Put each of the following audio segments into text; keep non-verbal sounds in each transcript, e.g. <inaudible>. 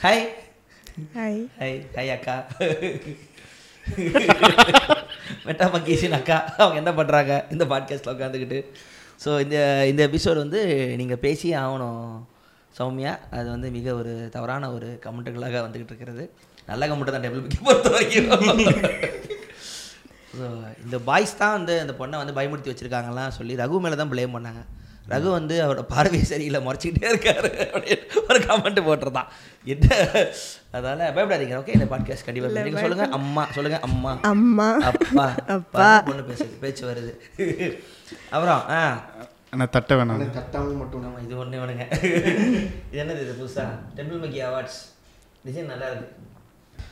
Hi hi hi hi அக்கா. மெட்டா மக்கீஷின் அக்கா. அவங்க என்ன பண்ணுறாங்க இந்த பாட்காஸ்ட்டில் உட்காந்துக்கிட்டு ஸோ இந்த இந்த எபிசோடு வந்து நீங்கள் பேசியே ஆகணும் சௌமியா. அது வந்து மிக ஒரு தவறான ஒரு கமெண்ட்டுகளாக வந்துக்கிட்டு இருக்கிறது. நல்ல கமெண்ட் தான் டெபிள் பிக்கை பொறுத்த வரைக்கும். <laughs> ஸோ இந்த பாய்ஸ் தான் வந்து அந்த பொண்ணை வந்து பயமுறுத்தி வச்சுருக்காங்கலாம் சொல்லி ரகு மேலே தான் ப்ளேம் பண்ணாங்க. ரகு வந்து அவரோட பார்வை சரியில்லை முறைச்சிக்கிட்டே இருக்காரு அப்படின்னு ஒரு கமெண்ட் போட்டிருந்தான். என்ன? அதனால் பயப்படாதீங்க. ஓகே இந்த பாட்காஸ்ட் கண்டிப்பாக நீங்கள் சொல்லுங்கள் அம்மா சொல்லுங்கள் அம்மா. அம்மா. அப்பா. அப்பா. பொண்ணு பேசுது பேச்சு வருது. அப்புறம் ஆ. நான் தட்ட வேணாம். தட்டாமல் மட்டும் ஆமாம் இது ஒன்று வேணுங்க இது என்னது இது புதுசாக டெம்பிள் மக்கி அவார்ட்ஸ் டிசைன் நல்லா இருக்கு.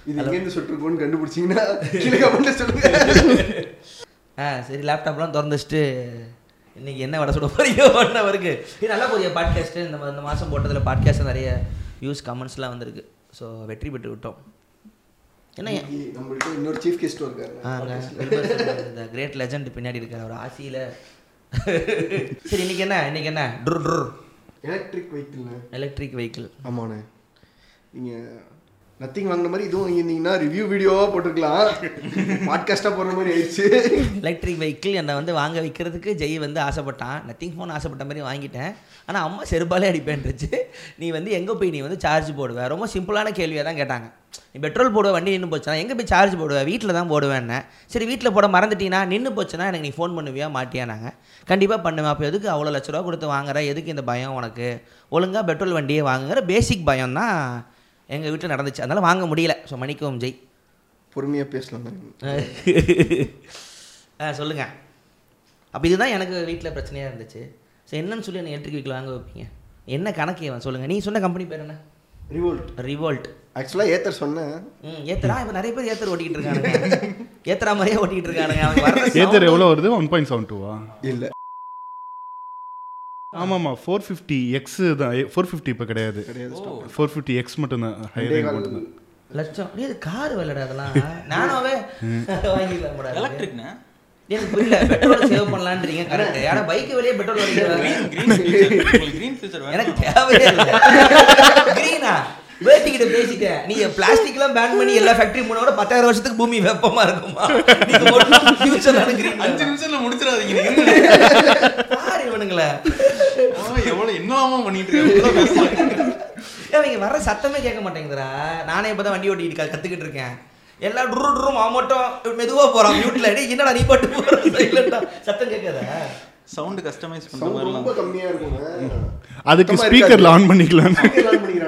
இது எங்கேருந்து சுட்டுருக்கோன்னு கண்டுபிடிச்சிங்கன்னா சொல்லுங்க. ஆ சரி லேப்டாப்லாம் திறந்து இன்னைக்கு என்ன வடை சுட போறீங்க? <laughs> ஒன் அவருக்கு. இது நல்லா போறிய பாட்காஸ்ட்டு இந்த இந்த மாதம் போட்டதில் பாட்காஸ்ட் நிறைய வியூஸ் கமெண்ட்ஸ்லாம் வந்திருக்கு. ஸோ வெற்றி பெற்று விட்டோம். என்ன? நம்மள்ட்ட இன்னொரு சீஃப் கெஸ்ட் இருக்காரு இந்த கிரேட் லெஜண்ட் பின்னாடி இருக்கார். அவர் ஆசியில். <laughs> சரி இன்னைக்கு என்ன? இன்னைக்கு என்ன? True true. எலக்ட்ரிக் வெஹிக்கிள்ண்ணே எலக்ட்ரிக் வெஹிக்கிள் ஆமாண்ணே. நீங்கள் நத்திங் வாங்கின மாதிரி இதுவும் வாங்கியிருந்தீங்கன்னா ரிவ்யூ வீடியோவாக போட்டுருக்கலாம். பாட்காஸ்ட்டாக போடுற மாதிரி ஆயிடுச்சு. எலக்ட்ரிக் வெஹிக்கிள் என்னை வந்து வாங்க வைக்கிறதுக்கு ஜெய் வந்து ஆசைப்பட்டான். நத்திங் ஃபோன் ஆசைப்பட்ட மாதிரி வாங்கிட்டேன். ஆனால் அம்மா செருப்பாலே அடிப்பேன்ருச்சு நீ வந்து எங்கே போய் நீ வந்து சார்ஜ் போடுவேன் ரொம்ப சிம்பிளான கேள்வியாக தான் கேட்டாங்க. நீ பெட்ரோல் போடுவ வண்டி நின்று போச்சுன்னா எங்கே போய் சார்ஜ் போடுவேன் வீட்டில் தான் போடுவேன்னே. சரி வீட்டில் போட மறந்துட்டீங்கன்னா நின்று போச்சுன்னா எனக்கு நீ ஃபோன் பண்ணுவியா மாட்டியா நாங்கள் கண்டிப்பாக பண்ணுவேன். அப்போ எதுக்கு அவ்வளோ லட்ச ரூபா கொடுத்து வாங்குற? எதுக்கு இந்த பயம் உனக்கு? ஒழுங்காக பெட்ரோல் வண்டியே வாங்குங்கிற பேசிக் பயம் தான். எங்கள் வீட்டில் நடந்துச்சு. அதனால் வாங்க முடியல. ஸோ மணிக்கும் ஜெய். பொறுமையாக பேசலாம் ஆ சொல்லுங்க. அப்போ இதுதான் எனக்கு வீட்டில் பிரச்சனையாக இருந்துச்சு. ஸோ என்னன்னு சொல்லி என்ன எலக்ட்ரிக் வெஹிக்கிள் வாங்க வைப்பீங்க. என்ன கணக்கு இவன்? சொல்லுங்கள் நீ சொன்ன கம்பெனி பேர் என்ன? ரிவோல்ட் ரிவோல்ட் ஆக்சுவலாக ஏத்தர் சொன்னேன் ம் ஏத்தரா? இப்போ நிறைய பேர் ஏத்தர் ஓட்டிக்கிட்டு இருக்கானுங்க. ஏத்தரா மாதிரியே ஓட்டிக்கிட்டு இருக்கானுங்க. ஏத்தர் எவ்வளோ வருது? ஒன் பாயிண்ட் செவன் டூவா இல்லை. ஆமாம்மா ஃபோர் ஃபிஃப்டி எக்ஸ் தான். ஃபோர் ஃபிஃப்டி இப்போ கிடையாது. கிடையாது ஃபோர் ஃபிஃப்டி எக்ஸ் மட்டும்தான் ஹை ரேங்க் மட்டும்தான் லட்சம். இது கார் விளையாட அதெல்லாம் நானாவே வாங்கிக்கலாம் எலக்ட்ரிக்னா எனக்கு புரியல. பெட்ரோல் சேவ் பண்ணலான்றீங்க கரெக்ட் யாரா பைக் வெளியே பெட்ரோல் வாங்கிக்கிறாங்க கிரீன் உங்களுக்கு கிரீன் ஃபியூச்சர் எனக்கு தேவையே இல்லை. கிரீனா <laughs> வேட்டிக்கிட்ட பேசிட்டேன். நீ பிளாஸ்டிக்லாம் பேன் பண்ணி எல்லா ஃபேக்டரி போனோட பத்தாயிரம் வருஷத்துக்கு பூமி வெப்பமா இருக்குமா? அஞ்சு நிமிஷத்துல முடிச்சிடாதீங்க பாரு இவனுங்களே. எவ்வளவு என்னலாமா பண்ணிட்டு இவங்க வர்ற சத்தமே கேட்க மாட்டேங்குதுடா. நானே இப்பதான் வண்டி ஓட்டிட்டு கத்துக்கிட்டு இருக்கேன். எல்லாம் டுரு டுரும் அவன் மட்டும் மெதுவா போறான். மியூட்ல டேய் என்னடா நீ பாட்டு சைலண்டா சத்தம் கேட்காதா. சவுண்ட் கஸ்டமைஸ் பண்ற மாதிரிலாம் ரொம்ப கம்மியாக இருக்குங்க. அதுக்கு ஸ்பீக்கரில் ஆன் பண்ணிக்கலாம்.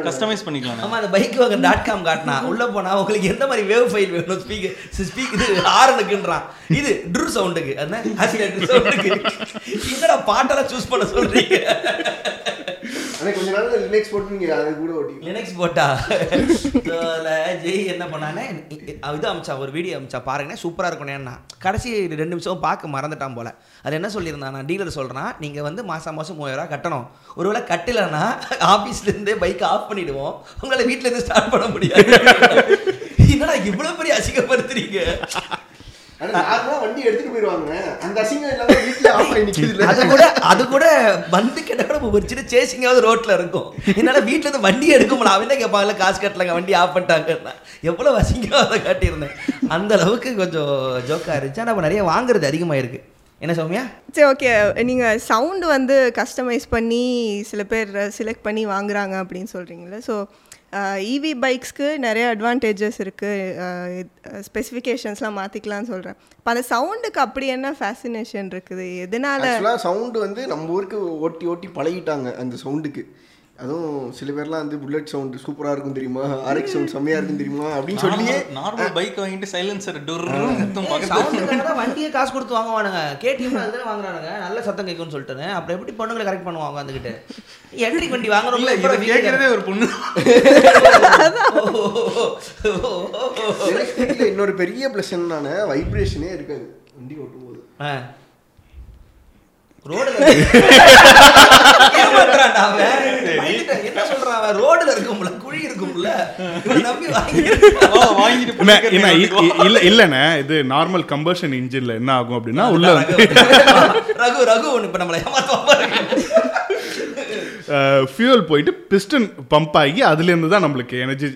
கஸ்டமைஸ் பண்ணிக்கலாம் ஆமா அந்த பைக் வாங்க டாட் காம் காட்டினா உள்ள போனா உங்களுக்கு எந்த மாதிரி வேவ் ஃபைல் வேணும்? ஸ்பீக்கர் ஸ்பீக் இது ஆரனுக்குன்றான் இது ட்ரு சவுண்டுக்கு அதான் ஆசிலேட்டர் சவுண்டுக்கு என்னடா பாட்டெல்லாம் சூஸ் பண்ண சொல்றீங்க? ஆனா கொஞ்ச நாள் லினக்ஸ் போட்டு நீங்கள் அதை கூட ஓட்டி லினக்ஸ் போட்டா? So, ஜெய் என்ன பண்ணானே இ- இ- இது அமிச்சா ஒரு வீடியோ அமிச்சா பாருங்க சூப்பரா இருக்கணும்னா கடைசி ரெண்டு நிமிஷம் பார்க்க மறந்துட்டான் போல. அது என்ன சொல்லியிருந்தான் நான் டீலர் சொல்றான் நீங்கள் வந்து மாதம் மாதம் மூவாயிரம் ரூபாய் கட்டணும். ஒருவேளை கட்டலைன்னா ஆபீஸ்ல இருந்தே பைக் ஆஃப் பண்ணிவிடுவோம் உங்களை வீட்ல இருந்து ஸ்டார்ட் பண்ண முடியாது. <laughs> என்னடா இவ்வளோ பெரிய அசிங்கப்படுத்துறீங்க? வண்டி எடுத்துட்டு போயிருவாங்க அந்த அசிங்கம் இல்லாம வீட்டுல அது கூட அது கூட வந்து கிட்ட கூட சின்ன சேசிங்காவது ரோட்ல இருக்கும். என்னால வீட்ல இருந்து வண்டி எடுக்க முடியல. அவன் தான் கேட்பாங்கல்ல காசு கட்டலங்க வண்டி ஆஃப் பண்ணிட்டாங்கன்னா. எவ்வளவு அசிங்கம் அதை காட்டியிருந்தேன். அந்த அளவுக்கு கொஞ்சம் ஜோக்கா இருந்துச்சு. ஆனால் நிறைய வாங்குறது அதிகமாயிருக்கு. என்ன சௌமியா? சரி ஓகே நீங்கள் சவுண்டு வந்து கஸ்டமைஸ் பண்ணி சில பேர் செலக்ட் பண்ணி வாங்குறாங்க அப்படின்னு சொல்கிறீங்களே ஸோ இவி பைக்ஸ்க்கு நிறைய அட்வான்டேஜஸ் இருக்குது ஸ்பெசிஃபிகேஷன்ஸ்லாம் மாற்றிக்கலாம்னு சொல்கிறேன் இப்போ அந்த சவுண்டுக்கு அப்படி என்ன ஃபேசினேஷன் இருக்குது? எதனால சவுண்டு வந்து நம்ம ஊருக்கு ஓட்டி ஓட்டி பழகிட்டாங்க அந்த சவுண்டுக்கு அதுவும் சில பேர்லாம் வந்து புல்லட் சவுண்ட் சூப்பரா இருக்கும் தெரியுமா? ஆர்எக்ஸ் சவுண்ட் செம்மையா இருக்கும் தெரியுமா? அப்படின்னு சொல்லியே நார்மல் பைக் வாங்கிட்டு சைலன்சர் டோர் வண்டியை காசு கொடுத்து வாங்குவானுங்க. கேடிஎம் அதுதானே வாங்குறானுங்க. நல்ல சத்தம் கேட்கும்னு சொல்லிட்டு அப்புறம் எப்படி பொண்ணுங்களை கரெக்ட் பண்ணுவாங்க வந்துக்கிட்டு எலக்ட்ரிக் வண்டி வாங்குறோம்ல இதை கேக்குறதே ஒரு பொண்ணு இன்னொரு பெரிய ப்ளஸ் என்னன்னா வைப்ரேஷனே இருக்காது. வண்டி ஓட்டும் போது ரோடுல. <laughs> என்ன சொல்றான் அவன்? ரோடுல இருக்கும்ல குழி இருக்கும்ல. <laughs> இல்ல இல்லண்ணே இது நார்மல் கம்பஷன் இன்ஜின்ல என்ன ஆகும் அப்படின்னா உள்ள <laughs> ரகு. ரகு ஒண்ணு இப்ப நம்மள ஏமாத்துவா பாருங்க. ஃபியூல் போயிட்டு பிஸ்டன் பம்ப் ஆகி அதுலேருந்து தான் நம்மளுக்கு எனர்ஜி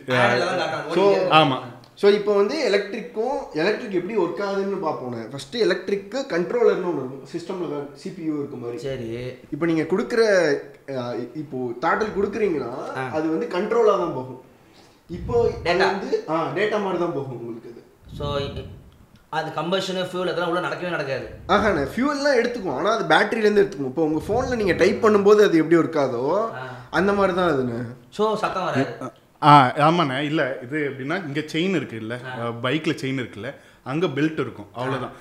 ஸோ ஆமா. ஸோ இப்போ வந்து எலக்ட்ரிக்கும் எலக்ட்ரிக் எப்படி ஒர்க் ஆகுதுன்னு பார்ப்போம் ஃபர்ஸ்ட் எலக்ட்ரிக்கு கண்ட்ரோலர்னு ஒன்று இருக்கும். சிஸ்டம்ல சிபியூ இருக்க மாதிரி. சரி. இப்போ நீங்க கொடுக்குற அஹ், இப்போ தாட்டல் கொடுக்குறீங்கன்னா அது வந்து கண்ட்ரோலாக தான் போகும். இப்போ அது Data. வந்து ஆ டேட்டா மாதிரி தான் போகும் உங்களுக்கு அது. ஸோ அது கம்பஷனு ஃபியூல் இதெல்லாம் உள்ள நடக்கவே நடக்காது. ஆஹாண்ணே ஃபியூல்லாம் எடுத்துக்கும் ஆனால் அது பேட்டரியிலேருந்து எடுத்துக்கும் இப்போ உங்கள் ஃபோனில் நீங்கள் டைப் பண்ணும்போது அது எப்படி இருக்காதோ அந்த மாதிரி தான் அதுண்ணே ஸோ சத்தம் வராது. ஆ ஆமாண்ணே. இல்லை இது எப்படின்னா இங்கே செயின் இருக்கு இல்லை பைக்கில் செயின் இருக்குல்ல அங்கே பெல்ட் இருக்கும். அவ்வளோதான்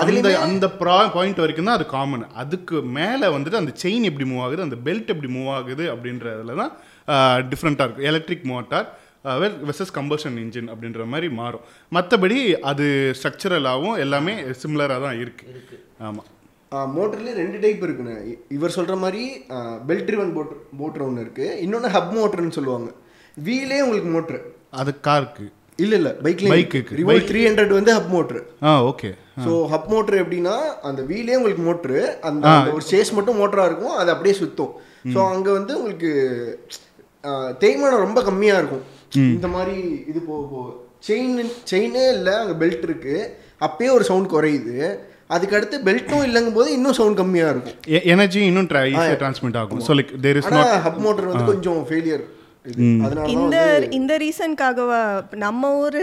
அந்த அந்த ப்ரா பாயிண்ட் வரைக்கும் தான் அது காமன் அதுக்கு மேலே வந்துட்டு அந்த செயின் எப்படி மூவ் ஆகுது அந்த பெல்ட் எப்படி மூவ் ஆகுது அப்படின்றதுல தான் டிஃப்ரெண்ட்டாக இருக்கும். Electric motor versus combustion engine அப்படின்ற மாதிரி மாறும். மற்றபடி அது ஸ்ட்ரக்சரலாகவும் எல்லாமே சிமிலராக தான் இருக்கு. ஆமாம் மோட்டர்லேயே ரெண்டு டைப் இருக்குண்ணே. இவர் சொல்கிற மாதிரி பெல்ட் ட்ரிவன் போட் மோட்டர் ஒன்று இருக்குது இன்னொன்று ஹப் மோட்டர்னு சொல்லுவாங்க. வீலே உங்களுக்கு மோட்ரு அது காருக்கு. இல்லை இல்லை பைக்ல Bike க்கு. ரிவோல்ட் த்ரீ ஹண்ட்ரட் வந்து ஹப் மோட்ரு ஆ ஓகே ஸோ ஹப் மோட்ரு எப்படின்னா அந்த வீலே உங்களுக்கு மோட்ரு அந்த ஒரு சேஸ் மட்டும் மோட்டராக இருக்கும் அது அப்படியே சுத்தும். ஸோ அங்கே வந்து உங்களுக்கு தேய்மானம் ரொம்ப கம்மியாக இருக்கும். இந்த மாதிரி இது போக போக செயின் செயினே இல்லை அங்கே பெல்ட் இருக்கு. அப்பயே ஒரு சவுண்ட் குறையுது. அதுக்கு அடுத்து பெல்ட்டும் இல்லைங்கும் போது இன்னும் சவுண்ட் கம்மியாக இருக்கும். எனர்ஜி இன்னும் ட்ரான்ஸ்மிட் ஆகும். So like there is hub motor வந்து கொஞ்சம் ஃபெயிலியர் இந்த இந்த ரீசன்காகவா நம்ம ஊர்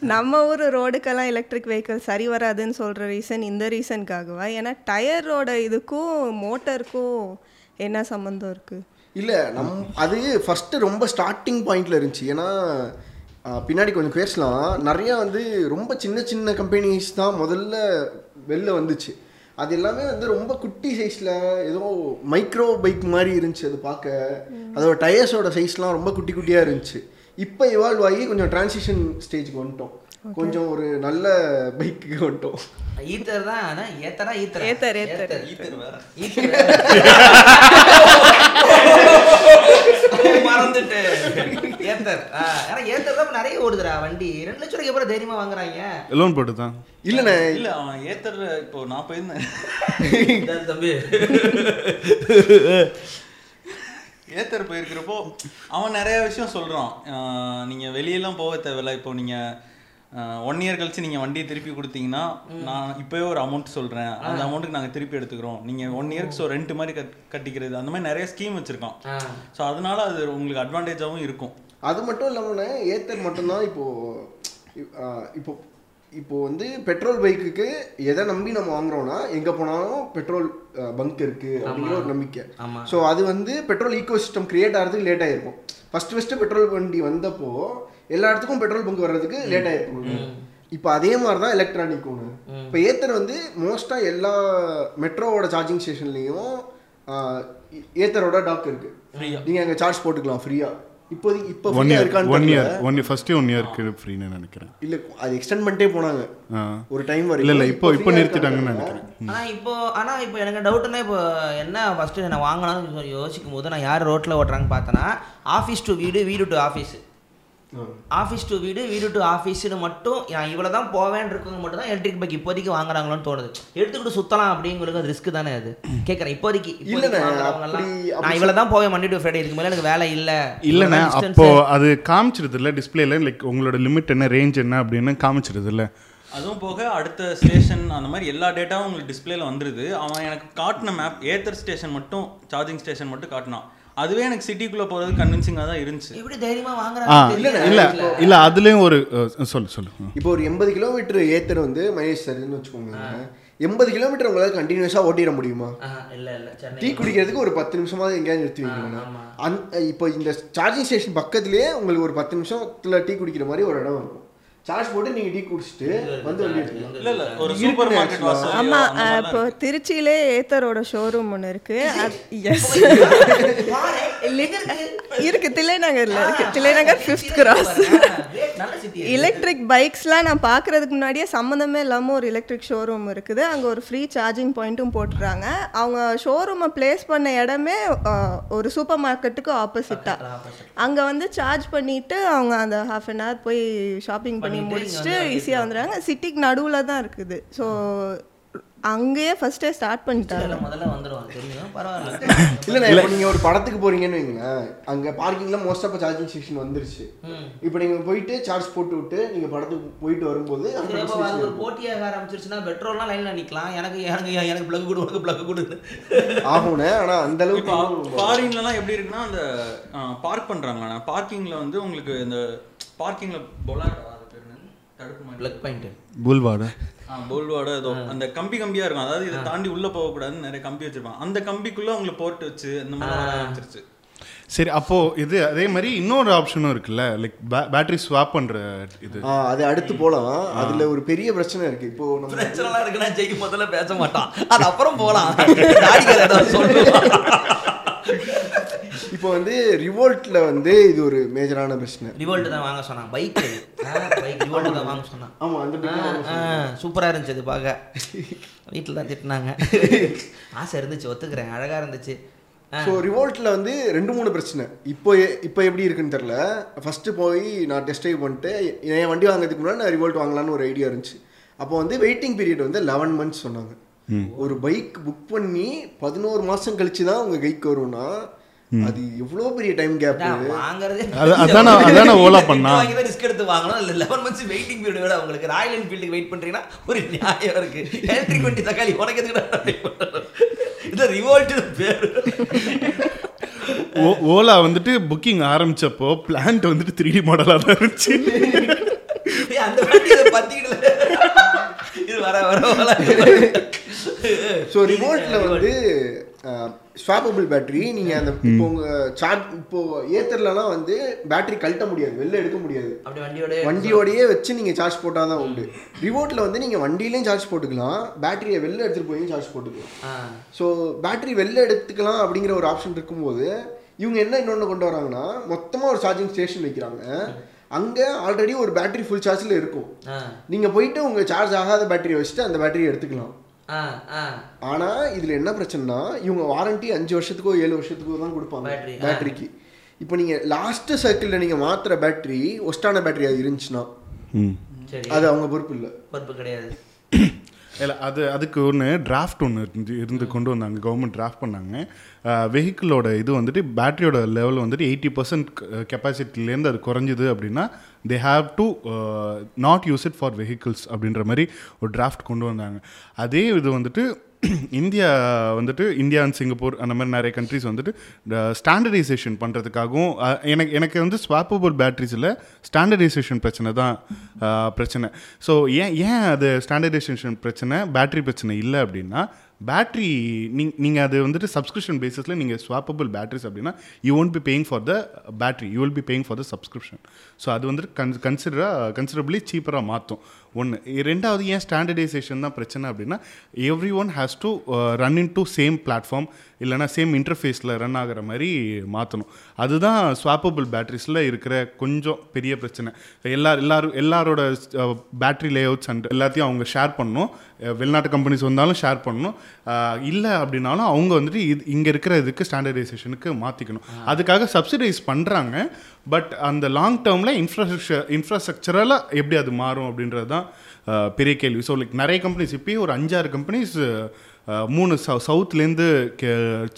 நம்ம ஊர் ரோடுக்கெல்லாம் எலக்ட்ரிக் வெஹிக்கிள் சரி வராதுன்னு சொல்கிற ரீசன் இந்த ரீசன்காகவா? ஏன்னா டயரோட இதுக்கும் மோட்டருக்கும் என்ன சம்மந்தம் இருக்குது இல்லை நம் அது ஃபஸ்ட்டு ரொம்ப ஸ்டார்டிங் பாயிண்ட்ல இருந்துச்சு. ஏன்னா பின்னாடி கொஞ்சம் பேசலாம். நிறையா வந்து ரொம்ப சின்ன சின்ன கம்பெனிஸ் தான் முதல்ல வெளில வந்துச்சு. அது எல்லாமே வந்து ரொம்ப குட்டி சைஸில் ஏதோ மைக்ரோ பைக் மாதிரி இருந்துச்சு அது பார்க்க. அதோட டயர்ஸோட சைஸ்லாம் ரொம்ப குட்டி குட்டியாக இருந்துச்சு. இப்போ இவால்வ் ஆகி கொஞ்சம் டிரான்சிஷன் ஸ்டேஜ்க்கு வந்துட்டோம். கொஞ்சம் ஒரு நல்ல பைக்கு வந்துட்டோம். ஈத்தர் தான் ஆனா ஏத்தரா ஈத்தர்? ஏத்தர், ஏத்தர். ஈத்தர் வேற. <laughs> ஈத்தர் மறந்துட்டு ஏத்தர். ஏன்னா ஏத்தர் தான் இப்ப நிறைய ஓடுதுடா வண்டி. ரெண்டு லட்சம் ரூபாய்க்கு அப்புறம் தைரியமா வாங்குறாங்க? லோன் போட்டு தான் இல்லைண்ணே. இல்ல அவன் ஏத்தர் இப்போ நான் போயிருந்தேன். தம்பி. ஏத்தர் போயிருக்கிறப்போ அவன் நிறைய விஷயம் சொல்றான். நீங்க வெளியெல்லாம் போக தேவையில்ல. இப்போ நீங்க ஒன் இயர் கழிச்சு நீங்க வண்டியை திருப்பி கொடுத்தீங்கன்னா நான் இப்போவே ஒரு அமௌண்ட் சொல்றேன். அந்த அமௌண்ட்டுக்கு நாங்க திருப்பி எடுத்துக்கிறோம். நீங்க ஒன் இயர்க்கு ஸோ ரெண்ட் மாதிரி கட் கட்டிக்கிறது அந்த மாதிரி நிறைய ஸ்கீம் வச்சிருக்கான் ஆ. ஸோ அதனால அது உங்களுக்கு அட்வான்டேஜாகவும் இருக்கும். அது மட்டும் இல்லாமண்ணே ஏத்தர் மட்டும்தான் இப்போ ஆ, இப்போ இப்போ வந்து பெட்ரோல் பைக்குக்கு எதை நம்பி நம்ம வாங்குறோம்னா எங்க போனாலும் பெட்ரோல் பங்க் இருக்கு அப்படிங்கிற ஒரு நம்பிக்கை. ஸோ அது வந்து பெட்ரோல் ஈகோ சிஸ்டம் கிரியேட் ஆகிறதுக்கு லேட் ஆயிருக்கும். ஃபர்ஸ்ட் ஃபர்ஸ்ட் பெட்ரோல் வண்டி வந்தப்போ எல்லா இடத்துக்கும் பெட்ரோல் பங்க் வர்றதுக்கு லேட் ஆயிருக்கும் இப்போ அதே மாதிரி தான் எலக்ட்ரானிக் ஒன்று இப்போ ஏத்தர் வந்து மோஸ்ட்டாக எல்லா மெட்ரோவோட சார்ஜிங் ஸ்டேஷன்லேயும் ஏத்தரோட டாக் இருக்கு. நீங்கள் அங்கே சார்ஜ் போட்டுக்கலாம் ஃப்ரீயாக இப்போதைக்கு இப்போ ஒன் இயர் இருக்கான்னு ஒன். இயர் ஒன் இயர் ஃபஸ்ட்டே ஒன் இயருக்கு ஃப்ரீன்னு நினைக்கிறேன். இல்ல அது எக்ஸ்டெண்ட் பண்ணிட்டே போனாங்க. ஒரு டைம் வரைக்கும். இல்ல இல்ல இப்போ இப்போ நிறுத்திட்டாங்கன்னு. நினைக்கிறேன். ஆனா இப்போ ஆனா இப்போ எனக்கு டவுட்னா இப்போ என்ன ஃபர்ஸ்ட் நான் வாங்கலாம்னு யோசிக்கும் போது நான் யார் ரோட்ல ஓட்டுறாங்கன்னு பார்த்தேன்னா ஆஃபீஸ் டு வீடு வீடு டு ஆஃபீஸ். ஆஃபீஸ் டு வீடு வீடு டு ஆஃபீஸ்னு மட்டும் நான் இவ்வளோ தான் போவேன் இருக்கவங்க மட்டும் தான் எலக்ட்ரிக் பைக் இப்போதைக்கு வாங்குறாங்களோன்னு தோணுது. எடுத்துக்கிட்டு சுத்தலாம் அப்படிங்கிறது அது ரிஸ்க் தானே அது? கேட்குறேன் இப்போதைக்கு நான் இவ்வளோ தான் போவேன் மண்டே டு ஃப்ரைடே இதுக்கு மேலே எனக்கு வேலை இல்லை. இல்லைண்ணே. அப்போ அது காமிச்சிருது இல்லை டிஸ்பிளேல லைக் உங்களோட லிமிட் என்ன ரேஞ்ச் என்ன அப்படின்னு காமிச்சிருது இல்லை? அதுவும் போக அடுத்த ஸ்டேஷன் அந்த மாதிரி எல்லா டேட்டாவும் உங்களுக்கு டிஸ்பிளேல வந்துருது. அவன் எனக்கு காட்டின மேப் ஏத்தர் ஸ்டேஷன் மட்டும் சார்ஜிங் ஸ்டேஷன் மட்டும் காட்டினான். அதுவே எனக்கு சிட்டிக்குள்ள போறது கன்வின்சிங்காக தான் இருந்துச்சு. எப்படி தைரியமா ஆ வாங்குறாங்க இல்ல இல்ல இல்ல அதுலயும் ஒரு சொல்லு சொல்லு. இப்போ ஒரு எண்பது கிலோமீட்டர் ஏத்தர் வந்து மைலேஜ் தருதுன்னு வச்சுக்கோங்க எண்பது கிலோமீட்டர் உங்களால கண்டினியூஸா ஓட்டிட முடியுமா? இல்ல இல்ல சென்னை. டீ குடிக்கிறதுக்கு ஒரு பத்து நிமிஷமாவது எங்கேயாவது நிறுத்தி வைக்கணும். அந் இப்போ இந்த சார்ஜிங் ஸ்டேஷன் பக்கத்துலயே உங்களுக்கு ஒரு பத்து நிமிஷத்துல டீ குடிக்கிற மாதிரி ஒரு இடம் இருக்கும் சார்ஜ் போட்டு நீங்க டீ குடிச்சிட்டு வந்து வண்டி எடுத்துக்கலாம். இல்ல இல்ல ஒரு சூப்பர் மார்க்கெட். வாசல் ஆமா இப்போ திருச்சியிலே ஏத்தரோட ஷோரூம் ஒன்று இருக்கு. எஸ் இருக்கு? தில்லைநகர்ல இருக்கு. தில்லைநகர் ஃபிஃப்த் கிராஸ் நல்ல சிட்டி எலக்ட்ரிக் பைக்ஸ்லாம் நான் பார்க்கறதுக்கு முன்னாடியே சம்மந்தமே இல்லாமல் ஒரு எலக்ட்ரிக் ஷோரூம் இருக்குது. அங்கே ஒரு ஃப்ரீ சார்ஜிங் பாயிண்ட்டும் போட்டுருக்காங்க அவங்க ஷோரூமை ப்ளேஸ் பண்ண இடமே ஒரு சூப்பர் மார்க்கெட்டுக்கு ஆப்போசிட்டாக அங்கே வந்து சார்ஜ் பண்ணிட்டு அவங்க அந்த ஹாஃப் அன் ஹவர் போய் ஷாப்பிங் பண்ணி முடிச்சுட்டு ஈஸியாக வந்துடுறாங்க. சிட்டிக்கு நடுவில் தான் இருக்குது. ஸோ அங்கேயே ஃபர்ஸ்டே ஸ்டார்ட் பண்ணிட்டாங்க இல்ல, முதல்ல வந்துடுவாங்க தெரியும் பரவாயில்ல. இல்லைண்ணா இப்போ நீங்கள் ஒரு படத்துக்கு போறீங்கன்னு வைங்களேன் அங்கே பார்க்கிங்கில் மோஸ்ட் ஆஃப் சார்ஜிங் ஸ்டேஷன் வந்துருச்சு. இப்போ நீங்கள் போயிட்டு சார்ஜ் போட்டு விட்டு நீங்கள் படத்துக்கு போயிட்டு வரும்போது அது ஒரு. போட்டியாக ஆரம்பிச்சிருச்சுன்னா பெட்ரோல்லாம் லைன்ல நிக்கலாம். எனக்கு எனக்கு எனக்கு பிளக் கொடு உனக்கு பிளக் கொடு. ஆகும்ண்ணே ஆனால் அந்த அளவுக்கு ஃபாரின்லலாம் எப்படி இருக்குன்னா அந்த பார்க் பண்றாங்கண்ணா பார்க்கிங்ல வந்து உங்களுக்கு இந்த பார்க்கிங்ல பொலாட் அது பேர்? தடுப்பு பிளக் பாயிண்ட் புல்வாடா போல்வாட ஏதோ. அந்த கம்பி கம்பியா இருக்கும். அதாவது இதை தாண்டி உள்ள போக கூடாதுன்னு நிறைய கம்பி வச்சிருப்பாங்க. அந்த கம்பிக்குள்ள உங்களுக்கு போர்ட் வச்சு இந்த மாதிரி ஆரம்பிச்சிருச்சு. சரி அப்போ இது அதே மாதிரி இன்னொரு ஆப்ஷனும் இருக்குல்ல? லைக் பேட்டரி ஸ்வாப் பண்ற இது. அது அடுத்து போகலாம் அதில் ஒரு பெரிய பிரச்சனை இருக்கு. இப்போ நம்ம பிரச்சனைலாம் இருக்குன்னா ஜெய்க்கு முதல்ல பேச மாட்டான். அது அப்புறம் போலாம். <laughs> <laughs> இப்போ வந்து ரிவோல்ட்ல வந்து இது ஒரு மேஜரான பிரச்சனை. ரிவோல்ட் தான் வாங்க சொன்னான். பைக் பைக் ரிவோல்ட் தான் வாங்க சொன்னான். ஆமா அந்த சூப்பராக இருந்துச்சு அது பார்க்க. வீட்டில் தான் திட்டினாங்க. ஆசை இருந்துச்சு ஒத்துக்கிறேன். அழகாக இருந்துச்சு. ஸோ ரிவோல்ட்டில் வந்து ரெண்டு மூணு பிரச்சனை. இப்போ இப்போ எப்படி இருக்குன்னு தெரில ஃபஸ்ட்டு போய் நான் டெஸ்ட் ட்ரைவ் பண்ணிட்டு என் வண்டி வாங்குறதுக்கு முன்னாடி நான் ரிவோல்ட் வாங்கலாம்னு ஒரு ஐடியா இருந்துச்சு. அப்போ வந்து வெயிட்டிங் பீரியட் வந்து லெவன் மந்த்ஸ் சொன்னாங்க. ஒரு பைக் புக் பண்ணி பதினோரு மாதம் கழிச்சு தான் உங்கள் கைக்கு வரும்னா அது எவ்வளோ பெரிய டைம் கேப் வாங்குறதே அது- அதானே- அதானே ஓலா பண்ணா. வாங்கி ரிஸ்க் எடுத்து வாங்கணும். இல்லை லெவன் மந்த்ஸ் வெயிட்டிங் பீரியட் விட உங்களுக்கு. ராயல் என்ஃபீல்டுக்கு வெயிட் பண்ணுறீங்கன்னா ஒரு நியாயம் இருக்கு. எலக்ட்ரிக் வண்டி தக்காளி உனக்கு எதுக்கு இது ரிவோல்ட் பேர். ஓ- ஓலா வந்துட்டு புக்கிங் ஆரம்பிச்சப்போ பிளான்ட் வந்துட்டு த்ரீ டி மாடலாக தான் இருந்துச்சு. அந்த வண்டி இதை பத்திக்கிடல. இது வர வர ஸோ ரிவோல்ட்டில் வந்து ஸ்வாப்பபிள் பேட்டரி நீங்கள் அந்த இப்போ உங்கள் சார்ஜ் இப்போ ஏத்தர்லலாம் வந்து பேட்டரி கழட்ட முடியாது வெளில எடுக்க முடியாது. அப்படி வண்டியோட வண்டியோடயே வச்சு நீங்கள் சார்ஜ் போட்டால் தான் உண்டு ரிவோட்டில் வந்து நீங்கள் வண்டியிலையும் சார்ஜ் போட்டுக்கலாம் பேட்டரியை வெளில எடுத்துகிட்டு போய் சார்ஜ் போட்டுக்கலாம். ஸோ பேட்டரி வெளில எடுத்துக்கலாம் அப்படிங்கிற ஒரு ஆப்ஷன் இருக்கும்போது இவங்க என்ன இன்னொன்று கொண்டு வராங்கன்னா மொத்தமாக ஒரு சார்ஜிங் ஸ்டேஷன் வைக்கிறாங்க. அங்கே ஆல்ரெடி ஒரு பேட்டரி ஃபுல் சார்ஜில் இருக்கும். நீங்கள் போயிட்டு உங்கள் சார்ஜ் ஆகாத பேட்டரியை வச்சுட்டு அந்த பேட்டரியை எடுத்துக்கலாம். ஆனால் இதில் என்ன பிரச்சனைனா இவங்க வாரண்டி அஞ்சு வருஷத்துக்கோ ஏழு வருஷத்துக்கோ தான் கொடுப்பாங்க. பேட்டரிக்கு இப்போ நீங்கள் லாஸ்ட்டு சர்க்கிளில் நீங்கள் மாற்றுற பேட்டரி ஒஸ்டான பேட்டரி அது இருந்துச்சுன்னா சரி. அது அவங்க பொறுப்பு இல்லை. பொறுப்பு கிடையாது. <coughs> இல்லை அது அதுக்கு ஒன்று டிராஃப்ட் ஒன்று இருந்து இருந்து கொண்டு வந்தாங்க. கவர்மெண்ட் டிராஃப்ட் பண்ணாங்க. வெஹிக்கிளோட இது வந்துட்டு பேட்டரியோட லெவல் வந்துட்டு எயிட்டி பர்சன்ட் கெப்பாசிட்டிலேருந்து அது குறைஞ்சிது அப்படின்னா they have to not use it for vehicles அப்படின்ற மாதிரி ஒரு டிராஃப்ட் கொண்டு வந்தாங்க. அதே இது வந்துட்டு <clears throat> இந்தியா வந்துட்டு இந்தியா அண்ட் சிங்கப்பூர் அந்த மாதிரி நிறைய கண்ட்ரிஸ் வந்துட்டு ஸ்டாண்டர்டைசேஷன் பண்ணுறதுக்காகவும் எனக்கு எனக்கு வந்து ஸ்வாப்பபிள் பேட்ரிஸில் ஸ்டாண்டர்டைசேஷன் பிரச்சனை தான் பிரச்சனை. ஸோ ஏன் ஏன் அது ஸ்டாண்டர்டைசேஷன் பிரச்சனை பேட்டரி பிரச்சனை இல்லை அப்படின்னா பேட்ரி நீங் நீங்கள் அது வந்துட்டு சப்ஸ்கிரிப்ஷன் பேசிஸில் நீங்கள் ஸ்வாப்பபிள் பேட்ரிஸ் அப்படின்னா you won't be paying for the battery you will be paying for the subscription so அது வந்துட்டு கன் கன்சிடராக கன்சிடரபிளி சீப்பராக மாற்றும் ஒன்று ரெண்டாவது ஏன் ஸ்டாண்டர்டைசேஷன் தான் பிரச்சனை அப்படின்னா everyone has to run into same platform இல்லைனா சேம் இன்டர்ஃபேஸில் ரன் ஆகிற மாதிரி மாற்றணும் அதுதான் ஸ்வாப்பபிள் பேட்டரிஸில் இருக்கிற கொஞ்சம் பெரிய பிரச்சனை. எல்லா எல்லாரும் எல்லாரோட பேட்டரி லேஅவுட்ஸ் அண்ட் எல்லாத்தையும் அவங்க ஷேர் பண்ணணும். வெளிநாட்டு கம்பெனிஸ் வந்தாலும் ஷேர் பண்ணணும். இல்லை அப்படின்னாலும் அவங்க வந்துட்டு இது இங்கே இருக்கிற இதுக்கு ஸ்டாண்டர்டைசேஷனுக்கு மாற்றிக்கணும் அதுக்காக சப்சிடைஸ் பண்ணுறாங்க பட் அந்த லாங் டேர்மில் இன்ஃப்ராஸ்ட்ரக்சர் இன்ஃப்ராஸ்ட்ரக்சரில் எப்படி அது மாறும் அப்படின்றது தான் பெரிய கேள்வி. ஸோ லைக் நிறைய கம்பெனிஸ் இப்போயும் ஒரு அஞ்சாறு கம்பெனிஸ் மூணு சவு சவுத்துலேருந்து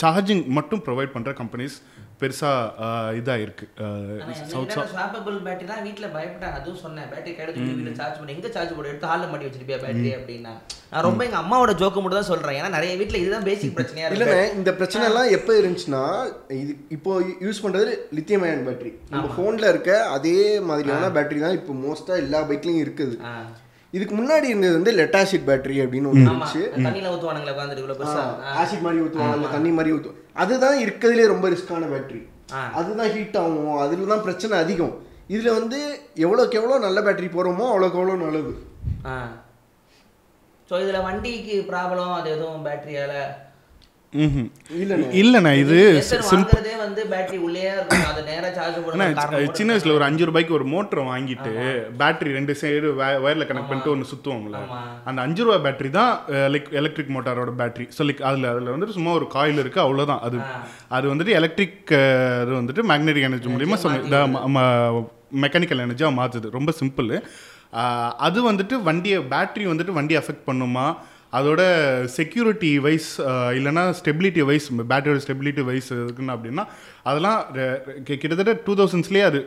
சார்ஜிங் மட்டும் ப்ரொவைட் பண்ணுற கம்பெனிஸ் பெருசாக இதாக இருக்குது சவுத் ஸ்வாப்பபிள் பேட்டரிலாம் வீட்ல பயப்பட்டாங்க அதுவும் சொன்னேன் பேட்டரி கையில வீட்டுல சார்ஜ் பண்ணி. எங்க சார்ஜ் போட? எடுத்து ஹாலில் மாட்டி வச்சிருப்பியா பேட்டரி அப்படின்னா. நான் ரொம்ப எங்க அம்மாவோட ஜோக்கு மட்டும் தான் சொல்றேன். ஏன்னா நிறைய வீட்ல இதுதான் பேசிக் பிரச்சனையா இருக்கு. இல்லைண்ணே இந்த பிரச்சனை எல்லாம் எப்போ இருந்துச்சுன்னா இது இப்போ யூஸ் பண்றது லித்தியம் அயன் பேட்டரி நம்ம ஃபோனில் இருக்க அதே மாதிரியான பேட்டரி தான் இப்போ மோஸ்ட்டாக எல்லா பைக்லையும் இருக்குது. இதுக்கு முன்னாடி இருந்தது வந்து லெட்டாசிட் பேட்டரி அப்படின்னு ஒன்று இருந்துச்சு. ஆசிட் மாதிரி ஊற்றுவாங்க தண்ணி மாதிரி ஊற்றுவோம் அதுதான் இருக்கிறதுலே ரொம்ப ரிஸ்கான பேட்டரி. அதுதான் ஹீட் ஆகும் அதில் தான் பிரச்சனை அதிகம். இதில் வந்து எவ்வளோக்கு எவ்வளோ நல்ல பேட்டரி போகிறோமோ அவ்வளோக்கு எவ்வளோ நல்லது. ஸோ இதுல வண்டிக்கு ப்ராப்ளம் அது எதுவும் பேட்டரியால. இல்லைண்ணே. இல்லைண்ணா இது சின்ன வயசுல ஒரு அஞ்சு ரூபாய்க்கு ஒரு மோட்டர் வாங்கிட்டு பேட்டரி ரெண்டு சைடு வயர்ல கனெக்ட் பண்ணிட்டு ஒன்று சுத்துவோம்ல. அந்த அஞ்சு ரூபாய் பேட்டரி தான் லைக் எலக்ட்ரிக் மோட்டாரோட பேட்டரி ஸோ லைக் அதில் அதில் வந்துட்டு சும்மா ஒரு காயில் இருக்கு அவ்வளோதான் அது அது வந்துட்டு எலக்ட்ரிக் இது வந்துட்டு மேக்னெட்டிக் எனர்ஜி மூலியமா சொன்ன மெக்கானிக்கல் எனர்ஜியாக மாற்றுது ரொம்ப சிம்பிள் அது வந்துட்டு வண்டியை பேட்டரி வந்துட்டு வண்டியை அஃபெக்ட் பண்ணுமா? அதோட செக்யூரிட்டி வைஸ் இல்லைன்னா ஸ்டெபிலிட்டி வைஸ் பேட்டரியோட ஸ்டெபிலிட்டி வைஸ் இருக்குன்னு அப்படின்னா அதெல்லாம் கிட்டத்தட்ட டூ தௌசண்ட்ஸ்லேயே அது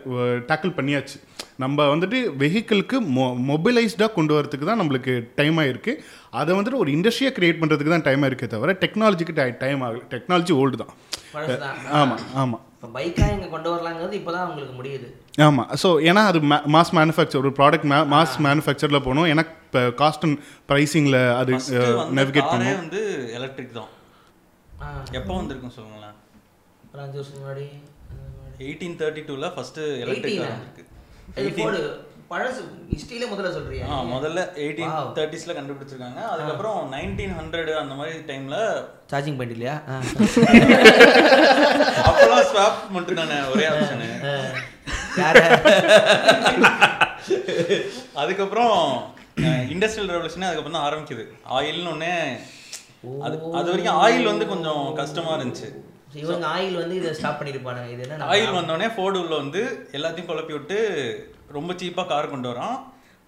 டேக்கிள் பண்ணியாச்சு. நம்ம வந்துட்டு வெஹிக்கிளுக்கு மொ மொபைலைஸ்டாக கொண்டு வரதுக்கு தான் நம்மளுக்கு டைம் ஆயிருக்கு. அதை வந்துட்டு ஒரு இண்டஸ்ட்ரியை கிரியேட் பண்ணுறதுக்கு தான் டைம் ஆயிருக்கே தவிர டெக்னாலஜிக்கு டைம் ஆகல. டெக்னாலஜி ஓல்டு தான். ஆமாம் ஆமாம் இப்போ பைக்காக இங்கே கொண்டு வரலாங்கிறது இப்போ தான் உங்களுக்கு முடியுது. ஆமாம் ஸோ ஏன்னா அது மாஸ் மேனுஃபேக்சர் ஒரு ப்ராடக்ட் மாஸ் மேனுஃபேக்சரில் போகணும். ஏன்னா இப்போ காஸ்ட் அண்ட் ப்ரைஸிங்கில் அது நேவிகேட் காரே பண்ணணும் வந்து எலக்ட்ரிக் தான். எப்போ வந்திருக்கும் சொல்லுங்களேன்? ஒரு அஞ்சு வருஷம் முன்னாடி எயிட்டீன் தேர்ட்டி டூவில் ஃபஸ்ட்டு எலக்ட்ரிக் 18 கார் ஆ? வந்திருக்கு. இது போடு பழசு. ஹிஸ்ட்ரியிலே முதல்ல சொல்றியா? ஆ முதல்ல எயிட்டீன். தேர்ட்டிஸில் கண்டுபிடிச்சிருக்காங்க. அதுக்கப்புறம் நைன்டீன் ஹண்ட்ரட் அந்த மாதிரி டைமில் சார்ஜிங் பாயிண்ட் இல்லையா. <laughs> அப்போல்லாம் ஸ்வாப் மட்டும் தானே ஒரே ஆப்ஷனு <laughs> அதுக்கப்புறம் இண்டஸ்ட்ரியல் ரெவல்யூஷனே அதுக்கப்புறம் தான் ஆரம்பிக்குது. ஆயில்னு ஒன்னே அது அது வரைக்கும் ஆயில் வந்து கொஞ்சம் கஷ்டமா இருந்துச்சு. இவங்க ஆயில் வந்து இதை ஸ்டாப் பண்ணிருப்பானுங்க. இது என்ன ஆயில் வந்தோடனே ஃபோர்டு உள்ள வந்து எல்லாத்தையும் குழப்பி விட்டு ரொம்ப சீப்பாக கார் கொண்டு வரான்.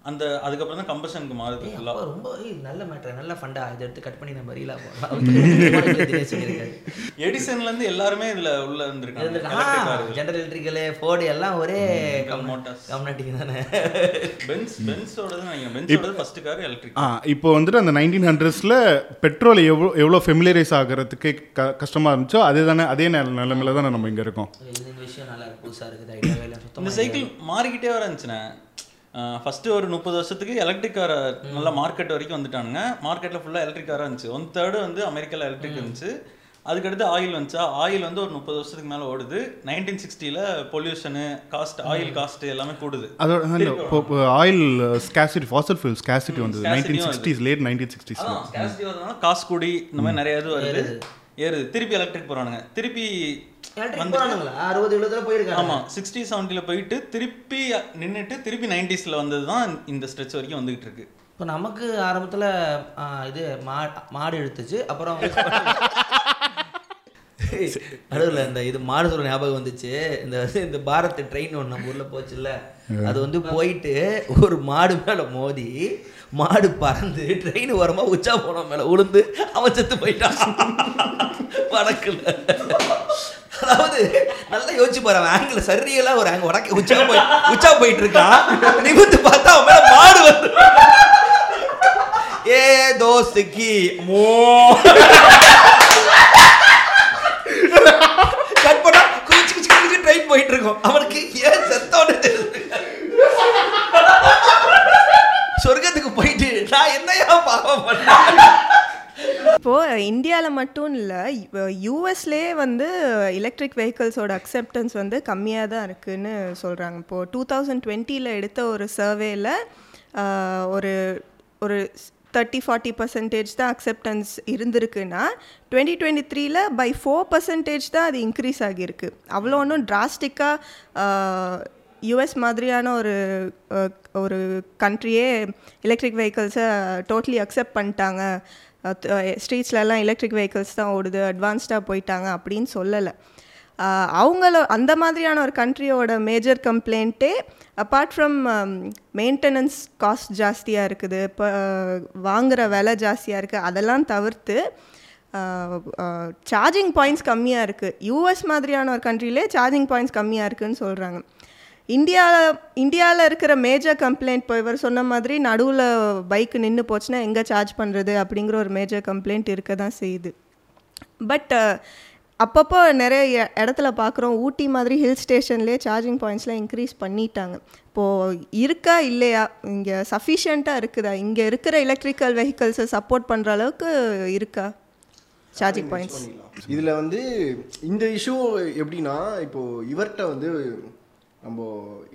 அந்த அதுக்கப்புறம் தான் கம்பஷனுக்கு மாறுது ரொம்ப நல்ல மேட்டர் நல்ல ஃபண்டா இதை எடுத்து கட் பண்ணி நம்ம ரீலா போடலாம் <laughs> தினேஷ் சொல்லியிருக்காரு. எடிசன்ல இருந்து எல்லாருமே இதுல உள்ள இருந்திருக்காங்க. ஜெனரல் எலக்ட்ரிக்கல் ஃபோர்டு எல்லாம் ஒரே. கம்னாட்டிங் தானே. பென்ஸ் பென்ஸோடது நினைக்கிறேன் பென்ஸோடது ஃபர்ஸ்ட் கார் எலக்ட்ரிக் ஆ இப்போ வந்துட்டு அந்த நைன்டீன் ஹண்ட்ரட்ஸில் பெட்ரோல் எவ்வளோ எவ்வளோ ஃபெமிலியரைஸ் ஆகிறதுக்கு க கஷ்டமாக இருந்துச்சோ அதே தானே அதே நில நிலைமையில தானே நம்ம இங்கே இருக்கோம். இது இந்த விஷயம் நல்லா இருக்கு புதுசா இருக்குது ஐடியாவே இல்லை இந்த சுத்தமாக சைக்கிள் மாறிக்கிட்டே வர இருந்துச்சுண்ணே ஃபர்ஸ்ட் ஒரு முப்பது வருஷத்துக்கு எலக்ட்ரிக் காரை நல்லா மார்க்கெட் வரைக்கும் வந்துட்டானுங்க. மார்க்கெட்டில் ஃபுல்லாக எலக்ட்ரிக் காராக இருந்துச்சு. ஒன் தேர்டு வந்து அமெரிக்காவில் எலக்ட்ரிக் இருந்துச்சு. அதுக்கடுத்து ஆயில் வந்துச்சா? ஆயில் வந்து ஒரு முப்பது வருஷத்துக்கு மேலே ஓடுது. நைன்டீன் சிக்ஸ்டியில் பொல்யூஷனு காஸ்ட் ஆயில் காஸ்ட் எல்லாமே கூடுது. அதோட oil scarcity fossil fuel scarcity வந்தது. Scarcity nineteen. Sixties late nineteen sixties scarcity வரதுனால காசு கூடி இந்த மாதிரி நிறைய இது வருது. ஏறுது. திருப்பி எலக்ட்ரிக் போறானுங்க. திருப்பி அறுபது எழுபதுல போயிருக்காங்க ஆமா சிக்ஸ்டி செவன்ட்டில போயிட்டு திருப்பி நின்னுட்டு திருப்பி நைன்டிஸ்ல வந்தது தான் இந்த ஸ்ட்ரெச் வரைக்கும் வந்துகிட்டு இருக்கு. இப்போ நமக்கு ஆரம்பத்துல இது மா மாடு இழுத்துச்சு அப்புறம் <laughs> நடுவில் இந்த இது மாடு சொல்ற ஞாபகம் வந்துச்சு. இந்த இந்த பாரத் ட்ரெயின் ஒன்று நம்ம ஊர்ல போச்சுல்ல. அது வந்து போயிட்டு ஒரு மாடு மேல மோதி மாடு பறந்து ட்ரெயின் ஓரமா உச்சா போன மேல உளுந்து அவன் செத்து போயிட்டான். வடக்குல. அதாவது நல்லா யோசிச்சு பாரு அவன் ஆங்கிள் சரியெல்லாம் ஒரு ஆங்க உடக்க உச்சா போய் உச்சா போயிட்டு இருக்கான் நிமிந்து பார்த்தா அவன் மேல மாடு வந்து ஏ தோஸ்துக்கு மோ. கட் பண்ணா குச்சி குச்சி குச்சி ட்ரெயின் போயிட்டு இருக்கோம் அவனுக்கு ஏன் செத்தோன்னு சொர்க்கத்துக்கு போயிட்டு நான் என்னையா பாவம் பண்ணேன்? இப்போது இந்தியாவில் மட்டும் இல்லை யூஎஸ்லேயே வந்து எலக்ட்ரிக் வெஹிக்கிள்ஸோட அக்செப்டன்ஸ் வந்து கம்மியாக தான் இருக்குன்னு சொல்கிறாங்க இப்போது டூ தௌசண்ட் டுவெண்ட்டியில் எடுத்த ஒரு சர்வேல ஒரு ஒரு தேர்ட்டி ஃபார்ட்டி பர்சன்டேஜ் தான் அக்செப்டன்ஸ் இருந்திருக்குன்னா டுவெண்ட்டி டுவெண்ட்டி த்ரீல பை ஃபோர் பர்சன்டேஜ் தான் அது இன்க்ரீஸ் ஆகியிருக்கு. அவ்வளோ ஒன்றும் டிராஸ்டிக்காக யூஎஸ் மாதிரியான ஒரு ஒரு கண்ட்ரியே எலக்ட்ரிக் வெஹிக்கிள்ஸை டோட்டலி அக்செப்ட் பண்ணிட்டாங்க. ஸ்ட்ரீட்ஸ்லலாம் எலக்ட்ரிக் வெஹிக்கிள்ஸ் தான் ஓடுது அட்வான்ஸ்டாக போயிட்டாங்க அப்படின்னு சொல்லலை. அவங்கள அந்த மாதிரியான ஒரு கண்ட்ரியோட மேஜர் கம்ப்ளைண்ட்டே அப்பார்ட் ஃப்ரம் மெயின்டெனன்ஸ் காஸ்ட் ஜாஸ்தியாக இருக்குது இப்போ வாங்குகிற விலை ஜாஸ்தியாக இருக்குது அதெல்லாம் தவிர்த்து சார்ஜிங் பாயிண்ட்ஸ் கம்மியாக இருக்குது யூஎஸ் மாதிரியான ஒரு கண்ட்ரிலே சார்ஜிங் பாயிண்ட்ஸ் கம்மியாக இருக்குன்னு சொல்கிறாங்க இந்தியாவில் இந்தியாவில் இருக்கிற மேஜர் கம்ப்ளைண்ட் இப்போ இவர் சொன்ன மாதிரி நடுவில் பைக் நின்று போச்சுன்னா எங்கே சார்ஜ் பண்ணுறது அப்படிங்கிற ஒரு மேஜர் கம்ப்ளைண்ட் இருக்க தான் செய்யுது பட் அப்பப்போ நிறைய இடத்துல பார்க்குறோம் ஊட்டி மாதிரி ஹில் ஸ்டேஷன்லேயே சார்ஜிங் பாயிண்ட்ஸ்லாம் இன்க்ரீஸ் பண்ணிட்டாங்க. இப்போது இருக்கா இல்லையா? இங்கே சஃபிஷியண்ட்டாக இருக்குதா? இங்கே இருக்கிற எலக்ட்ரிக்கல் வெஹிக்கல்ஸை சப்போர்ட் பண்ணுற அளவுக்கு இருக்கா சார்ஜிங் பாயிண்ட்ஸ் இதில் வந்து இந்த இஷ்யூ எப்படின்னா இப்போ இவர்கிட்ட வந்து நம்ம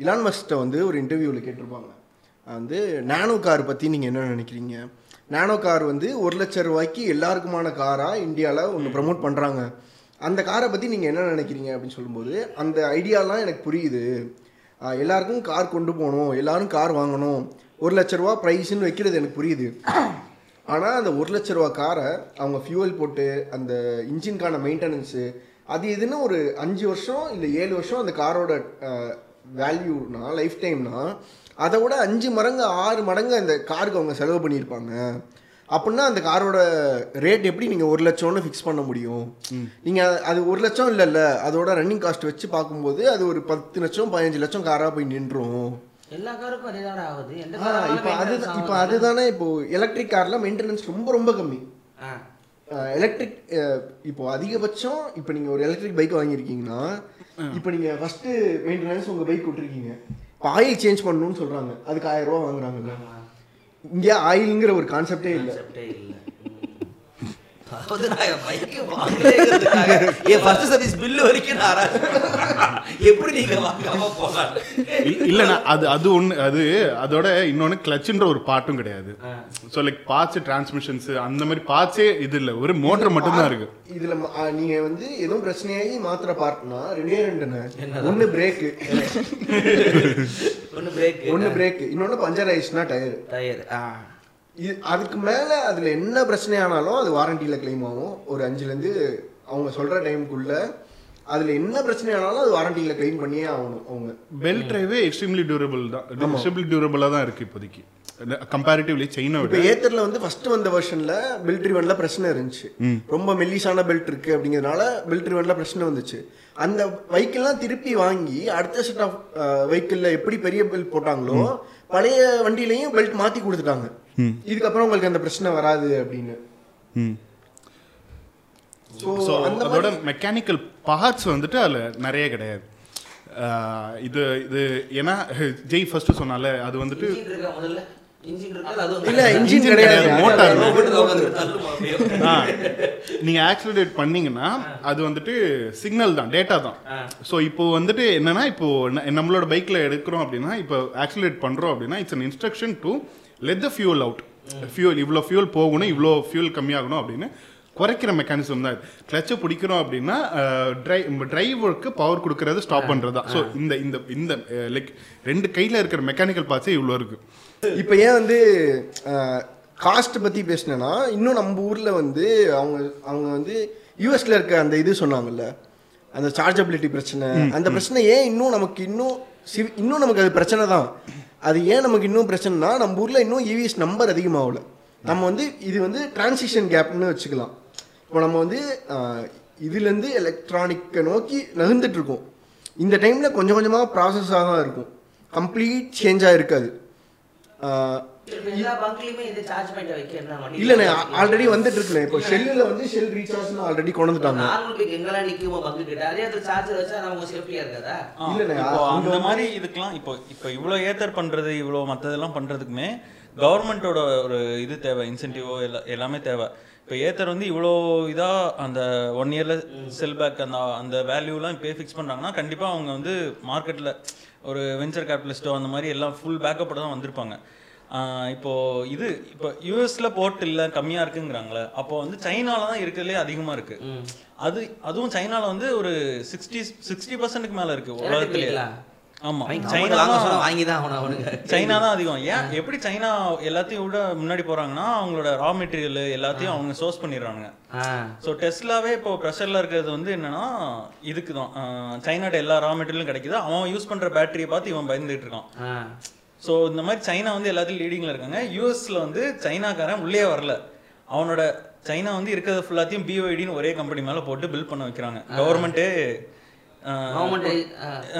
இலான் மஸ்ட்டை வந்து ஒரு இன்டர்வியூவில் கேட்டிருப்பாங்க. வந்து நானோ கார் பற்றி நீங்கள் என்ன நினைக்கிறீங்க? நானோ கார் வந்து ஒரு லட்ச ரூபாய்க்கு எல்லாருக்குமான காராக இந்தியாவில் ஒன்று ப்ரமோட் பண்ணுறாங்க அந்த காரை பற்றி நீங்கள் என்ன நினைக்கிறீங்க? அப்படின்னு சொல்லும்போது அந்த ஐடியாலாம் எனக்கு புரியுது. எல்லாருக்கும் கார் கொண்டு போகணும். எல்லாரும் கார் வாங்கணும். ஒரு லட்ச ரூபா ப்ரைஸ்ன்னு வைக்கிறது எனக்கு புரியுது. ஆனால் அந்த ஒரு லட்ச ரூபா காரை அவங்க ஃபியூவல் போட்டு அந்த இன்ஜின்கான மெயின்டெனன்ஸு அது இதுன்னு ஒரு அஞ்சு வருஷம் இல்லை ஏழு வருஷம் அந்த காரோட வேல்யூனா லைஃப் டைம்னா அதை விட அஞ்சு மடங்கு ஆறு மடங்கு அந்த காருக்கு அவங்க செலவு பண்ணியிருப்பாங்க. அப்படின்னா அந்த காரோட ரேட் எப்படி நீங்கள் ஒரு லட்சம்னு ஃபிக்ஸ் பண்ண முடியும்? நீங்கள் அது ஒரு லட்சம் இல்லைல்ல அதோட ரன்னிங் காஸ்ட் வச்சு பார்க்கும்போது அது ஒரு பத்து லட்சம் பதினஞ்சு லட்சம் காராக போய் நின்றும். எல்லா காருக்கும் அதே தான் ஆகுது. இப்போ அது இப்போ அதுதானே இப்போ எலக்ட்ரிக் காரில் மெயின்டெனன்ஸ் ரொம்ப ரொம்ப கம்மி. எலக்ட்ரிக் இப்போ அதிகபட்சம் இப்போ நீங்கள் ஒரு எலக்ட்ரிக் பைக் வாங்கியிருக்கீங்கன்னா இப்போ நீங்கள் ஃபஸ்ட்டு மெயின்டெனன்ஸ் உங்கள் பைக் விட்டுருக்கீங்க. இப்போ ஆயில் சேஞ்ச் பண்ணணும்னு சொல்கிறாங்க அதுக்கு ஆயிரம் ரூபா வாங்குறாங்கல்ல இங்கே ஆயிலுங்கிற ஒரு கான்செப்டே இல்லை. அதாவது நான் பைக்கு வாங்கலைங்கிறதுக்காக என் ஃபர்ஸ்ட் சர்வீஸ் பில்லு வரைக்கும் நான். எப்படி நீங்க வாங்காம போகலாம்? இல்லைண்ணா அது அது ஒன்று அது அதோட இன்னொன்று கிளச்சுன்ற ஒரு பாட்டும் கிடையாது. ஸோ லைக் பார்ட்ஸ் டிரான்ஸ்மிஷன்ஸ் அந்த மாதிரி பார்ட்ஸே இது இல்லை. ஒரு மோட்டர் மட்டும்தான் இருக்கு. இதுல நீங்க வந்து எதுவும் பிரச்சனையாகி மாத்திர பார்ட்னா ரெண்டே ரெண்டுண்ணே. ஒன்னு பிரேக்கு ஒன்று பிரேக் ஒன்னு பிரேக் இன்னொன்னு பஞ்சர் ஆயிடுச்சுன்னா டயர் டயர் ஆ. இது அதுக்கு மேல அதுல என்ன பிரச்சனையானாலும் அது வாரண்டியில கிளைம் ஆகும். ஒரு அஞ்சுல இருந்து அவங்க சொல்ற டைமுக்குள்ள அதுல என்ன பிரச்சனையானாலும் அது வாரண்டியில கிளைம் பண்ணியே ஆகணும் அவங்க. பெல்ட் டிரைவே எக்ஸ்ட்ரீம்லி டியூரபிள் தான். எக்ஸ்ட்ரீம்லி டியூரபிளாக தான் இருக்கு இப்போதைக்கு. கம்பேரிட்டிவ்லி சைனா இப்போ ஏத்தர்ல வந்து ஃபர்ஸ்ட் வந்த வெர்ஷன்ல பெல்ட் ரிவன்ல பிரச்சனை இருந்துச்சு. ரொம்ப மெல்லிசான பெல்ட் இருக்கு அப்படிங்கிறதுனால பெல்ட் ரிவன்ல பிரச்சனை வந்துச்சு. அந்த வெஹிக்கிள்லாம் திருப்பி வாங்கி அடுத்த செட் ஆஃப் வெஹிக்கிள்ல எப்படி பெரிய பெல்ட் போட்டாங்களோ பழைய வண்டியிலையும் பெல்ட் மாத்தி கொடுத்துட்டாங்க. இதுக்கப்புறம் உங்களுக்கு அந்த பிரச்சனை வராது அப்படின்னு. ம். ஸோ ஸோ அந்த அதோட மெக்கானிக்கல் பார்ட்ஸ் வந்துட்டு அதில் நிறைய கிடையாது. இது இது ஏன்னா ஜெய் ஃபர்ஸ்ட் சொன்னால அது வந்துட்டு நீங்க ஆக்சிலரேட் பண்ணீங்கன்னா அது வந்துட்டு சிக்னல் தான் டேட்டா தான். ஸோ இப்போ வந்துட்டு என்னன்னா இப்போ நம்மளோட பைக்ல எடுக்கிறோம் அப்படின்னா இப்போ ஆக்சிலரேட் பண்றோம் அப்படின்னா it's an instruction to let the fuel out fuel இவ்வளோ ஃபியூல் போகணும் இவ்வளோ ஃபியூல் கம்மியாகணும் அப்படின்னு குறைக்கிற மெக்கானிசம் தான் இது. கிளச்சை பிடிக்கிறோம் அப்படின்னா ட்ரை டிரைவருக்கு பவர் கொடுக்கறது ஸ்டாப் பண்ணுறது தான் ஸோ இந்த இந்த இந்த லைக் ரெண்டு கையில் இருக்கிற மெக்கானிக்கல் பார்ட்ஸே இவ்வளோ இருக்கு. இப்போ ஏன் வந்து காஸ்ட் பற்றி பேசினேன்னா இன்னும் நம்ம ஊரில் வந்து அவங்க அவங்க வந்து யூஎஸ்ல இருக்க அந்த இது சொன்னாங்கல்ல அந்த சார்ஜபிலிட்டி பிரச்சனை. அந்த பிரச்சனை ஏன் இன்னும் நமக்கு இன்னும் சிவி இன்னும் நமக்கு அது பிரச்சனை தான். அது ஏன் நமக்கு இன்னும் பிரச்சனைனா நம்ம ஊரில் இன்னும் இவிஎஸ் நம்பர் அதிகமாகல. நம்ம வந்து இது வந்து டிரான்சிஷன் கேப்னு வச்சுக்கலாம். இப்போ நம்ம வந்து இதுலேருந்து எலக்ட்ரானிக்கை நோக்கி நகர்ந்துட்டு இருக்கோம். இந்த டைமில் கொஞ்சம் கொஞ்சமாக ப்ராசஸாக தான் இருக்கும். கம்ப்ளீட் சேஞ்சாக இருக்காது. இல்லண்ணே ஆல்ரெடி வந்துட்டு இருக்குண்ணே இப்போ ஷெல்லில் வந்து ஷெல் ரீசார்ஜ்னு ஆல்ரெடி கொண்டு வந்துட்டாங்க. இல்லண்ணே, அந்த மாதிரி இதுக்கெல்லாம் இப்போ இப்போ இவ்வளோ ஏத்தர் பண்றது இவ்வளோ மற்றதெல்லாம் பண்றதுக்குமே கவர்மெண்ட்டோட ஒரு இது தேவை இன்சென்டிவோ எல்லா எல்லாமே தேவை. இப்போ ஏத்தர் வந்து இவ்வளோ இதா அந்த ஒன் இயர்ல செல் பேக் அந்த அந்த வேல்யூலாம் இப்போ ஃபிக்ஸ் பண்றாங்கன்னா கண்டிப்பா அவங்க வந்து மார்க்கெட்ல ஒரு வெஞ்சர் கேபிட்டலிஸ்டோ அந்த மாதிரி எல்லாம் ஃபுல் பேக்கப்போட தான் வந்திருப்பாங்க. ஆஹ் இப்போ இது இப்போ யூஎஸ்ல போர்ட் இல்ல கம்மியா இருக்குங்கிறாங்களே அப்போ வந்து சைனால தான் இருக்கிறதுலே அதிகமா இருக்கு. அது அதுவும் சைனால வந்து ஒரு சிக்ஸ்டி சிக்ஸ்டி பர்சன்ட்டுக்கு மேல இருக்கு உலகத்திலேயே? ஆமா. சைனா வாங்க தான் சைனா தான் அதிகம். ஏன்? எப்படி சைனா எல்லாத்தையும் விட முன்னாடி போறாங்கன்னா அவங்களோட ரா மெட்டீரியல் எல்லாத்தையும் அவங்க சோர்ஸ் பண்ணிடுறாங்க ஸோ டெஸ்லாவே இப்போ ப்ரெஷரில் இருக்கிறது வந்து என்னன்னா இதுக்கு தான். சைனாட்ட எல்லா ரா மெட்டீரியலும் கிடைக்குது. அவன் யூஸ் பண்ற பேட்டரியை பார்த்து இவன் பயந்துட்டு இருக்கான். ஸோ இந்த மாதிரி சைனா வந்து எல்லாத்தையும் லீடிங்கில் இருக்காங்க. யூஎஸ்ல வந்து சைனாக்காரன் உள்ளே வரல. அவனோட சைனா வந்து இருக்கிறது ஃபுல்லாத்தையும் பிஓஐடின்னு ஒரே கம்பெனி மேலே போட்டு பில் பண்ண வைக்கிறாங்க. கவர்மெண்ட்டே கவர்மெண்ட்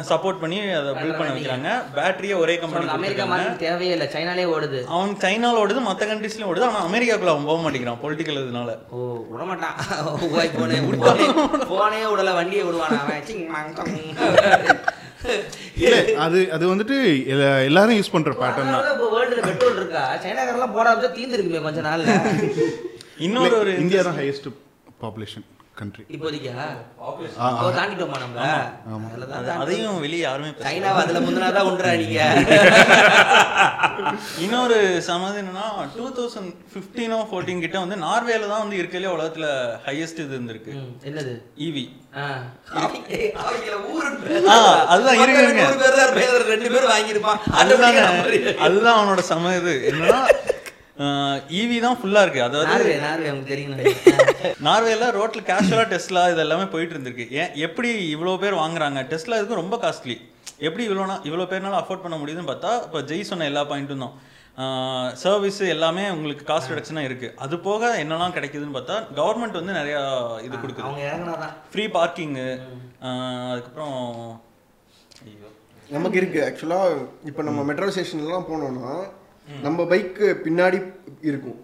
சப்போர்ட் பண்ணி அதை பில் பண்ண வைக்கிறாங்க. பேட்டரியை ஒரே கம்பெனி அமெரிக்கா மார்க்கெட் தேவையே இல்லை சைனாலே ஓடுது. அவன் சைனால ஓடுது மற்ற கண்ட்ரீஸ்லயும் ஓடுது. ஆனால் அமெரிக்காக்குள்ள அவன் போக மாட்டேங்கிறான் பொலிட்டிக்கல் இதனால. ஓ விடமாட்டான் போய் போனே விடுவானே போனே விடல வண்டியை விடுவானா அது அது வந்துட்டு எல்லா- எல்லாரும் யூஸ் பண்ற பேட்டர்ன் தான். வேர்ல்டுல பெட்ரோல் இருக்கா? சைனாக்காரெல்லாம் போட ஆரம்பிச்சா தீர்ந்துருக்குமே கொஞ்ச நாள்ல. இன்னொரு ஒரு இந்தியா தான் ஹையஸ்ட் பாப்புலேஷன் கண்ட்ரி இப்போதைக்கா? தாண்டிட்டோமா நம்ம? அதையும் வெளியே யாருமே சைனாவை அதுல முந்தினாதான் உண்டுறா நீங்க <laughs> இன்னொரு சமாதி என்னன்னா டூ தௌசண்ட் ஃபிஃப்டீனோ ஃபோர்டீன் கிட்ட வந்து நார்வேல தான் வந்து இருக்கலே உலகத்துல ஹையஸ்ட் இது இருந்திருக்கு. என்னது? ஈவி ஆ, அதுதான் பேர் ரெண்டு பேர் வாங்கியிருப்பான் அதுதான் அவனோட சம இது. என்னன்னா ஈவி தான் ஃபுல்லா இருக்கு. அதாவது நார்வே நார்வே அவங்க தெரியும் நினைக்கிறேன். <laughs> நார்வேல ரோட்ல கேஷுவலா டெஸ்லா இது எல்லாமே போயிட்டு இருந்திருக்கு. ஏன் எப்படி இவ்வளோ பேர் வாங்குறாங்க? டெஸ்லா இதுக்கு ரொம்ப காஸ்ட்லி எப்படி இவ்வளோ இவ்வளோ பேர்னால அஃபோர்ட் பண்ண முடியுதுன்னு பார்த்தா இப்போ ஜெய் சொன்ன எல்லா பாயிண்ட்டும் தான். சர்வீஸ் எல்லாமே உங்களுக்கு காஸ்ட் ரிடக்ஷனாக இருக்குது அது போக என்னெல்லாம் கிடைக்குதுன்னு பார்த்தா கவர்மெண்ட் வந்து நிறையா இது கொடுக்குது. ஃப்ரீ பார்க்கிங்கு அதுக்கப்புறம் ஐயோ. நமக்கு இருக்கு. ஆக்சுவலாக இப்போ நம்ம மெட்ரோ ஸ்டேஷன்லாம் போனோம்னா நம்ம பைக்கு பின்னாடி இருக்கும்.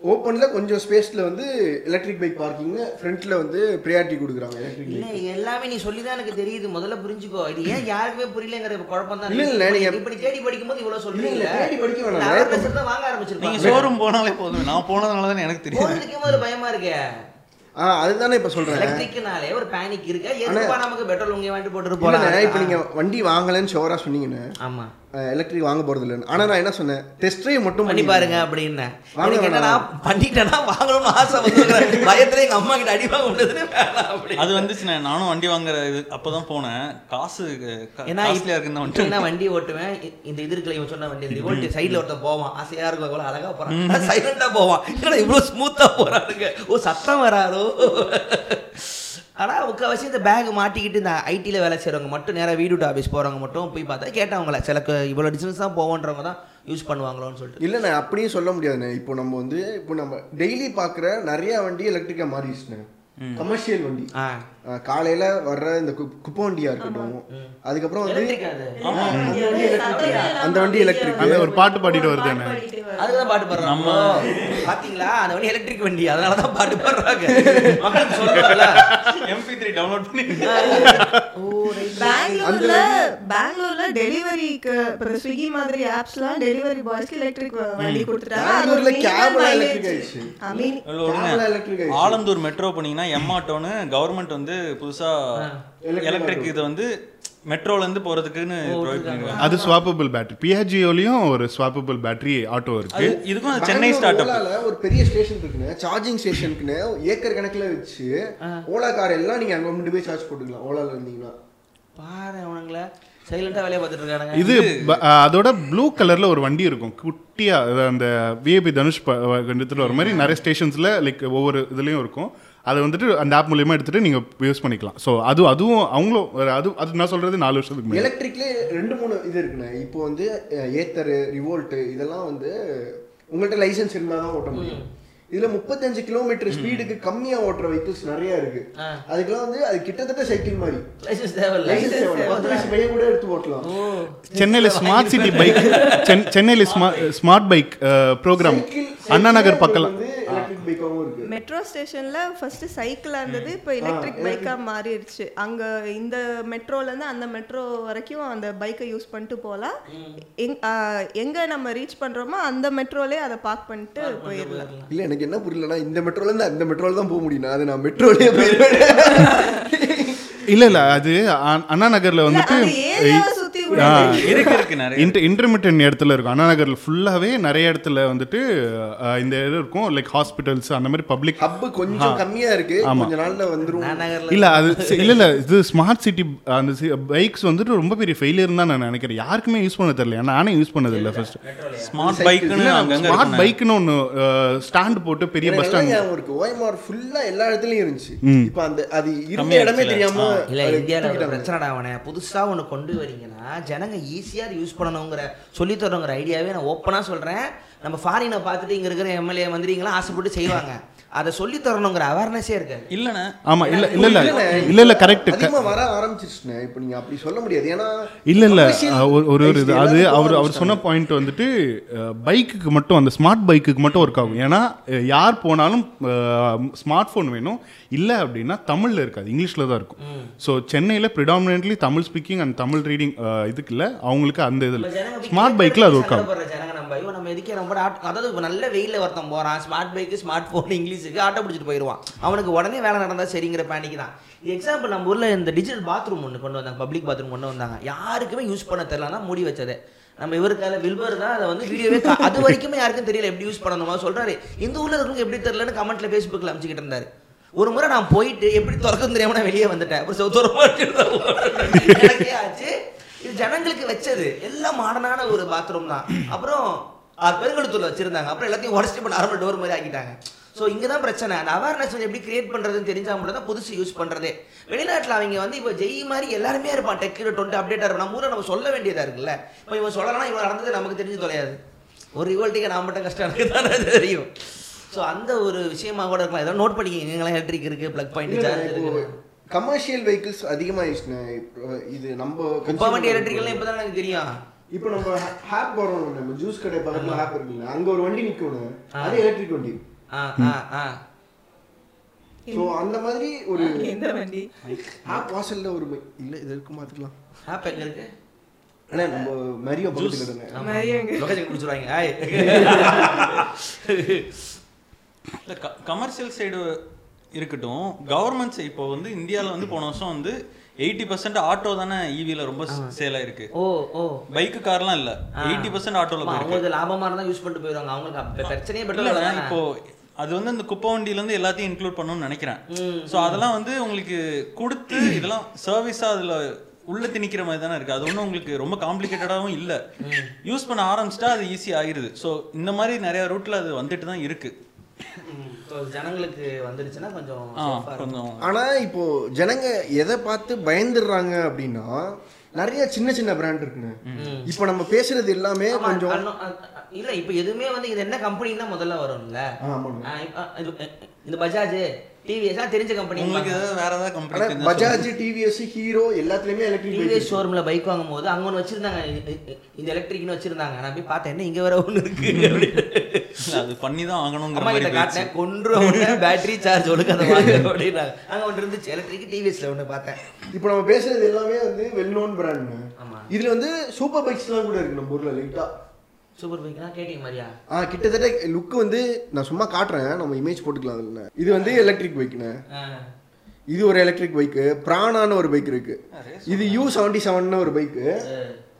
ஓப்பனில் கொஞ்சம் ஸ்பேஸில் வந்து எலக்ட்ரிக் பைக் பார்க்கிங்கு ஃப்ரண்ட்டில் வந்து ப்ரியாரிட்டி கொடுக்குறாங்க எலக்ட்ரிக் இல்ல எல்லாமே நீ சொல்லி தான் எனக்கு தெரியுது. முதல்ல புரிஞ்சுக்கோ. இது ஏன் யாருக்குமே புரியலங்கிற குழப்பம் தான் இல்ல, இல்ல, நீங்க- இப்படி தேடி படிக்கும்போது இவ்வளவு சொல்றீங்க. இல்ல, தேடி படிக்க வேணாம். வாங்க நீங்கள் ஆரம்பிச்சிருப்பாங்க ஷோரூம் போனாலே போதும். நான் போனதுனால தான் எனக்கு தெரியும் போனதுக்கே முதல்ல பயமா இருக்கே? ஆ அதுதானே இப்போ சொல்கிறேன் எலக்ட்ரிக்னாலே ஒரு பேனிக் இருக்கு. எதுப்பா நமக்கு பெட்ரோல் உங்க வாங்கிட்டு போட்டுட்டு போலாம் இப்போ நீங்கள் வண்டி வாங்கலைன்னு ஷோராக சொன்னீங்கண்ணே ஆமா. எலக்ட்ரிக் வாங்க போகிறது இல்லைன்னு ஆனால் நான் என்ன சொன்னேன்? டெஸ்ட் ட்ரைவ் மட்டும் பண்ணி பாருங்க அப்படின்னு. வாங்க எனக்கு என்னன்னா பண்ணிட்டேன்னா வாங்கணும்னு ஆசை வந்து பயத்துல எங்க அம்மா கிட்ட அடி வாங்க முடியுதுன்னு வேணாம் அப்படி. அது வந்துச்சுண்ணே நானும் வண்டி வாங்குற இது அப்போ தான் போனேன். காசு ஏன்னா காஸ்ட்லியாக இருக்குன்னு வந்துட்டு. நான் வண்டி ஓட்டுவேன்? இந்த இது இருக்குல்ல இவன் சொன்ன வண்டி இந்த <laughs> ரிவோல்ட் சைடுல ஒருத்தன் போவான். ஆசையா இருக்கும் எவ்வளவு அழகா போறான். சைலண்டா போவான். என்னடா இவ்வளவு ஸ்மூத்தா போறானுங்க ஓ சத்தம் வராரோ? ஆனால் முக்கால்வாசி இந்த பேக் மாட்டிக்கிட்டு இந்த ஐடியில் வேலை செய்கிறவங்க மட்டும் நேராக வீடு டு ஆஃபீஸ் போகிறவங்க மட்டும் போய் பார்த்தா கேட்டவங்கள சில இவ்வளோ இவ்வளவு டிஸ்டன்ஸ் தான் போவோன்றவங்க தான் யூஸ் பண்ணுவாங்களோன்னு சொல்லிட்டு. இல்லைண்ணே அப்படியும் சொல்ல முடியாதுண்ணே இப்போ நம்ம வந்து இப்போ நம்ம டெய்லி பார்க்குற நிறையா வண்டி எலக்ட்ரிக்காக மாறிடுச்சுண்ணே கமர்ஷியல் வண்டி. காலையில வர்ற இந்த குப்பை வண்டியா இருக்கட்டும். அதுக்கப்புறம் வந்து எலக்ட்ரிக் அது. ஆமா. அந்த வண்டி எலக்ட்ரிக் அந்த ஒரு பாட்டு பாடிட்டு வருது அதுதான் பாட்டு பாடுறாங்க. நம்ம பாத்தீங்களா? அந்த வண்டி எலக்ட்ரிக் வண்டி. அதனால தான் பாட்டு பாடுறாங்க. மக்களுக்கு எம்பி த்ரீ டவுன்லோட் பண்ணி பெங்களூர்ல பெங்களூர்ல டெலிவரிக்கு இப்போ ஸ்விக்கி மாதிரி ஆப்ஸ்லாம் டெலிவரி பாய்ஸ்க்கு எலக்ட்ரிக் வண்டி கொடுத்துட்டாங்க. பெங்களூர்ல கேப்ல. எலக்ட்ரிக் ஆயிடுச்சு. கேப்ல எலக்ட்ரிக் ஆயிடுச்சு. ஆலந்தூர் மெட்ரோ போனீங்கன்னா எம்ஆட்டோன்னு கவர்மெண்ட் வந்து புதுசா எலக்ட்ரிக் இது வந்து மெட்ரோல இருந்து போறதுக்குன்னு அது ஸ்வாப்பபிள் பேட்டரி பிஹெச்ஜியோலையும் ஒரு ஸ்வாப்பபிள் பேட்டரி ஆட்டோ இருக்கு. இதுக்கும் சென்னை ஸ்டார்ட் அப் ஒரு பெரிய ஸ்டேஷன் இருக்குன்னு சார்ஜிங் ஸ்டேஷனுக்குன்னு ஏக்கர் கணக்குல வச்சு ஓலா கார் எல்லாம் நீங்க அங்க கொண்டு போய் சார்ஜ் போட்டுக்கலாம் ஓலால இருந்தீங்கன்னா. பாரு அவனுங்கள. சைலண்டா வேலையை பார்த்துட்டு இருக்கானுங்க. இது அதோட ப்ளூ கலர்ல ஒரு வண்டி இருக்கும். குட்டியா அது அந்த விஏபி தனுஷ் ப- எடுத்துட்டு வர மாதிரி நிறைய ஸ்டேஷன்ஸ்ல லைக் ஒவ்வொரு இதுலயும் இருக்கும். அதை வந்துட்டு அந்த ஆப் மூலியமா எடுத்துட்டு நீங்க யூஸ் பண்ணிக்கலாம். ஸோ அது அதுவும் அவங்களும் அது அது நான் சொல்றது நாலு வருஷத்துக்கு மேலே எலக்ட்ரிக்ல ரெண்டு மூணு இது இருக்குண்ணே. இப்போ வந்து ஏத்தர் ரிவோல்ட் இதெல்லாம் வந்து உங்கள்கிட்ட லைசென்ஸ் இருந்தால் தான் ஓட்ட முடியும். இதுல முப்பத்தஞ்சு கிலோமீட்டர் ஸ்பீடுக்கு கம்மியா ஓட்டுற வெஹிக்கிள்ஸ் நிறைய இருக்கு. அதுக்கெல்லாம் வந்து அது கிட்டத்தட்ட சைக்கிள் மாதிரி. பையன் கூட எடுத்து ஓட்டலாம் சென்னையில் ஸ்மார்ட் சிட்டி பைக் சென்னையில் smart bike program Anna Nagar பக்கம் பைக்காவும் இருக்கு. மெட்ரோ ஸ்டேஷன்ல ஃபர்ஸ்ட் சைக்கிளா இருந்தது இப்போ எலக்ட்ரிக் பைக்கா மாறிடுச்சு. அங்க இந்த மெட்ரோல இருந்து அந்த மெட்ரோ வரைக்கும் அந்த பைக்கை யூஸ் பண்ணிட்டு போகலாம் எங்க நம்ம ரீச் பண்றோமோ அந்த மெட்ரோலே அதை பார்க் பண்ணிட்டு போயிடலாம். இல்ல எனக்கு என்ன புரியலன்னா இந்த மெட்ரோல இருந்து அந்த மெட்ரோல தான் போக முடியும். அது நான் மெட்ரோலயே போயிருவேன் இல்ல இல்ல அது அண்ணா நகர்ல வந்துட்டு இருக்கு. இருக்கு நிறைய. இன்டர் இன்டர்மீடியன் இடத்துல இருக்கும். அண்ணா நகர்ல ஃபுல்லாவே நிறைய இடத்துல வந்துட்டு இந்த இது இருக்கும். லைக் ஹாஸ்பிட்டல்ஸ் அந்த மாதிரி பப்ளிக் ஹப் கொஞ்சம் கம்மியா இருக்கு. கொஞ்ச நாள்ல வந்துரும். இல்ல அது இல்ல இல்ல. இது ஸ்மார்ட் சிட்டி அந்த பைக்ஸ் வந்துட்டு ரொம்ப பெரிய ஃபெயிலியர் தான் நான் நினைக்கிறேன். யாருக்குமே யூஸ் பண்ண தெரியல. நானே யூஸ் பண்ணது இல்ல ஃபர்ஸ்ட் ஸ்மார்ட் பைக்குன்னு அங்கங்க ஸ்மார்ட் பைக்னு ஒன்னு ஸ்டாண்ட் போட்டு பெரிய பஸ் ஸ்டாண்ட் இருக்கு. ஓஎம்ஆர் ஃபுல்லா எல்லா இடத்துலயும் இருந்துச்சு. இப்போ அந்த அது இருந்த இடமே. தெரியாம இல்ல தூக்கிட்டாங்க. பிரச்சனைடா அவனை. புதுசா ஒன்று கொண்டு வரீங்கன்னா ஜனங்க ஈஸியா யூஸ் பண்ணணுங்கிற சொல்லி தரணுங்கிற ஐடியாவே நான் ஓப்பனாக சொல்கிறேன் நம்ம ஃபாரினை பார்த்துட்டு இங்கே இருக்கிற எம்எல்ஏ மந்திரிங்களாம் ஆசைப்பட்டு செய்வாங்க. அதை சொல்லி தரணுங்கிற அவேர்னஸே இருக்காது இல்லண்ணே. ஆமா இல்ல இல்ல இல்ல இல்ல இல்ல கரெக்ட் வர ஆரம்பிச்சிருச்சுண்ணே. இப்போ நீங்க அப்படி சொல்ல முடியாது. ஏன்னா இல்ல இல்ல ஒரு ஒரு ஒரு இது அது அவர் அவர் சொன்ன பாயிண்ட் வந்துட்டு பைக்குக்கு மட்டும் அந்த ஸ்மார்ட் பைக்குக்கு மட்டும் ஒர்க் ஆகும். ஏன்னா யார் போனாலும் ஸ்மார்ட் ஃபோன் வேணும். இல்லை அப்படின்னா தமிழ்ல இருக்காது. இங்கிலீஷ்ல தான் இருக்கும். ஸோ சென்னையில் predominantly Tamil speaking and Tamil reading இதுக்கு இல்லை. அவங்களுக்கு அந்த இதில் ஸ்மார்ட் பைக்கில் அது ஒர்க் ஆகும். நம்ம எதுக்கே ஆட்டோ அதாவது நல்ல வெயிலில் ஒருத்தன் போகிறான் ஸ்மார்ட் பைக்கு ஸ்மார்ட் ஃபோன் இங்கிலீஷுக்கு ஆட்டோ பிடிச்சிட்டு போயிடுவான் அவனுக்கு உடனே வேலை நடந்தா சரிங்கிற பேனிக்கு தான். எக்ஸாம்பிள் நம்ம ஊரில் இந்த டிஜிட்டல் பாத்ரூம் ஒன்று கொண்டு வந்தாங்க பப்ளிக் பாத்ரூம் கொண்டு வந்தாங்க. யாருக்குமே யூஸ் பண்ண தெரியலன்னா மூடி வச்சது. நம்ம இவருக்கால வில்பர் தான் அதை வந்து வீடியோவே அது வரைக்குமே யாருக்கும் தெரியல எப்படி யூஸ் பண்ணணுமா சொல்றாரு. இந்த ஊர்ல இருக்கிறவங்க எப்படி தெரியலன்னு கமெண்ட்ல ஃபேஸ்புக்கில் அமைச்சிக்கிட்டு இருந்தாரு. ஒரு முறை நான் போயிட்டு எப்படி திறக்கும் தெரியாம நான் வெளியே வந்துட்டேன். அப்புறம் செவத்தோரமா ஆச்சு. இது ஜனங்களுக்கு வச்சது. எல்லாம் மாடனான ஒரு பாத்ரூம் தான். அப்புறம் அது பெருங்கழுத்தூர்ல வச்சிருந்தாங்க. அப்புறம் எல்லாத்தையும் உடச்சிட்டு பண்ண நார்மல் டோர் மாதிரி ஆக்கிட்டாங்க. ஸோ இங்கே தான் பிரச்சனை. அந்த அவேர்னஸ் எப்படி கிரியேட் பண்ணுறதுன்னு தெரிஞ்சா மட்டும் தான் புதுசு யூஸ் பண்ணுறதே வெளிநாட்டில் அவங்க வந்து இப்போ ஜெய் மாதிரி எல்லாருமே இருப்பான். டெக்கு டுவெண்ட்டி அப்டேட்டாக இருக்கும் நம்ம ஊரை நம்ம சொல்ல வேண்டியதாக இருக்குல்ல. இப்போ இவன் சொல்லலாம் இவன் நடந்தது நமக்கு தெரிஞ்சு தொலையாது. ஒரு ரிவோல்ட்டிக்கு நான் மட்டும் கஷ்டம். எனக்கு தானே தெரியும். ஸோ அந்த ஒரு விஷயமா கூட இருக்கலாம். ஏதோ நோட் பண்ணிக்கிங்க எங்கெல்லாம் எலக்ட்ரிக் இருக்குது ப்ளக் பாயிண்ட் சார்ஜ் இருக்கு. கமர்ஷியல் வெஹிக்கிள்ஸ் இப்போ இது நம்ம குப்பை வண்டி எலக்ட்ரிக்கல்லாம் இப்போ தான் எனக்கு தெரியும். இப்போ நம்ம ஹேப் போறோம் நம்ம ஜூஸ் கடை பக்கத்துல ஹேப் இருக்குல்ல அங்க ஒரு வண்டி நிக்கணும் அது எலக்ட்ரிக் வண்டி. ஸோ அந்த மாதிரி ஒரு எந்த வண்டி? ஹேப் வாசல்ல ஒரு இல்ல இது இருக்கு பார்த்துக்கலாம் ஆப் எங்கே இருக்கு? அண்ணா நம்ம மரியோ பக்கத்துல லொகேஷன் ஆய் இல்லை கமர்ஷியல் சைடு இருக்கட்டும் கவர்மெண்ட்ஸ் இப்போ வந்து இந்தியாவில் வந்து போன வருஷம் வந்து எயிட்டி பர்சன்ட் ஆட்டோ தானே ஈவியில் ரொம்ப சேல் ஆயிருக்கு. ஓ ஓ. பைக்கு கார்லாம் இல்லை. எயிட்டி பர்சன்ட் ஆட்டோவில் போயிருக்கு. அவங்களுக்கு லாபமா இருந்தா யூஸ் பண்ணிட்டு போயிடுவாங்க. அவங்களுக்கு பிரச்சனையே பெட்ரோல் இப்போ அது வந்து இந்த குப்பை வண்டியில இருந்து எல்லாத்தையும் இன்க்ளூட் பண்ணணும்னு நினைக்கிறேன். ஸோ அதெல்லாம் வந்து உங்களுக்கு கொடுத்து இதெல்லாம் சர்வீஸாக அதில் உள்ள திணிக்கிற மாதிரி தானே இருக்கு. அது ஒன்றும் உங்களுக்கு ரொம்ப காம்ப்ளிகேட்டடாகவும் இல்லை. யூஸ் பண்ண ஆரம்பிச்சிட்டா அது ஈஸி ஆயிருது. ஸோ இந்த மாதிரி நிறைய ரூட்ல அது வந்துட்டு தான் இருக்கு. So, ஜனங்களுக்கு வந்துடுச்சுன்னா கொஞ்சம். கொஞ்சம் ஆனா இப்போ ஜனங்க எதை பார்த்து பயந்துடுறாங்க அப்படின்னா நிறைய சின்ன சின்ன பிராண்ட் இருக்குண்ணே இப்போ நம்ம பேசுறது எல்லாமே கொஞ்சம் இல்ல இப்ப எதுவுமே வந்து இது என்ன கம்பெனி தான் முதல்ல வரும்ல? இந்த பஜாஜ் டிவிஎஸ் தெரிஞ்ச கம்பெனி உங்களுக்கு ஏதாவது வேற ஏதாவது கம்பெனி பஜாஜ் டிவிஎஸ் ஹீரோ எல்லாத்துலயுமே எலக்ட்ரிக் டிவிஎஸ் ஷோரூம்ல பைக் வாங்கும் போது அங்க ஒன்று வச்சிருந்தாங்க இந்த எலக்ட்ரிக்னு வச்சிருந்தாங்க. நான் போய் பார்த்தேன் என்ன இங்க வேற ஒண்ணு இருக்கு அப்படின்னு. அது பண்ணி தான் அம்மா மாதிரி. காட்டினேன் கொன்று பேட்டரி சார்ஜ் ஒழுங்கு அதை வாங்க அப்படின்னாங்க. அங்க ஒன்று இருந்துச்சு எலக்ட்ரிக் டிவிஎஸ்ல ஒன்று பார்த்தேன். இப்போ நம்ம பேசுறது எல்லாமே வந்து வெல் நோன் பிராண்ட் ஆமா. இதுல வந்து சூப்பர் பைக்ஸ்லாம் கூட இருக்கு நம்ம ஊர்ல லைட்டா சூப்பர் பைக்னா கேட்டிங்க மாதிரியா? ஆ கிட்டத்தட்ட லுக் வந்து நான் சும்மா காட்டுறேன். நம்ம இமேஜ் போட்டுக்கலாம் அதுல இது வந்து எலக்ட்ரிக் பைக்ண்ணே ஆ. இது ஒரு எலக்ட்ரிக் பைக்கு பிராணான்னு ஒரு பைக் இருக்கு. இது யூ செவன்டி செவன் ஒரு bike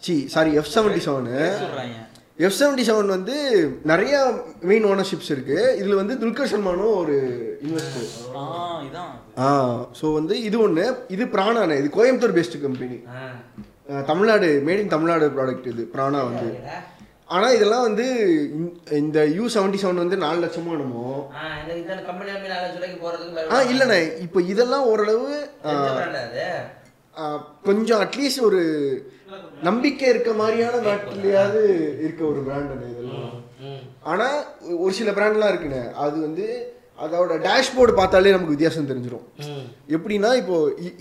C sorry F seventy seven சொல்றாங்க. எஃப் செவன்டி செவன் வந்து நிறைய மெயின் ஓனர்ஷிப்ஸ் இருக்கு. இதுல வந்து துல்கர் சல்மானும் ஒரு இன்வெஸ்டர் ஆ ஸோ வந்து இது ஒன்று இது பிராணானே இது Coimbatore based company. Tamil Nadu made in Tamil Nadu product இது. பிராணா வந்து. ஆனால் இதெல்லாம் வந்து இந்த- யூ செவன்டி செவன் வந்து நாலு லட்சமோ என்னமோ? ஆ, இல்லைண்ணே. இப்போ இதெல்லாம் ஓரளவு கொஞ்சம் அட்லீஸ்ட் ஒரு நம்பிக்கை இருக்க மாதிரியான நாட்டிலேயாவது இருக்க ஒரு பிராண்ட் இதெல்லாம். ஆனால் ஒரு சில பிராண்ட்லாம் இருக்குண்ணே. அது வந்து அதோட டேஷ்போர்டு பார்த்தாலே நமக்கு வித்தியாசம் தெரிஞ்சிடும். எப்படின்னா இப்போ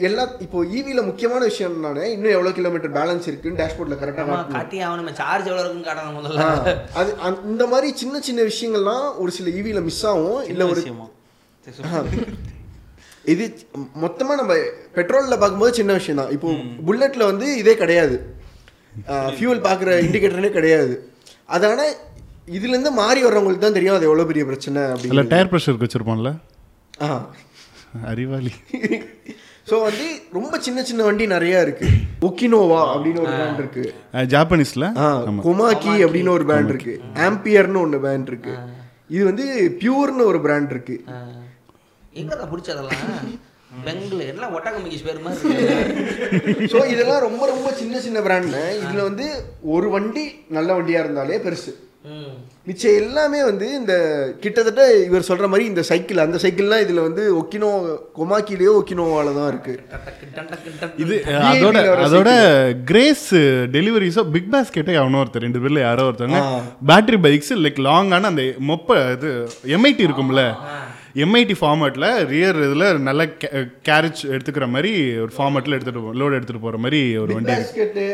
எல்லா இப்போ ஈவியில் முக்கியமான விஷயம் என்னன்னா இன்னும் எவ்வளோ கிலோமீட்டர் பேலன்ஸ் இருக்குன்னு டேஷ்போர்டில் கரெக்டாக காட்டி அவனுமே சார்ஜ் எவ்வளவு இருக்குன்னு காட்டணும் முதல்ல. அது இந்த மாதிரி சின்ன சின்ன விஷயங்கள்லாம் ஒரு சில ஈவியில் மிஸ் ஆகும். இல்லை ஒரு. இது மொத்தமாக நம்ம பெட்ரோலில் பார்க்கும்போது சின்ன விஷயம் தான். இப்போ புல்லட்டில் வந்து இதே கிடையாது. ஃபியூல் பார்க்குற இண்டிகேட்டரே கிடையாது. அதான இதுலேருந்து மாறி வர்றவங்களுக்கு தான் தெரியும் அது எவ்வளோ பெரிய பிரச்சனை இல்லை அப்படின்னு டயர் ப்ரெஷருக்கு வச்சுருப்பான்ல ஆ. அறிவாளி. ஸோ வந்து ரொம்ப சின்ன சின்ன வண்டி நிறைய இருக்கு. ஒக்கினோவா அப்படின்னு ஒரு பிராண்ட் இருக்கு. ஜாப்பனீஸில்? ஆ கொமாக்கி அப்படின்னு ஒரு பிராண்ட் இருக்கு. ஆம்பியர்னு ஒன்று பிராண்ட் இருக்கு. இது வந்து பியூர்னு ஒரு பிராண்ட் இருக்கு. எங்கடா பிடிச்சதெல்லாம்? பெங்களூர். எல்லாம் பேர் மாதிரி. ஸோ இதெல்லாம் ரொம்ப ரொம்ப சின்ன சின்ன பிராண்ட்னு இதுல வந்து ஒரு வண்டி நல்ல வண்டியா இருந்தாலே பெருசு. மிச்சம் எல்லாமே வந்து இந்த கிட்டத்தட்ட இவர் சொல்ற மாதிரி இந்த சைக்கிள் அந்த சைக்கிள்லாம் இதுல வந்து ஒக்கினோ கொமாக்கிலேயோ ஒக்கினோவால தான் இருக்கு. இது அதோட அதோட கிரேஸ் டெலிவரிஸோ பிக் பாஸ்கெட்டே அவனோ ஒருத்தர் ரெண்டு பேர்ல யாரோ ஒருத்தவங்க. பேட்டரி பைக்ஸ் லைக் லாங்கான அந்த மொப்ப இது எம்ஐடி இருக்கும்ல. எம்ஐடி ஃபார்மேட்டில் ரியர் இதில் நல்ல கேரேஜ் எடுத்துக்கிற மாதிரி ஒரு ஃபார்மேட்டில் எடுத்துகிட்டு லோடு எடுத்துகிட்டு போகிற மாதிரி ஒரு வண்டி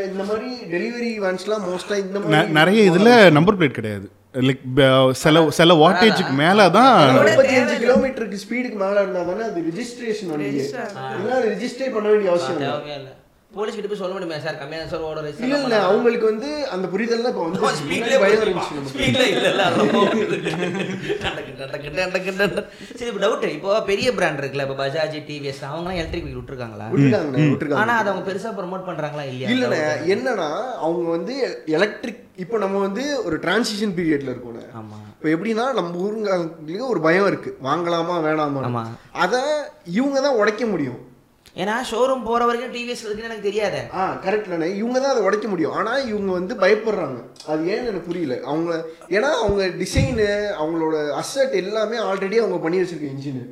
இந்த மாதிரி டெலிவரி வேன்ஸ்லாம் மோஸ்டா இந்த நிறைய இதில் நம்பர் பிளேட் கிடையாது. லைக் சில சில வாட்டேஜுக்கு மேலே தான் முப்பத்தி அஞ்சு கிலோமீட்டருக்கு ஸ்பீடுக்கு மேல இருந்தா தானே அது ரெஜிஸ்ட்ரேஷன் வண்டி. ரெஜிஸ்டர் பண்ண வேண்டிய அவசியம் இல்லை. போலீஸ் கிட்ட போய் சொல்ல முடியுமா சார். கம்மியான சார் ஓட ரேஸ் இல்ல இல்ல அவங்களுக்கு வந்து அந்த புரிதல்லாம் இப்போ வந்து ஸ்பீட்ல பயம் இருந்துச்சு ஸ்பீட்ல இல்ல இல்ல. சரி இப்போ டவுட் இப்போ பெரிய பிராண்ட் இருக்குல்ல இப்போ பஜாஜ் டிவிஎஸ் அவங்கலாம் எலக்ட்ரிக் பைக் விட்டுருக்காங்களா? விட்டுருக்காங்க. ஆனா அதை அவங்க பெருசா ப்ரோமோட் பண்றாங்களா இல்லையா? இல்லண்ணே என்னன்னா அவங்க வந்து எலக்ட்ரிக் இப்போ நம்ம வந்து ஒரு டிரான்சிஷன் பீரியட்ல இருக்கோண்ணே ஆமா. இப்போ எப்படின்னா நம்ம ஊருங்களுக்கு ஒரு பயம் இருக்கு. வாங்கலாமா வேணாமா. அதை இவங்க தான் உடைக்க முடியும். ஏன்னா ஷோரூம் போற வரைக்கும் டிவிஎஸ் இருக்குன்னு எனக்கு தெரியாதே. ஆ கரெக்ட்லண்ணே இவங்க தான் அதை உடைக்க முடியும். ஆனால் இவங்க வந்து பயப்படுறாங்க. அது ஏன்னு எனக்கு புரியல. அவங்க ஏன்னா அவங்க டிசைனு அவங்களோட அசட் எல்லாமே ஆல்ரெடி அவங்க பண்ணி வச்சிருக்க இன்ஜினு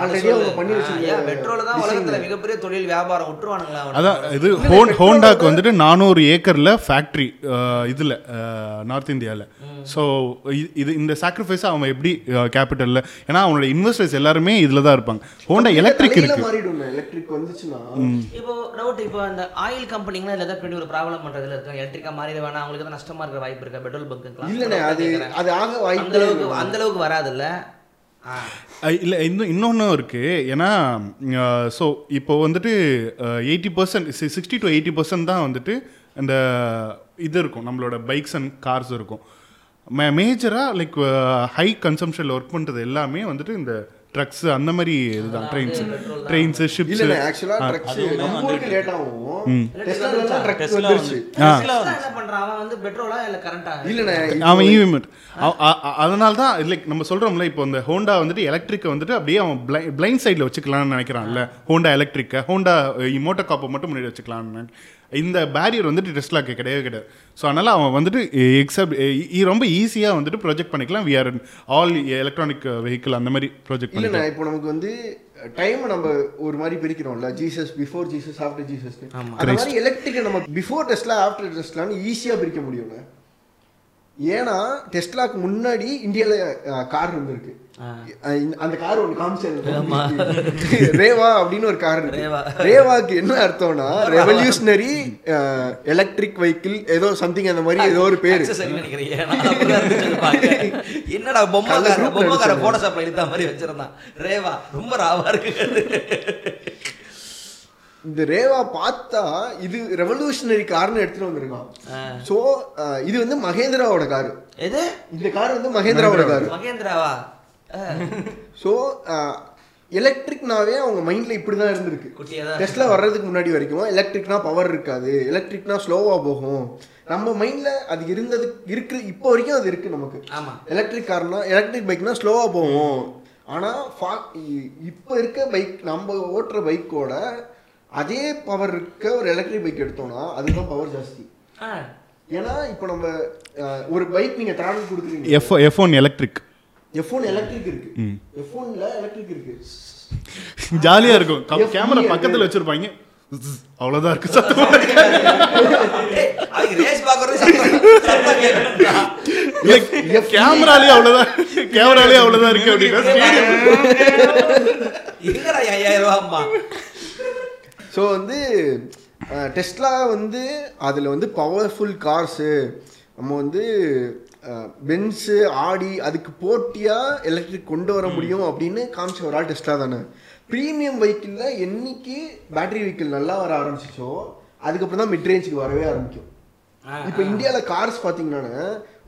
ஆல்ரெடி அவங்க பண்ணி ஏன் வச்சிருக்காங்க பெட்ரோல் தான் உலகத்துல மிகப்பெரிய தொழில் வியாபாரம் விட்டுருவானுங்களா? அதான் இது ஹோன் ஹோண்டாக்கு வந்துட்டு நானூறு ஏக்கரில் ஃபேக்ட்ரி இதில் நார்த் இந்தியாவில் ஸோ இது இந்த சாக்ரிஃபைஸை அவன் எப்படி கேபிட்டலில் ஏன்னா அவனோட இன்வெஸ்டர்ஸ் எல்லாருமே இதில் தான் இருப்பாங்க. ஹோண்டா எலக்ட்ரிக் இருக்கு. மாறிடும் எலக்ட்ரிக் வந்துச்சுன்னா? இப்போ டவுட் இப்போ அந்த ஆயில் கம்பெனிங்களா இல்லை ஏதாவது ஒரு ப்ராப்ளம் பண்றதுல இருக்காங்க. எலக்ட்ரிக்கா மாறிட அவங்களுக்கு தான் நஷ்டமா இருக்கிற வாய்ப்பு இருக்கா? பெட்ரோல் பங்க்குலாம் அது அது ஆக அந்த வாய்ப்பு அளவுக்கு அந்த அளவுக்கு வராதுல்ல. இல்லை இன்னும் இன்னொன்றும் இருக்குது ஏன்னா ஸோ இப்போ வந்துட்டு eighty percent sixty to eighty percent தான் வந்துட்டு அந்த இது இருக்கும். நம்மளோட பைக்ஸ் அண்ட் கார்ஸ் இருக்கும். மே மேஜராக லைக் ஹை கன்சம்ஷனில் ஒர்க் பண்ணுறது எல்லாமே வந்துட்டு இந்த ட்ரக்ஸ் அந்த மாதிரி இதுதான் ட்ரெயின்ஸ் ட்ரெயின்ஸு ஷிப்ஸ் இல்லண்ணே ஆக்சுவலா ட்ரக்ஸ் நம்ம ஊருக்கு லேட் ஆகும். டெஸ்லா ட்ரக்ஸ் வந்துருச்சு. டெஸ்லா என்ன பண்றான் அவன் வந்து பெட்ரோலா இல்ல கரண்டா இல்லண்ணே அவன் ஈவிமெண்ட் அதனால தான் லைக் நம்ம சொல்கிறோம்ல இப்போ இந்த ஹோண்டா வந்துட்டு எலக்ட்ரிக்கை வந்துட்டு அப்படியே அவன் பிளைண்ட் சைடில் வச்சுக்கலாம்னு நினைக்கிறான்ல. ஹோண்டா எலக்ட்ரிக்கை ஹோண்டா மோட்டர் காப்பை மட்டும் முன்னாடி வச்சுக்கலாம்னு. இந்த பேரியர் வந்துட்டு டெஸ்லாக்கு கிடையவே கிடையாது. ஸோ அதனால் அவன் வந்துட்டு எக்ஸப்ட் ரொம்ப ஈஸியாக வந்துட்டு ப்ரொஜெக்ட் பண்ணிக்கலாம். We are all electronic vehicle அந்த மாதிரி ப்ரொஜெக்ட் பண்ணிக்கலாம். இப்போ நமக்கு வந்து டைம் நம்ம ஒரு மாதிரி பிரிக்கிறோம்ல. Jesus before Jesus after Jesus அந்த மாதிரி எலக்ட்ரிக்கை நம்ம பிஃபோர் டெஸ்லா ஆஃப்டர் டெஸ்லான்னு ஈஸியாக பிரிக்க முடியும்ல ஏன்னா டெஸ்லாக்கு முன்னாடி இந்தியாவில் கார் இருந்திருக்கு. அந்த கார் ஒன்று காமிச்சது <laughs> ரேவா அப்படின்னு ஒரு கார். ரேவாக்கு என்ன அர்த்தம்னா ரெவல்யூஷனரி எலக்ட்ரிக் வெஹிக்கிள் ஏதோ சம்திங் அந்த மாதிரி ஏதோ ஒரு பேர். என்னடா பொம்மைக்கார பொம்மைக்கார போட்டோஷாப்ல இழுத்த மாதிரி வச்சிருந்தான். ரேவா ரொம்ப ராவா இருக்கு இந்த ரேவா பார்த்தா இது ரெவல்யூஷனரி கார்னு எடுத்துட்டு வந்திருக்கான். ஸோ இது வந்து மகேந்திராவோட கார். எது? இந்த கார் வந்து மகேந்திராவோட கார். மகேந்திராவா? ஸோ எலக்ட்ரிக்னாவே அவங்க மைண்ட்ல இப்படி தான் இருந்திருக்கு. டெஸ்ட்ல வர்றதுக்கு முன்னாடி வரைக்கும் எலக்ட்ரிக்னா பவர் இருக்காது. எலக்ட்ரிக்னா ஸ்லோவா போகும். நம்ம மைண்ட்ல அது இருந்தது இருக்கு இப்போ வரைக்கும் அது இருக்கு நமக்கு. எலக்ட்ரிக் கார்னா எலக்ட்ரிக் பைக்னா ஸ்லோவா போகும். ஆனா ஃபா- இப்போ இருக்க பைக் நம்ம ஓட்டுற பைக்கோட அதே பவர் இருக்க ஒரு எலக்ட்ரிக் பைக் எடுத்தோம்னா அதுதான் பவர் ஜாஸ்தி. ஏன்னா இப்போ நம்ம ஒரு பைக் நீங்க த்ராடல் கொடுக்குறீங்க. F F one electric F one electric இருக்கு. எஃப்ஒன்ல எலக்ட்ரிக் இருக்கு. ஜாலியாக இருக்கும். கேமரா. பக்கத்தில் வச்சுருப்பாங்க. அவ்வளோதான் இருக்கு சத்தம். கேமராலே அவ்வளோதான் கேமராலே அவ்வளோதான் இருக்கு அப்படின்னா ஸோ வந்து டெஸ்லா வந்து அதில் வந்து பவர்ஃபுல் கார்ஸு நம்ம வந்து பென்ஸு ஆடி அதுக்கு போட்டியாக எலக்ட்ரிக் கொண்டு வர முடியும் அப்படின்னு காமிச்ச ஒரு ஆள் டெஸ்லா தானே. ப்ரீமியம் வெஹிக்கிளில் என்னைக்கு பேட்டரி வெஹிக்கிள் நல்லா வர ஆரம்பிச்சிச்சோ அதுக்கப்புறம் தான் மிட் ரேஞ்சுக்கு வரவே ஆரம்பிக்கும். இப்போ இந்தியாவில் கார்ஸ் பார்த்தீங்கன்னா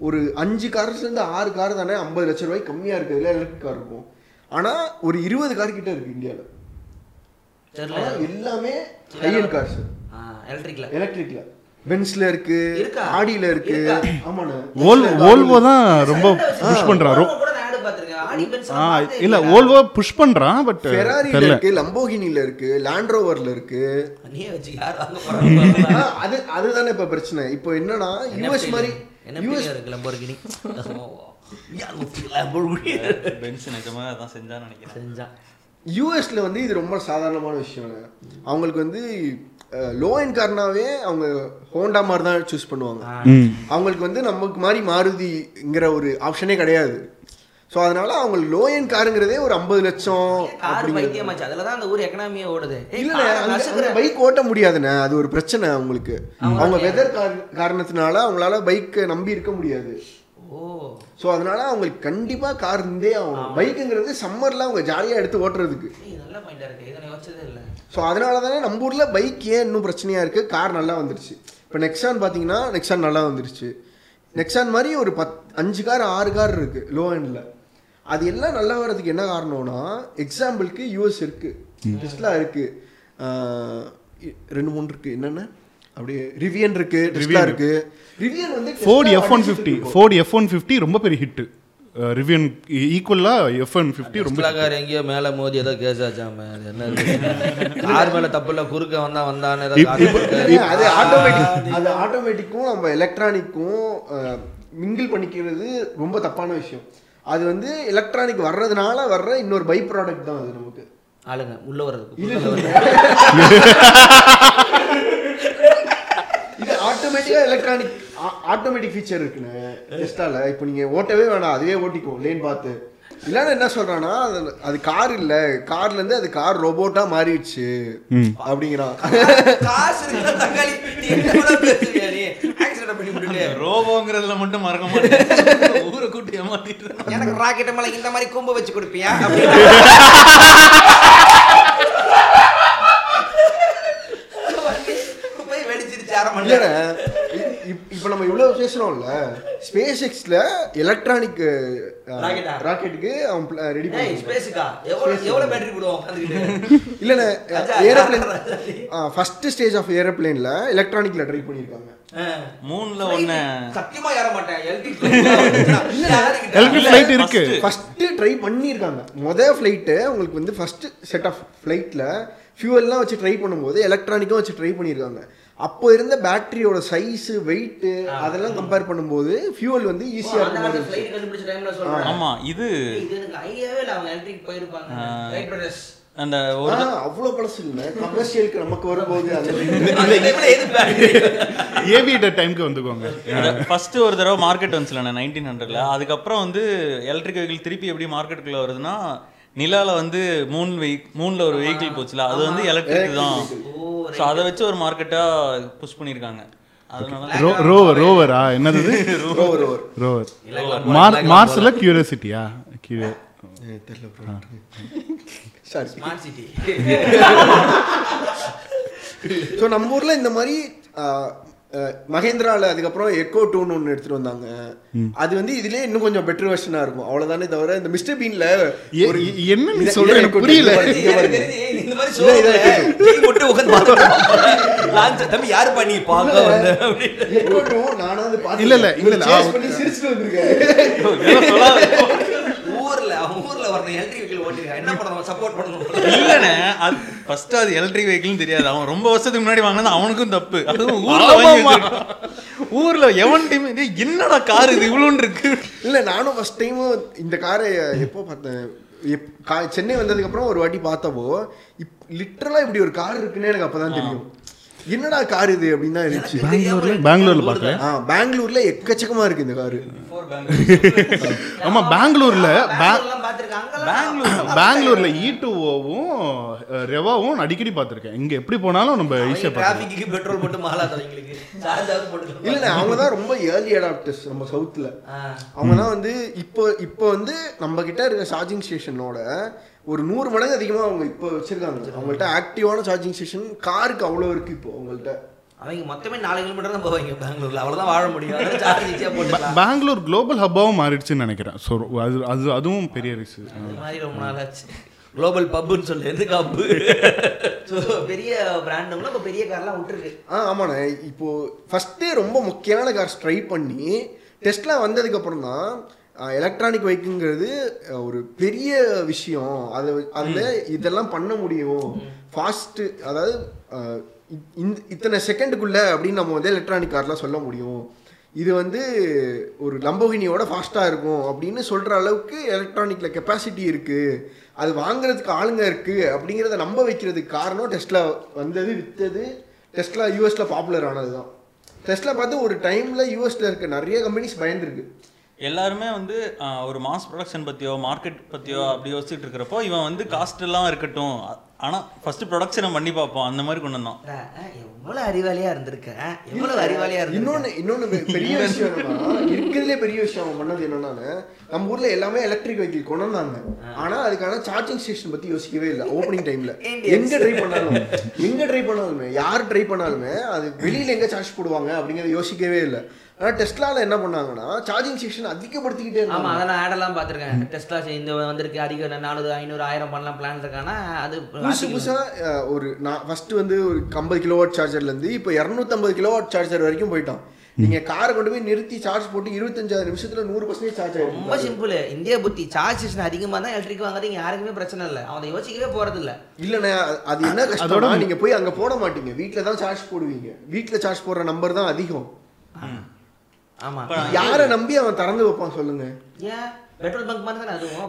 ஒரு அஞ்சு கார்ஸ்லேருந்து ஆறு கார் தானே ஐம்பது லட்ச ரூபாய்க்கு கம்மியாக இருக்கிறதுல எலக்ட்ரிக் கார் இருக்கும். ஆனால் ஒரு இருபது கார் கிட்ட இருக்கு இந்தியாவில் எல்லாமே ஹையன் கார்ஸ் எலக்ட்ரிக்ல எலக்ட்ரிக்ல பென்ஸ்ல இருக்கு? ஆடியில இருக்கு. ஓல்வோ தான் ரொம்ப புஷ் பண்றான் ரொ- கூட நான் ad பார்த்திருக்கேன். ஆடி பென்ஸ் ஆ எல்லாம் பார்த்தே இல்ல? ஓல்வோ புஷ் பண்றான் பட் ஃபெராரில இருக்கு லம்போகினில இருக்கு லேண்ட் ரோவர்ல இருக்கு. அது அதுதானே இப்ப பிரச்சனை. இப்போ என்னன்னா யூஎஸ் மாதிரி என்ன யூஎஸ் இருக்கு லம்போர்கினி பென்ஸ் நிஜமாக அதான் செஞ்சான்னு நினைக்கிறேன். செஞ்சான். யூஎஸ்ல வந்து இது ரொம்ப சாதாரணமான விஷயம் அவங்களுக்கு வந்து லோ எண்ட் கார்னாவே அவங்க ஹோண்டா மாதிரி தான் சூஸ் பண்ணுவாங்க. அவங்களுக்கு வந்து நமக்கு மாதிரி மாருதிங்கிற ஒரு ஆப்ஷனே கிடையாது. ஸோ அதனால அவங்களுக்கு லோ எண்ட் காருங்கிறதே ஒரு ஐம்பது லட்சம் அதுல தான் அந்த ஊர் எக்கனாமியே ஓடுது. பைக் ஓட்ட முடியாதுண்ணே. அது ஒரு பிரச்சனை அவங்களுக்கு. அவங்க வெதர் காரணத்தினால அவங்களால பைக்கை நம்பி இருக்க முடியாது. ஓ. ஸோ அதனால அவங்களுக்கு கண்டிப்பா கார் இருந்தே ஆகணும். பைக்குங்கிறது சம்மர்ல அவங்க ஜாலியா எடுத்து ஓட்டுறதுக்கு. நல்ல பாயிண்டா இருக்கு. இதை யோசிச்சதே இல்ல. ஸோ அதனால தானே நம்ம ஊர்ல பைக் ஏன் இன்னும் பிரச்சனையா இருக்கு? கார் நல்லா வந்துருச்சு. இப்போ நெக்ஸான் பார்த்தீங்கன்னா நெக்ஸான் நல்லா வந்துருச்சு. நெக்ஸான் மாதிரி ஒரு பத் அஞ்சு கார் ஆறு கார் இருக்கு லோ. எண்ட்ல அது எல்லாம் நல்லா வர்றதுக்கு என்ன காரணம்னா எக்ஸாம்பிளுக்கு யூஎஸ் இருக்கு. டெஸ்லா இருக்கு. ஆஹ் இ- ரெண்டு மூணு இருக்கு. என்னென்ன? அப்படியே ரிவியன் இருக்கு டெஸ்லா இருக்கு. ரிவியன் வந்து Ford F one fifty. Ford F one fifty ரொம்ப பெரிய ஹிட் ரிவியன் ஈக்குவலா எஃப் ஒன் ஃபிஃப்டி ரொம்ப எங்கேயோ மேல மோதி ஏதோ கேஸ் ஆச்சாம என்ன கார் மேல தப்பு இல்ல குறுக்க வந்தா வந்தான்னு அது ஆட்டோமேட்டிக் அது ஆட்டோமேட்டிக்கும் நம்ம எலக்ட்ரானிக்கும் மிங்கிள் பண்ணிக்கிறது ரொம்ப தப்பான விஷயம். அது வந்து எலக்ட்ரானிக் வர்றதுனால வர்ற இன்னொரு பை ப்ராடக்ட் தான் அது நமக்கு. ஆளுங்க உள்ள இல்ல. இது ஆட்டோமேட்டிக்கா எலக்ட்ரானிக் ஆட்டோமேட்டிக் ஃபீச்சர் இருக்குண்ணே டெஸ்டால இப்போ நீங்க ஓட்டவே வேணாம் அதுவே ஓட்டிக்கும் லேன் பார்த்து. இல்லைன்னா என்ன சொல்றான்னா அது அது கார் இல்ல. கார்ல இருந்து அது கார் ரோபோட்டா மாறிடுச்சு. அப்படிங்கிறான். ரோபோங்கிறதுல மட்டும் மறக்க மாட்டேன். ஊரை கூட்டி ஏமாத்திட்டு. எனக்கு ராக்கெட் மேல இந்த மாதிரி கொம்பு வச்சு கொடுப்பியா? <laughs> வெடிச்சிருச்சு அரை மணி நேரம். இப்போ நம்ம இவ்வளவு பேசுறோம்ல ஸ்பேஸ் எக்ஸ்ல எலக்ட்ரானிக்? ராக்கெட்டுக்கு அவன் ரெடி ஏய் பண்ணி ஸ்பேஸுக்கா எவ்வளவு பேட்டரி போடுவோம் இல்லைண்ணே ஏரோப்ளேன். ஃபர்ஸ்ட் ஸ்டேஜ் ஆஃப் ஏரோப்ளேன்ல எலக்ட்ரானிக்ல ட்ரை பண்ணியிருக்காங்க. மூணுல ஒண்ணு. சத்தியமா ஏற மாட்டேன். எலக்ட்ரிக் ஃப்ளைட் <laughs> இருக்கு. ஃபர்ஸ்ட் ட்ரை பண்ணியிருக்காங்க. மொதல் ஃப்ளைட்டு உங்களுக்கு வந்து ஃபர்ஸ்ட் செட் ஆஃப் ஃப்ளைட்டில் ஃபியூவல்லாம் வச்சு ட்ரை பண்ணும்போது எலக்ட்ரானிக்கும் வச்சு ட்ரை பண்ணியிருக்காங்க. அப்போ இருந்த பேட்டரியோட சைஸு வெயிட்டு அதெல்லாம் கம்பேர் பண்ணும்போது ஃபியூவல் வந்து ஈஸியாக அந்த இருக்கும் மாதிரி ஃப்ளைட் கண்டுபிடிச்ச டைம்ல சொல்றேன். ஆமா இது ஏய், இது எனக்கு ஐடியாவே இல்ல அவங்க எலக்ட்ரிக் போயிருப்பாங்க. ரைட் பிரதர்ஸ் அந்த ஒரு அவ்வளோ பழசு இல்லை. கமர்ஷியலுக்கு நமக்கு வரும்போது ஏவியேட்டர் டைம்க்கு வந்துக்கோங்க. ஃபர்ஸ்ட் ஒரு தடவை மார்க்கெட் வந்துச்சுல நைன்டீன் ஹண்ட்ரட்ல அதுக்கப்புறம் வந்து எலக்ட்ரிக் வெஹிக்கிள் திருப்பி எப்படி மார்க்கெட்டுக்குள்ள வருதுன்னா நிலால வந்து மூன் வெஹிக் மூன்ல ஒரு வெஹிக்கிள் போச்சுல அது வந்து எலக்ட்ரிக் தான். ஸோ அதை வச்சு ஒரு மார்க்கெட்டா புஷ் பண்ணியிருக்காங்க அதனால ரோ ரோவர் ரோவரா என்னது ரோவர் ரோவர் ரோவர் மார் மார்ஸ்ல கியூரியாசிட்டியா கியூரியா தெரியல bro. Sorry smart city so நம்ம ஊர்ல இந்த மாதிரி மகேந்திரால அதுக்கப்புறம் எக்கோ டூன்னு ஒன்று எடுத்துட்டு வந்தாங்க. அது வந்து இதுலயே இன்னும் கொஞ்சம் பெட்டர் வெர்ஷனா இருக்கும். அவ்வளவுதானே தவிர இந்த மிஸ்டர் பீன்ல ஒரு என்ன நீ எனக்கு புரியல. தம்பி யாரு பண்ணி? பார்க்க வந்த இல்ல, இல்ல, இல்ல, சிரிச்சுட்டு வரணும். எலக்ட்ரிக் வெஹிக்கிள் ஓட்டிருக்கான் என்ன பண்ணணும்? சப்போர்ட் பண்ணணும். இல்லண்ணே. அது ஃபர்ஸ்ட் அது எலக்ட்ரிக் வெஹிக்கிள்னு தெரியாது. அவன் ரொம்ப வருஷத்துக்கு முன்னாடி வாங்கினது அவனுக்கும் தப்பு. அதுவும் ஊர்ல வாங்கி வச்சிருக்கான். ஊர்ல எவன் டீம் என்னடா கார் இது? இவ்வளோன்னு இருக்கு. இல்ல நானும் ஃபர்ஸ்ட் டைம் இந்த காரை எப்போ பார்த்தேன்? எப்- கா- சென்னை வந்ததுக்கு அப்புறம் ஒரு வாட்டி பார்த்தப்போ இப் லிட்டரலா இப்படி ஒரு கார் இருக்குன்னு எனக்கு அப்பதான் தெரியும். என்னடா கார் இது அப்படின்னு தான் இருந்துச்சு. பெங்களூர்ல? பெங்களூர்ல பார்க்கல? ஆ பெங்களூர்ல எக்கச்சக்கமா இருக்கு இந்த காரு. ஆமா பெங்களூர்ல பே- பெங்களூர்லாம் பார்த்திருக்கேன். அங்கெல்லாம் பெங்களூர்ல இ டூவும் ரெவாவும் அடிக்கடி பார்த்திருக்கேன். இங்க எப்படி போனாலும் நம்ம ஈஸியா டிராஃபிக்கு பெட்ரோல் மட்டும் மாலாத அவங்களுக்கு. சார்ஜாவது போட்டு இல்ல அவங்க தான் ரொம்ப ஏர்லி அடாப்டர்ஸ் நம்ம சவுத்துல. அவங்க தான் வந்து இப்போ இப்போ வந்து நம்ம கிட்ட இருக்க சார்ஜிங் ஸ்டேஷனோட ஒரு நூறு மடங்கு அதிகமா அவங்க இப்போ வச்சிருக்காங்க. அவங்கள்ட்ட ஆக்டிவான சார்ஜிங் ஸ்டேஷன் காருக்கு அவ்வளோ இருக்கு இப்போ அவங்கள்ட்ட அவங்க மொத்தமே நாலு கிலோமீட்டர் தான் போவாங்க பெங்களூர்ல. அவ்வளவுதான் வாழ முடியும். பெங்களூர் குளோபல் ஹப்பாவும் மாறிடுச்சுன்னு நினைக்கிறேன். ஸோ அது அது அதுவும் பெரிய ரிஸ்க் அது மாதிரி ரொம்ப நாள் ஆச்சு. குளோபல் பப்புன்னு சொல்லு எது கப்பு ஸோ பெரிய பிராண்டுங்களும் இப்போ பெரிய கார்லாம் விட்டுருக்கு. ஆ ஆமாண்ணே. இப்போ ஃபஸ்ட்டு ரொம்ப முக்கியமான கார்ஸ் ட்ரை பண்ணி டெஸ்ட்லாம் வந்ததுக்கு அப்புறம் தான் எலக்ட்ரானிக் பைக்குங்கிறது ஒரு பெரிய விஷயம். அது அதில் இதெல்லாம் பண்ண முடியும். ஃபாஸ்ட்டு அதாவது இத்தனை செகண்டுக்குள்ள அப்படின்னு நம்ம வந்து எலக்ட்ரானிக் கார்லாம் சொல்ல முடியும். இது வந்து ஒரு லம்போகினியோட ஃபாஸ்ட்டாக இருக்கும் அப்படின்னு சொல்கிற அளவுக்கு எலக்ட்ரானிக்கில் கெப்பாசிட்டி இருக்குது அது வாங்குறதுக்கு ஆளுங்க இருக்குது அப்படிங்கிறத நம்ப வைக்கிறதுக்கு காரணம் டெஸ்ட்ல வந்தது விற்றது டெஸ்ட்லா யூஎஸ்ல பாப்புலர் ஆனது தான் டெஸ்ட்ல பார்த்து ஒரு டைமில் யூஎஸ்ல இருக்க நிறைய கம்பெனிஸ் பயந்துருக்கு. எல்லாருமே வந்து ஒரு மாஸ் ப்ரொடக்ஷன் பத்தியோ மார்க்கெட் பத்தியோ அப்படி யோசிச்சுட்டு இருக்கிறப்போ இவன் வந்து காஸ்ட் எல்லாம் இருக்கட்டும். அ- ஆனா ஃபர்ஸ்ட் ப்ரொடக்ஷனை பண்ணி பார்ப்போம். அந்த மாதிரி கொண்டு வந்தான். எவ்வளவு அறிவாளியா இருந்திருக்க? எவ்வளவு அறிவாளியா இருந்திருக்க? இன்னொன்று இன்னொன்று பெரிய <laughs> விஷயம் என்னன்னா இருக்கிறதுலே பெரிய விஷயம் அவன் பண்ணது என்னன்னா நம்ம ஊர்ல எல்லாமே எலக்ட்ரிக் வெஹிக்கிள் கொண்டு வந்தாங்க. ஆனா அதுக்கான சார்ஜிங் ஸ்டேஷன் பத்தி யோசிக்கவே இல்லை. ஓப்பனிங் டைம்ல. எங்க ட்ரை பண்ணாலும் எங்க ட்ரை பண்ணாலுமே யார் ட்ரை பண்ணாலுமே அது வெளியில எங்க சார்ஜ் போடுவாங்க அப்படிங்கறத யோசிக்கவே இல்லை. ஆனா டெஸ்ட்லால என்ன பண்ணாங்கன்னா சார்ஜிங் ஸ்டேஷன் அதிகப்படுத்திக்கிட்டே ஆமா இருந்தாங்க அதை நான் ஆடெல்லாம் பார்த்துருக்கேன் டெஸ்ட்லா இந்த வந்திருக்கு அதிக நானூறு ஐநூறு ஆயிரம் பண்ணலாம் பிளான் இருக்கானா அது புதுசு புதுசா அஹ், ஒரு நான் ஃபர்ஸ்ட் வந்து ஒரு ஐம்பது கிலோவாட் சார்ஜர்ல இருந்து இப்போ இரநூத்தம்பது கிலோவாட் சார்ஜர் வரைக்கும் போயிட்டான். நீங்க காரை கொண்டு போய் நிறுத்தி சார்ஜ் போட்டு இருபத்தஞ்சாயிரம் நிமிஷத்துல நூறு பர்சன்டேஜ் சார்ஜ் ரொம்ப ஆயிடும் சிம்பிள் இந்திய புத்தி சார்ஜ் ஸ்டேஷன் அதிகமாக தான் எலக்ட்ரிக் வாங்குறதுக்கு யாருக்குமே பிரச்சனை இல்லை. அவனை யோசிக்கவே போறது இல்ல இல்லண்ணே அது- என்ன கஷ்டம்னா நீங்க போய் அங்க போட மாட்டீங்க. வீட்ல தான் சார்ஜ் போடுவீங்க. வீட்ல சார்ஜ் போடுற நம்பர் தான் அதிகம். யாரை நம்பி அவன் திறந்து வைப்பான் சொல்லுங்க?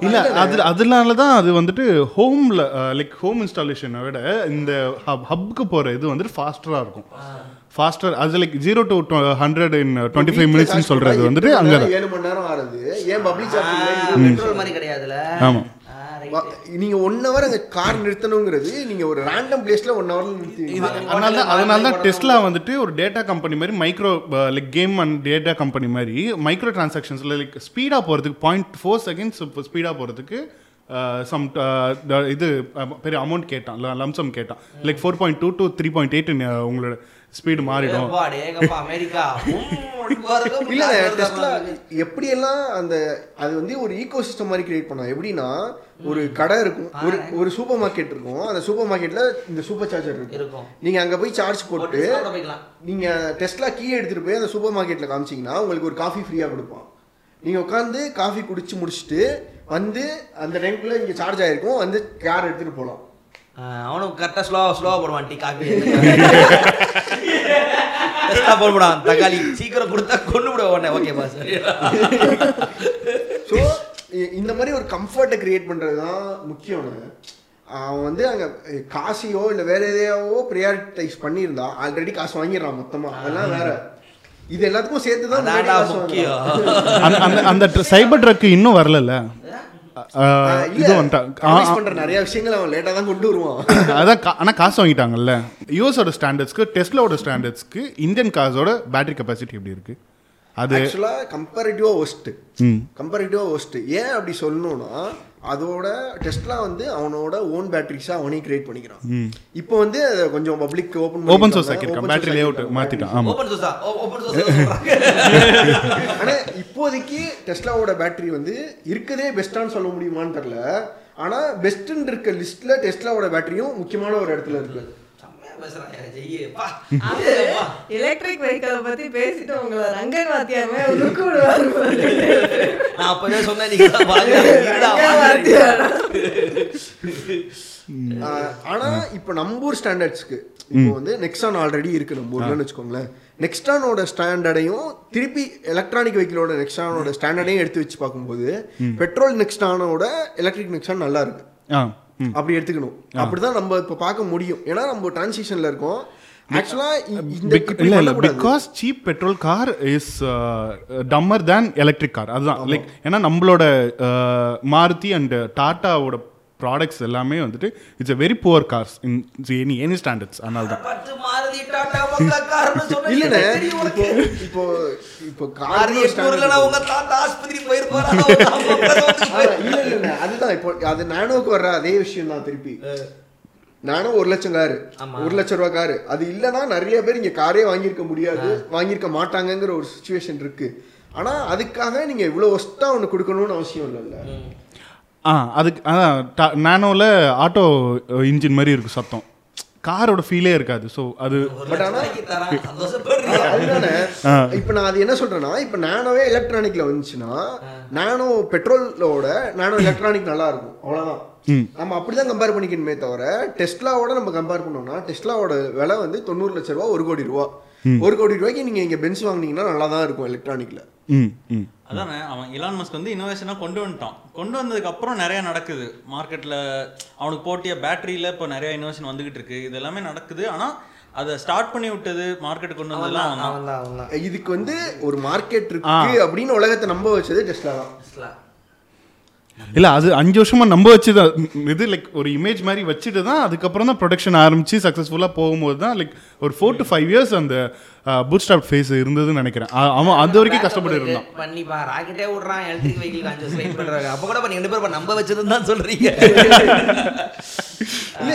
இல்ல அது அதனால தான் அது? வந்துட்டு ஹோம்ல லைக் ஹோம் இன்ஸ்டாலேஷனை விட இந்த ஹப்க்கு போற இது வந்துட்டு ஃபாஸ்டரா இருக்கும். ஃபாஸ்டர் அது like zero to hundred in twenty five மினிட்ஸ்னு சொல்றது வந்துட்டு அங்கே ஏழு மணி நேரம் ஆறுது. ஏன் பப்ளிக் சார்ஜிங் பெட்ரோல் மாதிரி கிடையாதுல. ஆமா. ஆ, right. வா- நீங்க ஒன் ஹவர் அங்க கார் நிறுத்தணுங்கிறது நீங்க ஒரு ரேண்டம் பிளேஸ்ல ஒன் ஹவர்ல நிறுத்தி இது அதனால தான் அதனால தான் டெஸ்லா வந்துட்டு ஒரு டேட்டா கம்பெனி மாதிரி micro like game and data company மாதிரி மைக்ரோ டிரான்சாக்ஷன்ஸில் லைக் ஸ்பீடாக போகிறதுக்கு பாயிண்ட் ஃபோர் செகண்ட்ஸ் ஸ்பீடாக போகிறதுக்கு சம் இது அஹ், பெரிய அமௌண்ட் கேட்டான் லம்சம் கேட்டான் like four point two to three point eight உங்களோட ஸ்பீடு மாறிடும். அமெரிக்கா. இல்ல டெஸ்லா. எப்படியெல்லாம் அந்த அது வந்து ஒரு ஈகோ சிஸ்டம் மாதிரி கிரியேட் பண்ணா எப்படின்னா ஒரு கடை இருக்கும். ஒரு ஒரு சூப்பர் மார்க்கெட் இருக்கும். அந்த சூப்பர் மார்க்கெட்ல இந்த சூப்பர் சார்ஜர் இருக்கும். நீங்க அங்க போய் சார்ஜ் போட்டு. நீங்க டெஸ்லா கீ எடுத்துட்டு போய் அந்த சூப்பர் மார்க்கெட்ல காமிச்சீங்கன்னா உங்களுக்கு ஒரு காஃபி ஃப்ரீயா கொடுப்பான். நீங்க உட்காந்து காஃபி குடிச்சு முடிச்சுட்டு வந்து அந்த டைம்குள்ள இங்க சார்ஜ் ஆயிருக்கும். வந்து கார் எடுத்துட்டு போலாம். ஆ, அவனும் கரெக்டா ஸ்லோ ஸ்லோவா போடுவான் டீ காபி போட போடான் தக்காளி. சீக்கிரம் கொடுத்தா கொண்டு விட உடனே. ஓகே பாஸ் ஸோ இந்த மாதிரி ஒரு கம்ஃபர்ட்டை கிரியேட் பண்ணுறது தான் முக்கியம்னு. அவன் வந்து அங்கே காசையோ இல்லை வேற எதையாவோ ப்ரியாரிட்டைஸ் பண்ணியிருந்தா ஆல்ரெடி காசு வாங்கிடுறான் மொத்தமாக அதெல்லாம் வேற. இது எல்லாத்துக்கும் சேர்த்து தான். அந்த சைபர் ட்ரக் இன்னும் ஆஹ் இது வந்துட்டான் நிறைய விஷயங்கள் அவன் லேட்டாக தான் கொண்டு வருவான். <laughs> அதான் கா- ஆனா காசு வாங்கிட்டாங்கல்ல. யூஎஸோட ஸ்டாண்டர்ட்ஸ்க்கு டெஸ்லாவோட ஸ்டாண்டர்ட்ஸ்க்கு இந்தியன் கார்ஸோட பேட்டரி கெப்பாசிட்டி எப்படி இருக்கு? அது ஆக்சுவலாக கம்பேரிட்டிவாக ஒஸ்ட்டு ம். கம்பேரிட்டிவாக ஒஸ்ட்டு ஏன் அப்படி சொல்லணும்னா அதோட டெஸ்ட்லாம் வந்து அவனோட ஓன் பேட்டரிஸாக அவனே கிரியேட் பண்ணிக்கிறான். இப்போ வந்து அதை கொஞ்சம் பப்ளிக் ஓப்பன் ஓப்பன் சோர்ஸ் ஆக்கியிருக்கான். பேட்டரி லே அவுட் மாத்திட்டான். ஆமா. ஓபன் சோர்ஸா ஓபன் சோர்ஸ் ஆனா இப்போதைக்கு டெஸ்லாவோட பேட்டரி வந்து இருக்கதே பெஸ்ட்டான்னு சொல்ல முடியுமான்னு தெரியல. ஆனா பெஸ்ட்னு இருக்க லிஸ்ட்ல டெஸ்லாவோட பேட்டரியும் முக்கியமான ஒரு இடத்துல இருக்கு. எலக்ட்ரிக் வெஹிக்கிளை பத்தி பேசிட்டு உங்களை ரங்கன் வாத்தியாமே லுக்கு விடுவாரு. நான் அப்பவே சொன்னேன் ஆனா இப்போ நம்பூர் ஸ்டாண்டர்ட்ஸ்க்கு இப்போ வந்து நெக்ஸான் ஆல்ரெடி இருக்கு நம்ம ஊர்லன்னு வச்சுக்கோங்களேன். நெக்ஸ்டானோட ஸ்டாண்டர்டையும் திருப்பி எலக்ட்ரானிக் வெஹிக்கிளோட நெக்ஸ்டானோட ஸ்டாண்டர்டையும் எடுத்து வச்சு பார்க்கும்போது பெட்ரோல் நெக்ஸ்டானோட எலக்ட்ரிக் நெக்ஸான் நல்லா இருக்கு. அப்படி எடுத்துக்கணும். அப்படிதான் நம்ம இப்போ பார்க்க முடியும். ஏன்னா நம்ம டிரான்சிஷன்ல இருக்கோம். Because cheap petrol car is dumber than electric car அதுதான். லைக் ஏன்னா நம்மளோட uh, மாருதி அண்ட் டாட்டாவோட ப்ராடக்ட்ஸ் எல்லாமே வந்துட்டு it's a very poor cars in any any standards அதனால தான் பத்து மாருதி டாடா உங்க கார்னு சொன்னா இல்லண்ணே இப்போ. இப்போ இப்போ கார் அதுதான் இப்போ அது நானோக்கு வர்ற அதே விஷயம் தான் திருப்பி நானோ ஒரு லட்சம் காரு. ஒரு லட்சம் ரூபாய் காரு. அது இல்லைன்னா நிறைய பேர் இங்க காரே வாங்கியிருக்க முடியாது வாங்கியிருக்க மாட்டாங்கங்கிற ஒரு சுச்சுவேஷன் இருக்கு. ஆனா அதுக்காக நீங்க இவ்வளவு ஒஸ்டா ஒன்று கொடுக்கணும்னு அவசியம் இல்லைல்ல ஆ அதுக்கு அதான் நானோவில் ஆட்டோ இன்ஜின் மாதிரி இருக்கும் சத்தம். காரோட ஃபீலே இருக்காது. ஸோ அது பட் ஆனா சந்தோஷப்படுறீங்க. அதுதானே. இப்போ நான் அது என்ன சொல்றேன்னா இப்போ நானோவே எலக்ட்ரானிக்ல வந்துச்சுன்னா நானோ பெட்ரோலோட நானோ எலக்ட்ரானிக் நல்லா இருக்கும் அவ்வளவுதான் நம்ம அப்படிதான் கம்பேர் பண்ணிக்கணுமே தவிர டெஸ்லாவோட நம்ம கம்பேர் பண்ணோம்னா டெஸ்லாவோட விலை வந்து தொண்ணூறு லட்ச ரூபா ஒரு கோடி ரூபா. ஒரு கோடி ரூபாய்க்கு நீங்க இங்க பென்ஸ் வாங்குனீங்கன்னா நல்லா தான் இருக்கும் எலக்ட்ரானிக்ல ம் ம். அதானே? அவன் இலான் மஸ்க் வந்து இன்னோவேஷனாக கொண்டு வந்துட்டான். கொண்டு வந்ததுக்கு அப்புறம் நிறைய நடக்குது. மார்க்கெட்டில் அவனுக்கு போட்டிய பேட்டரியில் இப்போ நிறைய இன்னோவேஷன் வந்துகிட்டு இருக்கு. இது எல்லாமே நடக்குது. ஆனால் அதை ஸ்டார்ட் பண்ணி விட்டது மார்க்கெட்டுக்கு கொண்டு வந்ததெல்லாம் இதுக்கு வந்து ஒரு மார்க்கெட் இருக்கு அப்படின்னு உலகத்தை நம்ப வச்சது டெஸ்லா. தான். இல்லை அது அஞ்சு வருஷமா நம்ப வச்சு தான் இது லைக் ஒரு இமேஜ் மாதிரி வச்சுட்டு தான் அதுக்கப்புறம் தான் ப்ரொடக்ஷன் ஆரம்பிச்சு சக்ஸஸ்ஃபுல்லாக போகும்போது தான் லைக் ஒரு ஃபோர் டு ஃபைவ் இயர்ஸ் அந்த பூட் ஸ்டாப் ஃபேஸ் இருந்ததுன்னு நினைக்கிறேன். அவன் அது வரைக்கும் கஷ்டப்பட்டு இருந்தான். பண்ணிப்பா ராக்கெட்டே விடுறான் எலக்ட்ரிக் வெஹிக்கிள் அஞ்சு வருஷம் வெயிட் பண்றாங்க அப்ப கூட ரெண்டு பேரும் நம்ப வச்சதுன்னு தான் சொல்றீங்க. இல்ல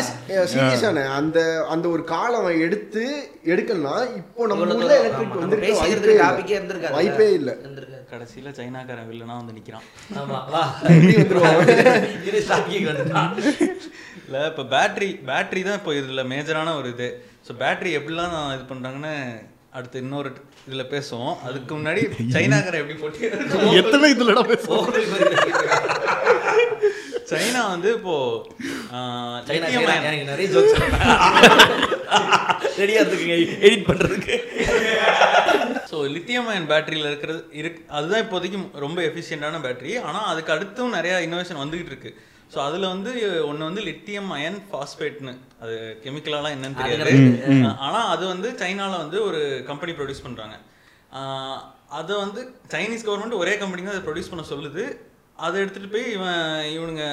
சீரியஸான அந்த அந்த ஒரு காலம் அவன் எடுத்து எடுக்கலாம் இப்போ நம்ம எலக்ட்ரிக் நம்ம வாய்ப்பே இல்ல. கடைசியில் சைனாக்காரன் வில்லனா வந்து நிற்கிறான் இல்லை இப்போ பேட்டரி பேட்டரி தான் இப்போ இதில் மேஜரான ஒரு இது. ஸோ பேட்டரி எப்படிலாம் நான் இது பண்ணுறாங்கன்னு அடுத்து இன்னொரு இதில் பேசுவோம். அதுக்கு முன்னாடி சைனாக்காரன் எப்படி போட்டி எத்தனை இதுலடா பேச சைனா வந்து இப்போ சைனா நிறைய ஜோக்ஸ் ரெடியா இருக்குங்க எடிட் பண்றதுக்கு. ஸோ லித்தியம் அயன் பேட்டரியில் இருக்கிறது இருக்கு அதுதான் இப்போதைக்கு ரொம்ப எஃபிஷியண்டான பேட்டரி ஆனால் அதுக்கு அடுத்தும் நிறையா இன்னோவேஷன் வந்துகிட்டு இருக்கு. ஸோ அதில் வந்து ஒன்று வந்து லித்தியம் அயன் ஃபாஸ்பேட்னு அது கெமிக்கலாலாம் என்னன்னு தெரியாது. ஆனால் அது வந்து சைனாவில் வந்து ஒரு கம்பெனி ப்ரொடியூஸ் பண்ணுறாங்க அதை வந்து சைனீஸ் கவர்மெண்ட் ஒரே கம்பெனி தான் அதை ப்ரொடியூஸ் பண்ண சொல்லுது. அதை எடுத்துட்டு போய் இவன் இவனுங்க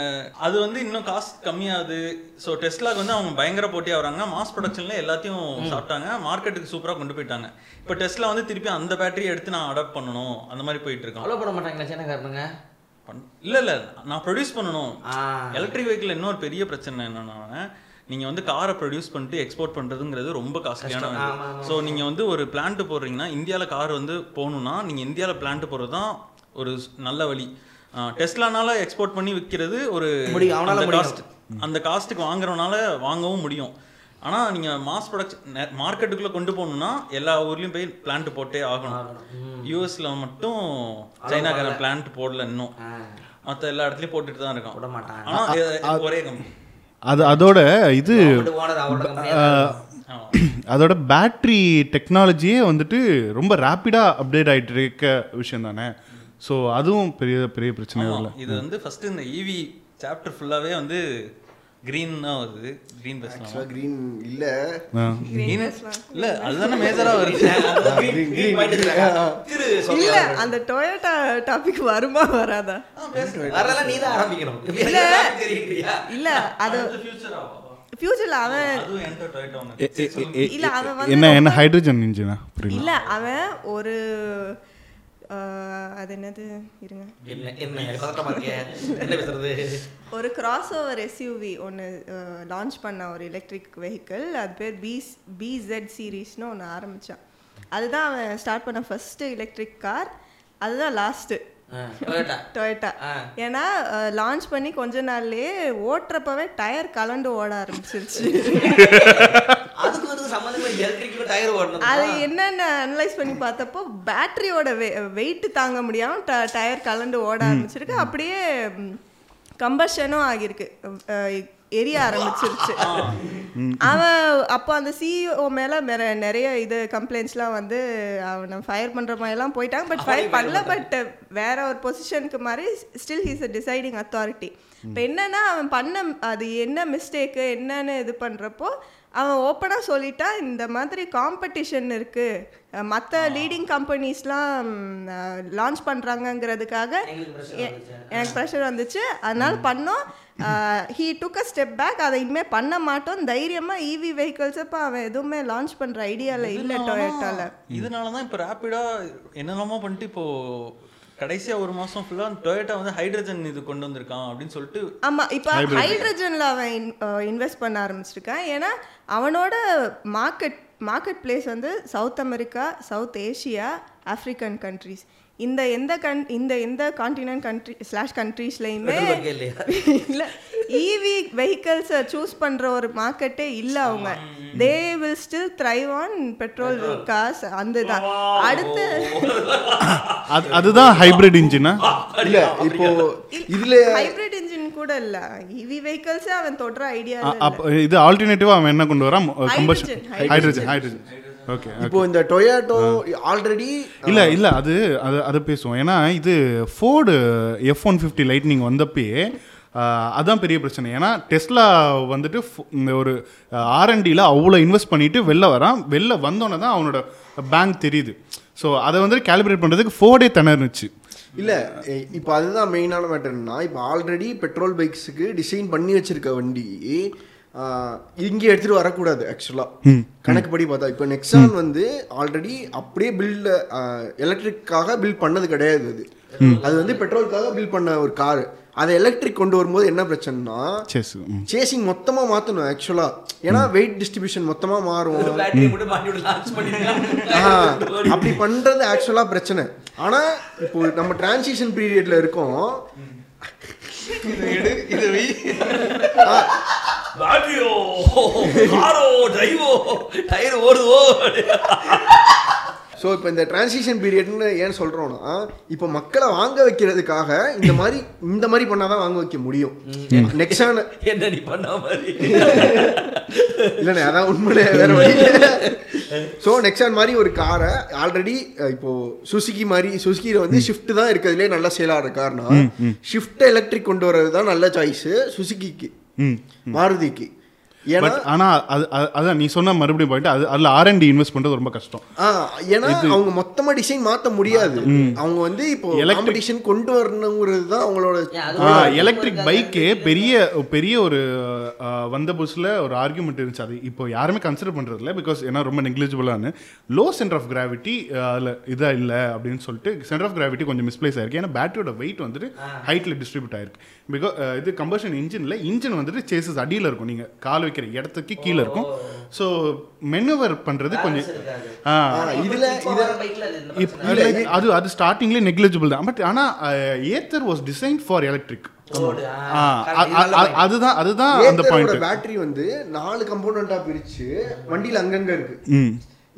அது வந்து இன்னும் காஸ்ட் கம்மியாகுது. ஸோ டெஸ்லாக்கு வந்து அவங்க பயங்கர போட்டியாக வராங்க மாஸ் ப்ரொடக்ஷனில் எல்லாத்தையும் சாப்பிட்டாங்க. மார்க்கெட்டுக்கு சூப்பராக கொண்டு போயிட்டாங்க. இப்போ டெஸ்லா வந்து திருப்பி அந்த பேட்டரியை எடுத்து நான் அடாப்ட் பண்ணணும். அந்த மாதிரி போயிட்டு இருக்கோம் ஃபாலோ பண்ண மாட்டாங்களா? சைனாக்காரனுங்க இல்ல இல்ல. நான் ப்ரொடியூஸ் பண்ணணும். எலக்ட்ரிக் வெஹிக்கிள் இன்னொரு பெரிய பிரச்சனை என்னன்னா நீங்க வந்து காரை ப்ரொடியூஸ் பண்ணிட்டு எக்ஸ்போர்ட் பண்றதுங்கிறது ரொம்ப காஸ்ட்லியான ஸோ நீங்க வந்து ஒரு பிளான்ட் போடுறீங்கன்னா இந்தியால கார் வந்து போகணும்னா நீங்க இந்தியால பிளான்ட் போடுறது தான் ஒரு நல்ல வழி. டெஸ்லானால எக்ஸ்போர்ட் பண்ணி விற்கிறது ஒரு முடியும், அவனால அந்த முடியும். காஸ்ட் அந்த காஸ்ட்டுக்கு வாங்குறவனால வாங்கவும் முடியும். ஆனா நீங்க மாஸ் ப்ரொடக்ஷன் மார்க்கெட்டுக்குள்ள கொண்டு போகணும்னா எல்லா ஊர்லயும் போய் பிளான்ட் போட்டே ஆகணும். யூஎஸ்ல மட்டும் சைனாக்காரன் பிளான்ட் போடல இன்னும். மத்த எல்லா இடத்துலயும் போட்டுட்டு தான் இருக்கான். போட மாட்டான். ஆனா இது ஒரே கம்பெனி அது அதோட இது அதோட பேட்ரி டெக்னாலஜியே வந்துட்டு ரொம்ப ரேப்பிடாக அப்டேட் ஆகிட்டு இருக்க விஷயம் தானே? ஸோ அதுவும் பெரிய பெரிய பிரச்சனை ஆமா. இல்லை இது வந்து ஃபர்ஸ்ட் இந்த ஈவி சாப்டர் ஃபுல்லாவே வந்து கிரீன் தான் வருது. கிரீன் பேசலாம் ஆக்சுவலாக க்ரீன் இல்லை. Green இல்ல அதுதானே மேஜரா வருது. <laughs> இல்ல. அந்த டொயோட்டா டாபிக் வருமா வராதா? வரலாம் நீதான் ஆரம்பிக்கணும். இல்ல. தெரியுறியா இல்ல அது ஃபியூச்சர் ஃபியூச்சர்ல அவன் இல்ல அவன் என்ன என்ன ஹைட்ரஜன் இன்ஜினா இல்ல அவன் ஒரு அது என்னது? இருங்க. ஒரு கிராஸ் ஓவர் எஸ்யூவி ஒன்று லான்ச் பண்ண ஒரு எலக்ட்ரிக் வெஹிக்கிள் அது பேர் பி பிசெட் சீரீஸ்னு ஒன்று ஆரம்பிச்சான். அதுதான் அவன் ஸ்டார்ட் பண்ண ஃபர்ஸ்ட் எலக்ட்ரிக் கார் அதுதான் லாஸ்ட்டு. டொயட்டா. ஏன்னா லான்ச் பண்ணி கொஞ்ச நாள்லயே ஓட்டுறப்பவே டயர் கலண்டு ஓட ஆரம்பிச்சிருச்சு. <laughs> அதுக்கு வந்து சம்மந்தமே எலக்ட்ரிக் டயர் ஓடணும்? அது என்னென்ன அனலைஸ் பண்ணி பார்த்தப்போ பேட்டரியோட வெயிட் தாங்க முடியாம ட- டயர் கலண்டு ஓட ஆரம்பிச்சிருக்கு. அப்படியே கம்பஷனும் ஆகியிருக்கு. எரிய ஆரம்பிச்சிருச்சு. அவன் அப்போ அந்த சிஇஓ மேல மேல நிறைய இது கம்ப்ளைண்ட்ஸ்லாம் வந்து அவனை ஃபயர் பண்ற மாதிரிலாம் போயிட்டாங்க. பட் ஃபயர் பண்ணல பட் வேற ஒரு பொசிஷனுக்கு மாதிரி still he's a deciding authority இப்போ என்னன்னா அவன் பண்ண அது என்ன மிஸ்டேக்கு என்னன்னு இது பண்றப்போ அவன் ஓப்பனாக சொல்லிட்டா இந்த மாதிரி காம்படிஷன் இருக்குது மற்ற லீடிங் கம்பெனிஸ்லாம் லான்ச் பண்ணுறாங்கங்கிறதுக்காக எனக்கு ப்ரெஷர் வந்துச்சு. அதனால பண்ணோம். He took a step back அதை இனிமேல் பண்ண மாட்டோம். தைரியமாக இவி வெஹிக்கிள்ஸ் இப்போ அவன் எதுவுமே லான்ச் பண்ணுற ஐடியாவில் இல்லை டொயோட்டாவில் இதனால தான் இப்போ ரேப்பிடா என்னென்னமோ பண்ணிட்டு இப்போ கடைசியா ஒரு மாசம் ஃபுல்லா டொயோட்டா வந்து ஹைட்ரஜன் இது கொண்டு வந்திருக்கான் அப்படின்னு சொல்லிட்டு ஆமாம் இப்போ ஹைட்ரஜனில் அவன் இன்வெஸ்ட் பண்ண ஆரம்பிச்சிருக்கான். ஏன்னா அவனோட மார்க்கெட் மார்க்கெட் பிளேஸ் வந்து south America south Asia African countries இந்த எந்த கண் இந்த எந்த கான்டினென்ட் கண்ட்ரி ஸ்லாஷ் கண்ட்ரீஸ்லையுமே? இல்ல. இவி வெஹிக்கல்ஸை சூஸ் பண்ற ஒரு மார்க்கெட்டே இல்ல அவங்க. They will still thrive on petrol. Cause அந்த தான் அடுத்து அது அதுதான் ஹைபிரிட் இன்ஜினா இல்ல இப்போ இதுல ஹைபிரிட் இன்ஜின் கூட இல்ல. இவி வெஹிக்கல்ஸே அவன் தொடுற ஐடியா அப்போ இது ஆல்டர்னேட்டிவாக அவன் என்ன கொண்டு வரான்? கம்பஷன் ஹைட்ரஜன் ஹைட்ரஜன் ஓகே இப்போ இந்த டொயாட்டோ ஆல்ரெடி இல்ல இல்ல அது அது அதை பேசுவோம். ஏன்னா இது Ford F one fifty lightning வந்தப்பயே அதான் பெரிய பிரச்சனை. ஏன்னா டெஸ்லா வந்துட்டு இந்த ஒரு ஆர்என்டியில் அவ்வளோ இன்வெஸ்ட் பண்ணிட்டு வெளில வரான். வெளில வந்தோன்னே தான் அவனோட பேங்க் தெரியுது. ஸோ அதை வந்து கேலிபிரேட் பண்ணுறதுக்கு ஃபோர்டே திணறுச்சு இல்ல இப்போ அதுதான் மெயினான மேட்டர்னா இப்போ ஆல்ரெடி பெட்ரோல் பைக்ஸுக்கு டிசைன் பண்ணி வச்சிருக்க வண்டி இங்க எடுத்துட்டு வரக்கூடாது ஆக்சுவலா கணக்குப்படி பார்த்தா இப்போ நெக்ஸான் வந்து ஆல்ரெடி அப்படியே பில்ட் எலக்ட்ரிக்காக பில்ட் பண்ணது கிடையாது அது. அது வந்து பெட்ரோலுக்காக பில்ட் பண்ண ஒரு கார் அதை எலக்ட்ரிக் கொண்டு வரும்போது என்ன பிரச்சனைனா சேசிங் மொத்தமா மாத்தணும் ஆக்சுவலா ஏன்னா வெயிட் டிஸ்ட்ரிபியூஷன் மொத்தமா மாறும். அப்படி பண்றது ஆக்சுவலா பிரச்சனை. ஆனா இப்போ நம்ம டிரான்சிஷன் பீரியட்ல இருக்கோம். இது வை. பேட்டரியோ காரோ டிரைவோ டயர் ஓடுவோ ஸோ இப்போ இந்த டிரான்சிஷன் பீரியட்னு ஏன் சொல்கிறோன்னா இப்போ மக்களை வாங்க வைக்கிறதுக்காக இந்த மாதிரி இந்த மாதிரி பண்ணால் தான் வாங்க வைக்க முடியும். நெக்ஸான என்ன நீ பண்ண மாதிரி? இல்லைண்ணே அதான் உண்மையிலே வேற வழி ஸோ நெக்ஸான் <laughs> மாதிரி ஒரு காரை ஆல்ரெடி இப்போ சுசுகி மாதிரி சுசுகியில் வந்து ஷிஃப்ட் தான் இருக்கிறதுலே நல்ல சேலாகிற கார்னா ஷிஃப்ட் எலக்ட்ரிக் கொண்டு வர்றது தான் நல்ல சாய்ஸு சுசுகிக்கு ம். மாருதிக்கு. பட் ஆனால் அது அது- அதான் நீ சொன்ன மறுபடியும் பாயிண்ட் அது அதில் ஆர்என்டி இன்வெஸ்ட் பண்ணுறது ரொம்ப கஷ்டம். ஏன்னா அவங்க மொத்தமா டிசைன் மாத்த முடியாது. அவங்க வந்து இப்போ காம்படிஷன் கொண்டு வரணுங்கிறது தான் அவங்களோட எலக்ட்ரிக் பைக்கே பெரிய பெரிய ஒரு வந்த புதுசில் ஒரு ஆர்குமெண்ட் இருந்துச்சு. அது இப்போ யாருமே கன்சிடர் பண்ணுறது இல்லை பிகாஸ் ஏன்னா ரொம்ப நெக்லிஜிபிளானு லோ சென்டர் ஆஃப் கிராவிட்டி அதில் இதாக இல்லை அப்படின்னு சொல்லிட்டு சென்டர் ஆஃப் கிராவிட்டி கொஞ்சம் மிஸ்பிளேஸ் ஆயிருக்கு. ஏன்னா பேட்டரியோட வெயிட் வந்துட்டு ஹைட்டில் டிஸ்ட்ரிபியூட் ஆயிருக்கு. பிகாஸ் இது கம்பஷன் இன்ஜினில் இன்ஜின் வந்துட்டு சேசஸ் அடியில் இருக்கும். நீங்கள் கால் வைக்கிற இடத்துக்கு கீழே இருக்கும். ஸோ மெனுவர் பண்ணுறது கொஞ்சம் இதுல அது அது ஸ்டார்டிங்லேயே நெக்லிஜிபிள் தான். பட் ஆனால் Ather was design for electric. அதுதான் அதுதான் அந்த பாயிண்ட் பேட்டரி வந்து நாலு கம்போனண்டா பிரிச்சு வண்டியில அங்கங்க இருக்கு.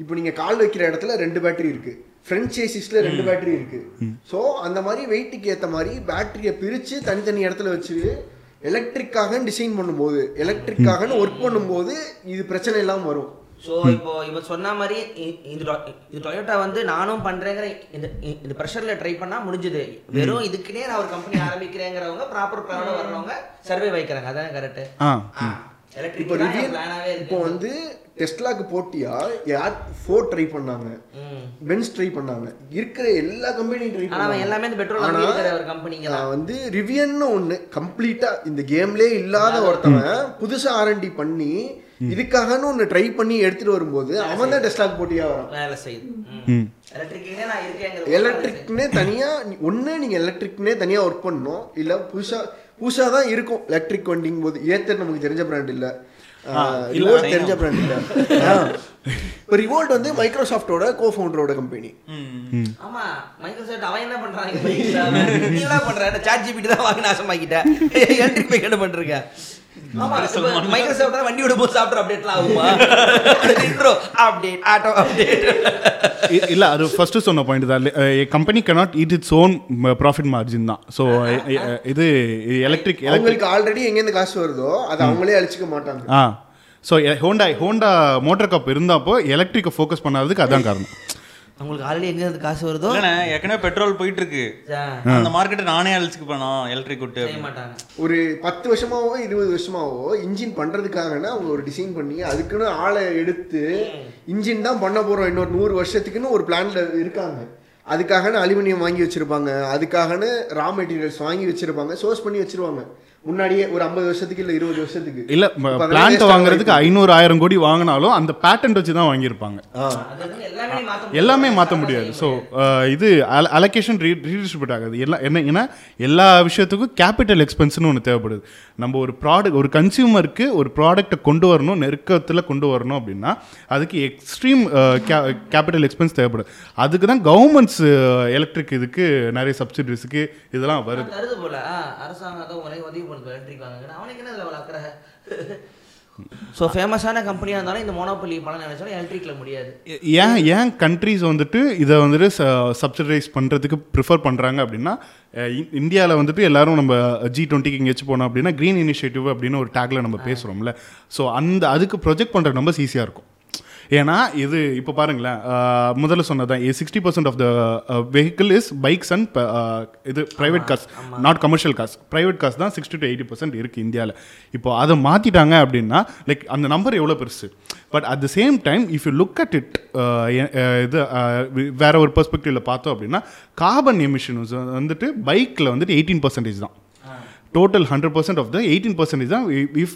இப்போ நீங்க கால் வைக்கிற இடத்துல ரெண்டு பேட்டரி இருக்கு. ஃப்ரண்ட் சேசிஸ்ல ரெண்டு பேட்டரி இருக்கு. ஸோ அந்த மாதிரி வெயிட்டுக்கு ஏத்த மாதிரி பேட்டரியை பிரிச்சு தனித்தனி இடத்துல வச்சு எலக்ட்ரிக்காக டிசைன் பண்ணும்போது எலக்ட்ரிக்காகன்னு ஒர்க் பண்ணும்போது இது பிரச்சனை இல்லாம வரும். ஸோ இப்போ இவன் சொன்ன மாதிரி இது டொயோட்டா வந்து நானும் பண்றேங்கிற இந்த இந்த ப்ரெஷர்ல ட்ரை பண்ணா முடிஞ்சது. வெறும் இதுக்குன்னே நான் ஒரு கம்பெனி ஆரம்பிக்கிறேங்கிறவங்க ப்ராப்பர் பிளானோட வரவங்க சர்வே வைக்கிறாங்க. அதான் கரெக்ட் இப்போ இப்போ வந்து டெஸ்லாக்கு போட்டியா? யார்? ஃபோர்ட் ட்ரை பண்ணாங்க. ம். பென்ஸ் ட்ரை பண்ணாங்க. இருக்கிற எல்லா கம்பெனியும் ட்ரை ஆனா அவன் எல்லாமே இந்த பெட்ரோல் ஒரு கம்பெனிங்க வந்து ரிவியன்னு ஒன்று கம்ப்ளீட்டாக இந்த கேம்லேயே இல்லாத ஒருத்தவன் புதுசாக ஆர்என்டி பண்ணி இதுக்காகன்னு ஒன்று ட்ரை பண்ணி எடுத்துட்டு வரும்போது அவன் தான் டெஸ்டாக் போட்டியா வரான். வேலை செய்யுது. ம். எலக்ட்ரிக்கே நான் இருக்கேங்கிற எலக்ட்ரிக்னே தனியாக ஒன்று நீங்கள் எலக்ட்ரிக்னே தனியாக ஒர்க் பண்ணணும். இல்லை புதுசாக புதுசாக தான் இருக்கும். எலக்ட்ரிக் வண்டிங்கும் போது ஏத்தர் நமக்கு தெரிஞ்ச பிராண்ட் இல்லை. ரிவோல்ட் தெரிஞ்ச பிராண்ட் இல்லை. இப்போ ரிவோல்ட் வந்து மைக்ரோசாஃப்டோட கோ ஃபவுண்டரோட கம்பெனி ஆமா மைக்ரோசாஃப்ட் அவன் என்ன பண்றான்? நீ என்ன பண்ற? சாட் ஜிபிடி தான் வாங்கி நாசமாக்கிட்ட எலக்ட்ரிக் பைக் என்ன பண்றீங்க? ஆமா மைக்ரோசாஃப்ட் தான் வண்டி விடும் போது சாஃப்ட்வேர் அப்டேட்லாம் ஆகுமா? இன்ட்ரோ அப்டேட் ஆட்டோ அப்டேட் இல்ல அது ஃபர்ஸ்ட் சொன்ன பாயிண்ட் தான். Company cannot eat its own profit margin தான். ஸோ இது எலக்ட்ரிக் எலக்ட்ரிக் ஆல்ரெடி எங்கேருந்து காசு வருதோ அதை அவங்களே அழிச்சிக்க மாட்டாங்க. ஆ. So Honda Honda motor cup இருந்தப்போ எலக்ட்ரிக்கை ஃபோக்கஸ் பண்ணாததுக்கு அதான் காரணம். உங்களுக்கு ஆல்ரெடி எங்க இருந்து காசு வருதோ? ஏற்கனவே பெட்ரோல் போயிட்டு இருக்கு அந்த மார்க்கெட்டை நானே அழிச்சுக்கு போனோம் எலக்ட்ரிக் விட்டு செய்ய மாட்டாங்க. ஒரு பத்து வருஷமாவோ இருபது வருஷமாவோ இன்ஜின் பண்றதுக்காகனா அவங்க ஒரு டிசைன் பண்ணி அதுக்குன்னு ஆளை எடுத்து இன்ஜின் தான் பண்ண போறோம் இன்னொரு நூறு வருஷத்துக்குன்னு ஒரு பிளான்ல இருக்காங்க. அதுக்காகன்னு அலுமினியம் வாங்கி வச்சிருப்பாங்க. அதுக்காகன்னு ரா மெட்டீரியல்ஸ் வாங்கி வச்சிருப்பாங்க சோர்ஸ் பண்ணி வச்சிருவாங்க. முன்னாடியே ஒரு ஐம்பது வருஷத்துக்கு இல்ல இருபது வருஷத்துக்கு. இல்ல பிளான்ட் வாங்குறதுக்கு ஐநூறு ஆயிரம் கோடி வாங்கினாலும் அந்த பேட்டன்ட் வச்சு தான் வாங்கியிருப்பாங்க. எல்லாமே மாத்த எல்லாமே மாற்ற முடியாது ஸோ இது அலகேஷன் ரீ ரீடிஸ்ட்ரிபியூட் ஆகுது. எல்லாம் என்ன ஏன்னா எல்லா விஷயத்துக்கும் கேபிட்டல் எக்ஸ்பென்ஸ்னு ஒன்று தேவைப்படுது. நம்ம ஒரு ப்ராடக்ட் ஒரு கன்சியூமருக்கு ஒரு ப்ராடக்ட்டை கொண்டு வரணும் நெருக்கத்தில் கொண்டு வரணும் அப்படின்னா அதுக்கு எக்ஸ்ட்ரீம் கேபிட்டல் எக்ஸ்பென்ஸ் தேவைப்படுது அதுக்கு தான் கவர்மெண்ட்ஸ் எலக்ட்ரிக் இதுக்கு நிறைய சப்சிடிஸுக்கு இதெல்லாம் வருது. அரசாங்கம் எலக்ட்ரிக் அவனுக்கு என்ன ஸோ ஃபேமஸான கம்பெனியாக இருந்தாலும் இந்த மோனோபொலி பணம் நினைச்சாலும் எலக்ட்ரிக்ல முடியாது. ஏன் ஏன் கண்ட்ரீஸ் வந்துட்டு இதை வந்துட்டு சப்சிடைஸ் பண்ணுறதுக்கு ப்ரிஃபர் பண்ணுறாங்க அப்படின்னா இந்தியாவில் வந்துட்டு எல்லாரும் நம்ம ஜி டுவெண்ட்டிக்கு எங்கேயாச்சும் போனோம் அப்படின்னா க்ரீன் இனிஷியேட்டிவ் அப்படின்னு ஒரு டேக்ல நம்ம பேசுகிறோம்ல ஸோ அந்த அதுக்கு ப்ரொஜெக்ட் பண்ணுற நம்பர்ஸ் ஈஸியாக இருக்கும். ஏன்னா இது இப்போ பாருங்களேன் முதல்ல சொன்னதான் sixty percent of the vehicle is bikes and இது private cars not commercial cars private cars தான் சிக்ஸ்டி டு எயிட்டி பர்சன்ட் இருக்குது இந்தியாவில் இப்போ அதை மாற்றிட்டாங்க அப்படின்னா லைக் அந்த நம்பர் எவ்வளோ பெருசு? But at the same time if you look at it இது வேற ஒரு பெர்ஸ்பெக்டிவ்ல பார்த்தோம் அப்படின்னா கார்பன் எமிஷன்ஸ் வந்துட்டு பைக்கில் வந்துட்டு எயிட்டீன் பர்சன்டேஜ் தான். Total hundred percent of the eighteen percentage தான் if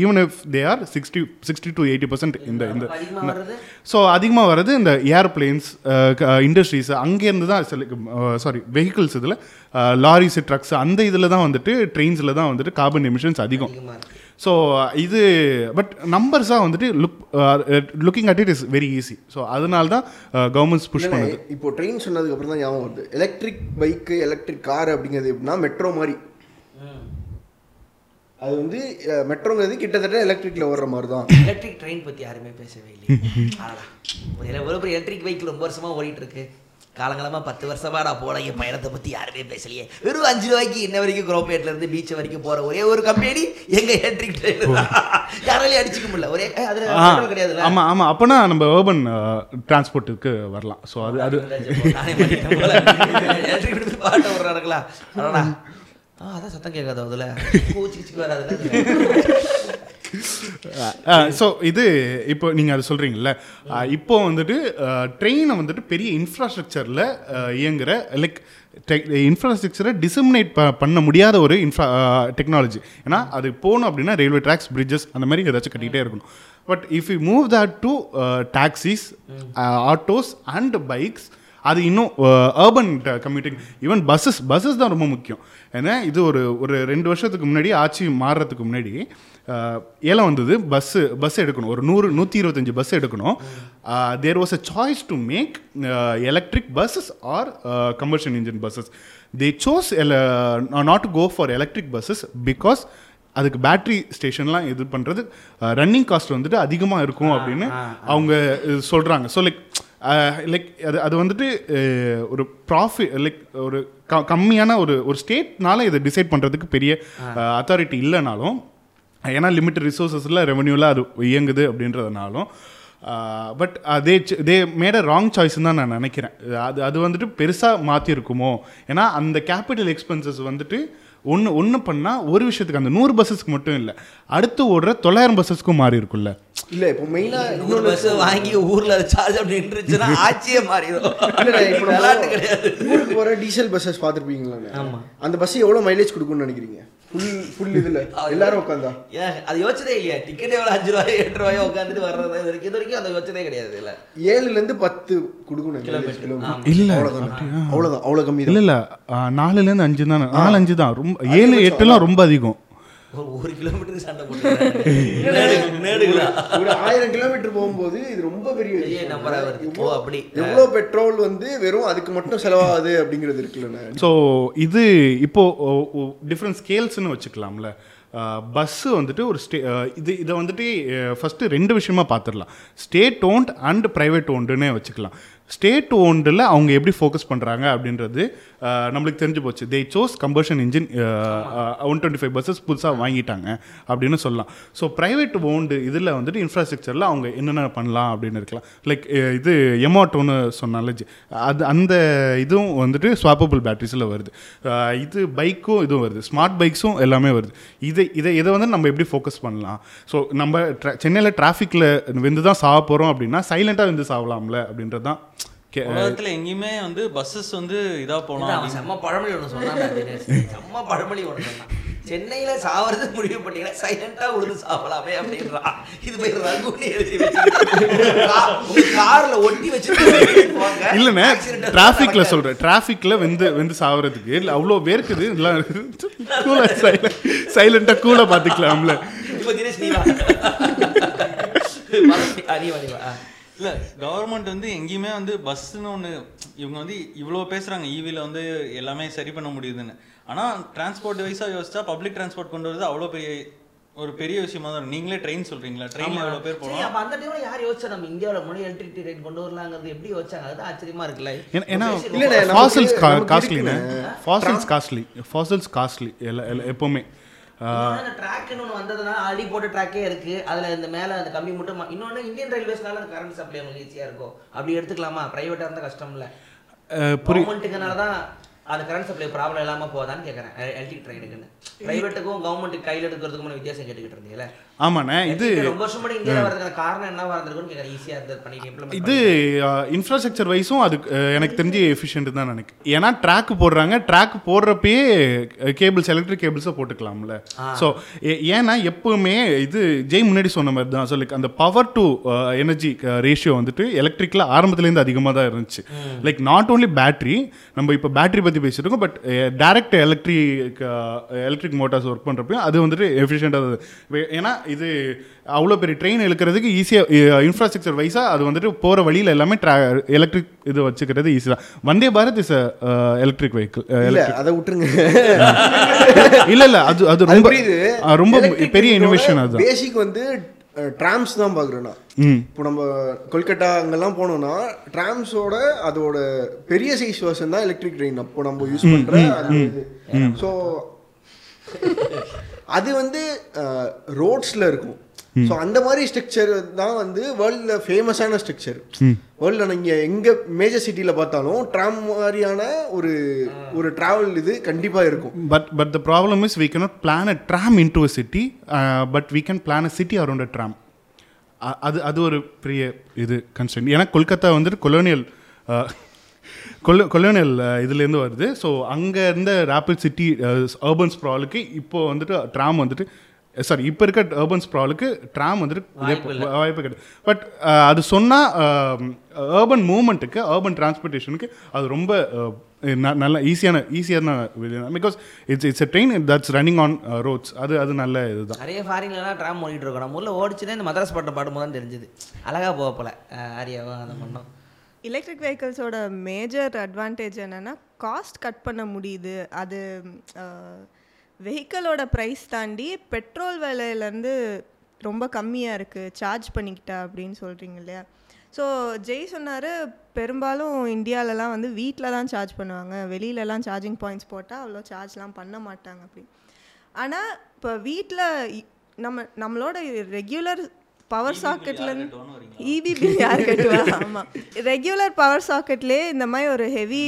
even if they are sixty sixty to eighty percent இந்த இந்த ஸோ அதிகமாக வர்றது? இந்த ஏர்பிளேன்ஸ் இண்டஸ்ட்ரீஸ் அங்கேருந்து தான் சில சாரி வெஹிக்கிள்ஸ் இதில் லாரிஸ் ட்ரக்ஸ் அந்த இதில் தான் வந்துட்டு ட்ரெயின்ஸில் தான் வந்துட்டு கார்பன் எமிஷன்ஸ் அதிகம். ஸோ இது பட் நம்பர்ஸாக வந்துட்டு look looking at it is very easy so அதனால தான் கவர்மெண்ட்ஸ் புஷ் இல்லைண்ணே, பண்ணுது. இப்போ ட்ரெயின் சொன்னதுக்கு அப்புறம் தான் ஞாபகம் வருது. எலக்ட்ரிக் பைக்கு எலக்ட்ரிக் கார் அப்படிங்கிறது எப்படின்னா மெட்ரோ மாதிரி. அது வந்து மெட்ரோங்கிறது கிட்டத்தட்ட எலக்ட்ரிக்கில் ஓடுற மாதிரி தான் எலக்ட்ரிக் ட்ரெயின் பற்றி யாருமே பேசவே இல்லை அடடா. ஒரு எலக்ட்ரிக் வெஹிக்கிள் ரொம்ப வருஷமா ஓடிட்டு இருக்கு காலங்காலமா பத்து வருஷமா நான் போன என் பயணத்தை பத்தி யாருமே பேசலையே. வெறும் அஞ்சு ரூபாய்க்கு இன்ன வரைக்கும் குரோபேட்ல இருந்து பீச் வரைக்கும் போற ஒரே ஒரு கம்பெனி எங்க எலக்ட்ரிக் ட்ரெயின் யாராலையும் அடிச்சுக்க முடியல. ஒரே அதுல கிடையாதுல்ல? ஆமா ஆமா. அப்பனா நம்ம urban டிரான்ஸ்போர்ட்டுக்கு வரலாம். ஸோ அது அது எடுத்து பாட்ட விடுறானுங்களா அடடா. ஆ அதான் சத்தம் கேட்காது அதுல. <laughs> பூச்சி ஸோ இது இப்போ நீங்கள் அது சொல்கிறீங்கல்ல இப்போ வந்துட்டு ட்ரெயினை வந்துட்டு பெரிய இன்ஃப்ராஸ்ட்ரக்சரில் இயங்குற லைக் இன்ஃப்ராஸ்ட்ரக்சரை டிசமினேட் ப பண்ண முடியாத ஒரு இன்ஃப்ரா டெக்னாலஜி ஏன்னா அது போகணும் அப்படின்னா ரயில்வே ட்ராக்ஸ் பிரிட்ஜஸ் அந்த மாதிரி ஏதாச்சும் கட்டிகிட்டே இருக்கணும். But if you move that to taxis autos and bikes அது இன்னும் urban commuting even buses buses தான் ரொம்ப முக்கியம். ஏன்னா இது ஒரு ஒரு ரெண்டு வருஷத்துக்கு முன்னாடி ஆட்சி மாறுறதுக்கு முன்னாடி ஏலம் வந்தது பஸ்ஸு பஸ் எடுக்கணும். ஒரு நூறு நூற்றி இருபத்தஞ்சி பஸ் எடுக்கணும். There was a choice to make electric buses or combustion engine buses they chose not to go for electric buses because அதுக்கு பேட்டரி ஸ்டேஷன்லாம் இது பண்ணுறது ரன்னிங் காஸ்ட் வந்துட்டு அதிகமாக இருக்கும் அப்படின்னு அவங்க சொல்கிறாங்க ஸோ லைக் லைக் அது அது வந்துட்டு ஒரு ப்ராஃபிட் லைக் ஒரு க கம்மியான ஒரு ஒரு ஸ்டேட்னால இதை டிசைட் பண்ணுறதுக்கு பெரிய அத்தாரிட்டி இல்லைனாலும் ஏன்னா லிமிட்டட் ரிசோர்ஸஸில் ரெவன்யூவில் அது இயங்குது அப்படின்றதுனாலும் பட் அதே தே மேட் ராங் சாய்ஸ்னு தான் நான் நினைக்கிறேன். அது அது வந்துட்டு பெருசாக மாற்றிருக்குமோ ஏன்னா அந்த கேபிட்டல் எக்ஸ்பென்சஸ் வந்துட்டு ஒன்று ஒன்று பண்ணால் ஒரு விஷயத்துக்கு அந்த நூறு பஸ்ஸஸ்க்கு மட்டும் இல்லை. அடுத்து ஓடுற தொள்ளாயிரம் பஸ்ஸஸ்க்கும் மாறி இருக்குல்ல இல்லை இப்போ மெயினாக நூறு பஸ் வாங்கி ஊர்ல சார்ஜ் அப்படி நின்றுச்சுன்னா <laughs> ஆட்சியே மாறிடும். இல்ல இப்போ விளையாட்டு கிடையாது. ஊருக்கு போகிற டீசல் பஸ்ஸஸ் பார்த்துருப்பீங்களா ஆமா. அந்த பஸ் எவ்வளோ மைலேஜ் கொடுக்கும்னு நினைக்கிறீங்க? ஃபுல் ஃபுல் இதில். <laughs> எல்லாரும் உட்காந்தா? ஏன் அது யோசிச்சதே இல்லையா. டிக்கெட் எவ்வளோ அஞ்சு ரூபாய் எட்டு ரூபாயோ உட்காந்துட்டு வர்றது இது வரைக்கும் இது வரைக்கும் அதை யோசிச்சதே கிடையாது இல்லை ஏழுலேருந்து பத்து கொடுக்கணும் கிலோமீட்டர். இல்ல. அவ்வளோதான் அவ்வளோதான் அவ்வளோ கம்மி இல்லை இல்லை. நாலுலேருந்து அஞ்சு தான். நாலு அஞ்சு தான். ரொம்ப ஏழு எட்டுலாம் ரொம்ப அதிகம். ஒரு கிலோமீட்டருக்கு சண்டை போட்டு <laughs> நேடுகளா? ஒரு ஆயிரம் கிலோமீட்டர் போகும்போது இது ரொம்ப பெரிய பெரிய விஷயம். number ஆ வருது. எவ்வளோ- ஓ, அப்படி. எவ்வளோ பெட்ரோல் வந்து வெறும் அதுக்கு மட்டும் செலவாகுது அப்படிங்கிறது இருக்குல்லண்ணே ஸோ இது இப்போ டிஃப்ரெண்ட் ஸ்கேல்ஸ்னு வச்சுக்கலாம்ல. பஸ்ஸு வந்துட்டு ஒரு ஸ்டே இது இதை வந்துட்டு ஃபஸ்ட்டு ரெண்டு விஷயமா பார்த்துடலாம் ஸ்டேட் ஓன்ட் அண்ட் ப்ரைவேட் ஓன்டுன்னே வச்சுக்கலாம். ஸ்டேட் ஓன்டில் அவங்க எப்படி ஃபோக்கஸ் பண்ணுறாங்க அப்படின்றது நம்மளுக்கு தெரிஞ்சு போச்சு. They chose combustion engine one twenty five buses புதுசாக வாங்கிட்டாங்க அப்படின்னு சொல்லலாம். ஸோ ப்ரைவேட் ஓன்டு இதில் வந்துட்டு இன்ஃப்ராஸ்ட்ரக்சரில் அவங்க என்னென்ன பண்ணலாம் அப்படின்னு இருக்கலாம். லைக் இது எமோட்டோன்னு சொன்னால அது அந்த இதுவும் வந்துட்டு ஸ்வாப்பபிள் பேட்டரிஸில் வருது. இது பைக்கும் இதுவும் வருது. ஸ்மார்ட் பைக்ஸும் எல்லாமே வருது. இதை இதை இதை வந்து நம்ம எப்படி ஃபோக்கஸ் பண்ணலாம்? ஸோ நம்ம சென்னையில் டிராஃபிக்கில் வெந்து தான் சாக போகிறோம் அப்படின்னா சைலண்ட்டாக வந்து சாவலாம்ல அப்படின்றது தான் உலகத்துல எங்கேயுமே வந்து பஸ்ஸஸ் வந்து இதா அவன் செம்ம பழமொழி ஒன்று சொன்னான் செம்ம பழமொழி ஒன்று சொன்னான். சென்னையில சாவறது முடிவு பண்ணீங்கன்னா சைலண்டா உழுது சாப்பிடலாமே அப்படின்றான். இது போய் ரகுன்னு எழுதி கார்ல ஒட்டி வச்சுட்டு போங்க. இல்லைண்ணே நடக்காது. சொல்கிறேன் டிராஃபிக்கில் வெந்து வெந்து சாவறதுக்கு. இல்லை அவ்வளோ வேர்க்குது. கூலாக சைலண்ட் சைலண்ட்டாக கூலாக பார்த்துக்கலாம்ல. இப்போ தினேஷ் நீ வா. நீ வா. இல்ல கவர்மெண்ட் வந்து எங்கேயுமே வந்து பஸ்ஸுன்னு ஒன்று இவங்க வந்து இவ்வளோ பேசுறாங்க ஈவியில் வந்து எல்லாமே சரி பண்ண முடியுதுன்னு. ஆனா டிரான்ஸ்போர்ட் வைஸாக யோசிச்சா பப்ளிக் டிரான்ஸ்போர்ட் கொண்டு வரது அவ்வளோ பெரிய ஒரு பெரிய விஷயமா தான். நீங்களே ட்ரெயின் சொல்றீங்களா? ட்ரெயினில் எவ்வளோ பேர் போகலாம் அப்ப அந்த டைம்ல யார் யோசிச்சா நம்ம இந்தியாவுல முன்னாடி எலக்ட்ரிசிட்டி ரேட் கொண்டு வரலாங்கிறது எப்படி யோசிச்சாங்க? அது ஆச்சரியமா இருக்குல்ல. ஏன்னா- நமக்கு- ஃபாசில்ஸ் இருக்குண்ணே. ஃபாசில்ஸ் காஸ்ட்லி ஃபாசில்ஸ் காஸ்ட்லி எல்லா எல்லா- எப்போவுமே. ட்ராக்னு ஒன்று வந்ததுனால ஆல்ரெடி போட்ட ட்ராக்கே இருக்கு. அதுல இந்த மேல அந்த கம்பி மட்டும் இன்னொன்னு இந்தியன் ரயில்வேஸ்னால அந்த கரண்ட் சப்ளை உங்களுக்கு ஈஸியா இருக்கும். அப்படி எடுத்துக்கலாமா? பிரைவேட்டா இருந்தா கஷ்டம் இல்ல. கவர்மெண்ட்டுக்குனால தான் அந்த கரண்ட் சப்ளை ப்ராப்ளம் இல்லாம போதான்னு கேட்கறேன் எலக்ட்ரிக் ட்ரெயினுக்குன்னு பிரைவேட்டுக்கும் கவர்மெண்ட்டுக்கு கையில் எடுக்கிறதுக்கும் வித்தியாசம் கேட்டுக்கிட்டு இருந்தீங்களே ஆமாண்ணே இது இது இன்ஃப்ராஸ்ட்ரக்சர் வைஸும் அது எனக்கு தெரிஞ்சு எஃபிஷியன்ட் தான் நினைக்கிறேன். ஏன்னா ட்ராக் போடுறாங்க ட்ராக் போடுறப்பயே கேபிள்ஸ் எலக்ட்ரிக் கேபிள்ஸை போட்டுக்கலாம்ல. ஸோ ஏன்னா எப்பவுமே இது ஜெய் முன்னாடி சொன்ன மாதிரி தான் லைக் அந்த பவர் டு எனர்ஜி ரேஷியோ வந்துட்டு எலக்ட்ரிக்கில் ஆரம்பத்துலேருந்து அதிகமாக தான் இருந்துச்சு. லைக் நாட் ஓன்லி பேட்டரி நம்ம இப்போ பேட்டரி பற்றி பேசிட்டு இருக்கோம் but direct electric electric motors work பண்ணுறப்பையும் அது வந்துட்டு எஃபிஷியண்டாக ஏன்னா இது அவ்வளோ பெரிய ட்ரெயின் இழுக்கிறதுக்கு ஈஸியாக இன்ஃப்ராஸ்ட்ரக்சர் வைஸாக அது வந்துட்டு போகிற வழியில் எல்லாமே ட்ரா எலக்ட்ரிக் இது வச்சுக்கிறது ஈஸி தான். Vande Bharat is electric vehicle அதை விட்டுருங்க. <laughs> இல்லை இல்லை அது அது அது ரொம்ப ரொம்ப பெரிய இனோவேஷன் அதுதான் பேசிக் வந்து ட்ராம்ஸ் தான் பார்க்குறேன் நான் ம். இப்போ நம்ம கொல்கட்டா அங்கெல்லாம் போனோம்னா ட்ராம்ஸோட அதோட பெரிய சைஸ் வெர்ஷன் தான் எலக்ட்ரிக் ட்ரெயின் அப்போ நம்ம யூஸ் இது. ஸோ அது வந்து ரோட்ஸ்ல இருக்கும். ஸோ அந்த மாதிரி ஸ்ட்ரக்சர் தான் வந்து வேர்ல்டில் ஃபேமஸான ஸ்ட்ரக்சர் வேர்ல்டில் நீங்கள் எங்கே மேஜர் சிட்டியில் பார்த்தாலும் ட்ராம் மாதிரியான ஒரு ஒரு ட்ராவல் இது கண்டிப்பாக இருக்கும். But but the problem is we cannot plan a tram into a city, uh, but we can plan a city around a tram. அ- அது அது ஒரு பெரிய இது கன்ஸ்டன்ட் ஏன்னா கொல்கத்தா வந்துட்டு கொலோனியல் கொல கொலோனியல் இதுலேருந்து வருது. ஸோ அங்கே இருந்த ரேபிட் சிட்டி அர்பன் ஸ்ப்ராலுக்கு இப்போ வந்துட்டு ட்ராம் வந்துட்டு சாரி இப்போ இருக்க அர்பன் ஸ்ப்ராலுக்கு ட்ராம் வந்துட்டு வாய்ப்பு கிடையாது பட் அது சொன்னால் அர்பன் மூவ்மெண்ட்டுக்கு அர்பன் டிரான்ஸ்போர்ட்டேஷனுக்கு அது ரொம்ப நல்ல ஈஸியான ஈஸியான because it's it's a train that's running on roads அது அது நல்ல இதுதான். நிறைய ஃபாரின்லலாம் ட்ராம் ஓடிட்டு இருக்கோம். நம்ம ஊரில் ஓடிச்சுன்னா இந்த மദ്രാஸ் பாட்டை பாடும்போது தான் தெரிஞ்சுது. அழகா போக போல ஆரியாவும் அதை பண்ணோம் எலக்ட்ரிக் வெஹிக்கிள்ஸோட மேஜர் அட்வான்டேஜ் என்னென்னா காஸ்ட் கட் பண்ண முடியுது. அது வெஹிக்கிளோட ப்ரைஸ் தாண்டி பெட்ரோல் விலையிலேருந்து ரொம்ப கம்மியாக இருக்குது சார்ஜ் பண்ணிக்கிட்டா அப்படின்னு சொல்கிறீங்க இல்லையா? ஸோ ஜெய் சொன்னார் பெரும்பாலும் இந்தியாலலாம் வந்து வீட்டில் தான் சார்ஜ் பண்ணுவாங்க. வெளியிலலாம் சார்ஜிங் பாயிண்ட்ஸ் போட்டால் அவ்வளோ சார்ஜ்லாம் பண்ண மாட்டாங்க அப்படி. ஆனால் இப்போ வீட்டில் நம்ம நம்மளோட ரெகுலர் பவர் சாக்கெட்லேருந்து இபி பில் யார் கட்டுவா ஆமாம் ரெகுலர் பவர் சாக்கெட்லேயே இந்த மாதிரி ஒரு ஹெவி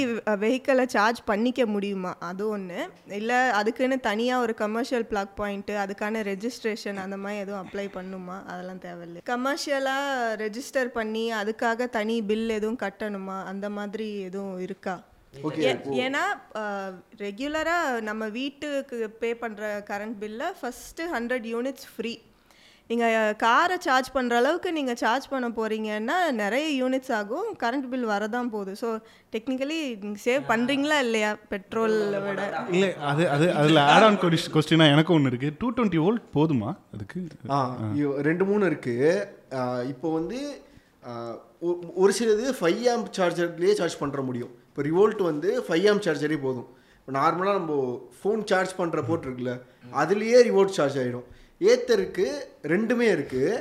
வெஹிக்கிளை சார்ஜ் பண்ணிக்க முடியுமா? அது ஒன்று இல்லை அதுக்குன்னு தனியாக ஒரு கமர்ஷியல் ப்ளக் பாயிண்ட்டு அதுக்கான ரெஜிஸ்ட்ரேஷன் அந்த மாதிரி எதுவும் அப்ளை பண்ணுமா? அதெல்லாம் தேவையில்லை. கமர்ஷியலாக ரெஜிஸ்டர் பண்ணி அதுக்காக தனி பில் எதுவும் கட்டணுமா? அந்த மாதிரி எதுவும் இருக்கா? ஏன்னா ரெகுலராக நம்ம வீட்டுக்கு பே பண்ணுற கரண்ட் பில்லை ஃபஸ்ட்டு ஹண்ட்ரட் யூனிட்ஸ் ஃப்ரீ நீங்கள் காரை சார்ஜ் பண்ணுற அளவுக்கு நீங்கள் சார்ஜ் பண்ண போகிறீங்கன்னா நிறைய யூனிட்ஸ் ஆகும். கரண்ட் பில் வரதான் போகுது. ஸோ டெக்னிக்கலி நீங்கள் சேவ் பண்ணுறீங்களா இல்லையா? பெட்ரோல் விட. இல்லை அது அது அதில் ஆட் ஆன் கொஸ்டினாக எனக்கு ஒன்று இருக்குது டூ டுவெண்ட்டி வோல்ட் போதுமா அதுக்கு? ஆ ரெண்டு மூணு இருக்கு. ஆ, இப்போ வந்து ஒரு சிலது ஃபைவ் ஆம்ப் சார்ஜர்லேயே சார்ஜ் பண்ணுற முடியும். இப்போ ரிவோல்ட் வந்து ஃபைவ் ஆம்ப் சார்ஜரே போதும். இப்போ நார்மலாக நம்ம ஃபோன் சார்ஜ் பண்ணுற போர்ட் இருக்குல்ல அதுலேயே ரிவோல்ட் சார்ஜ் ஆகிடும் ஏத்தருக்கு ரெண்டுமே இருக்குது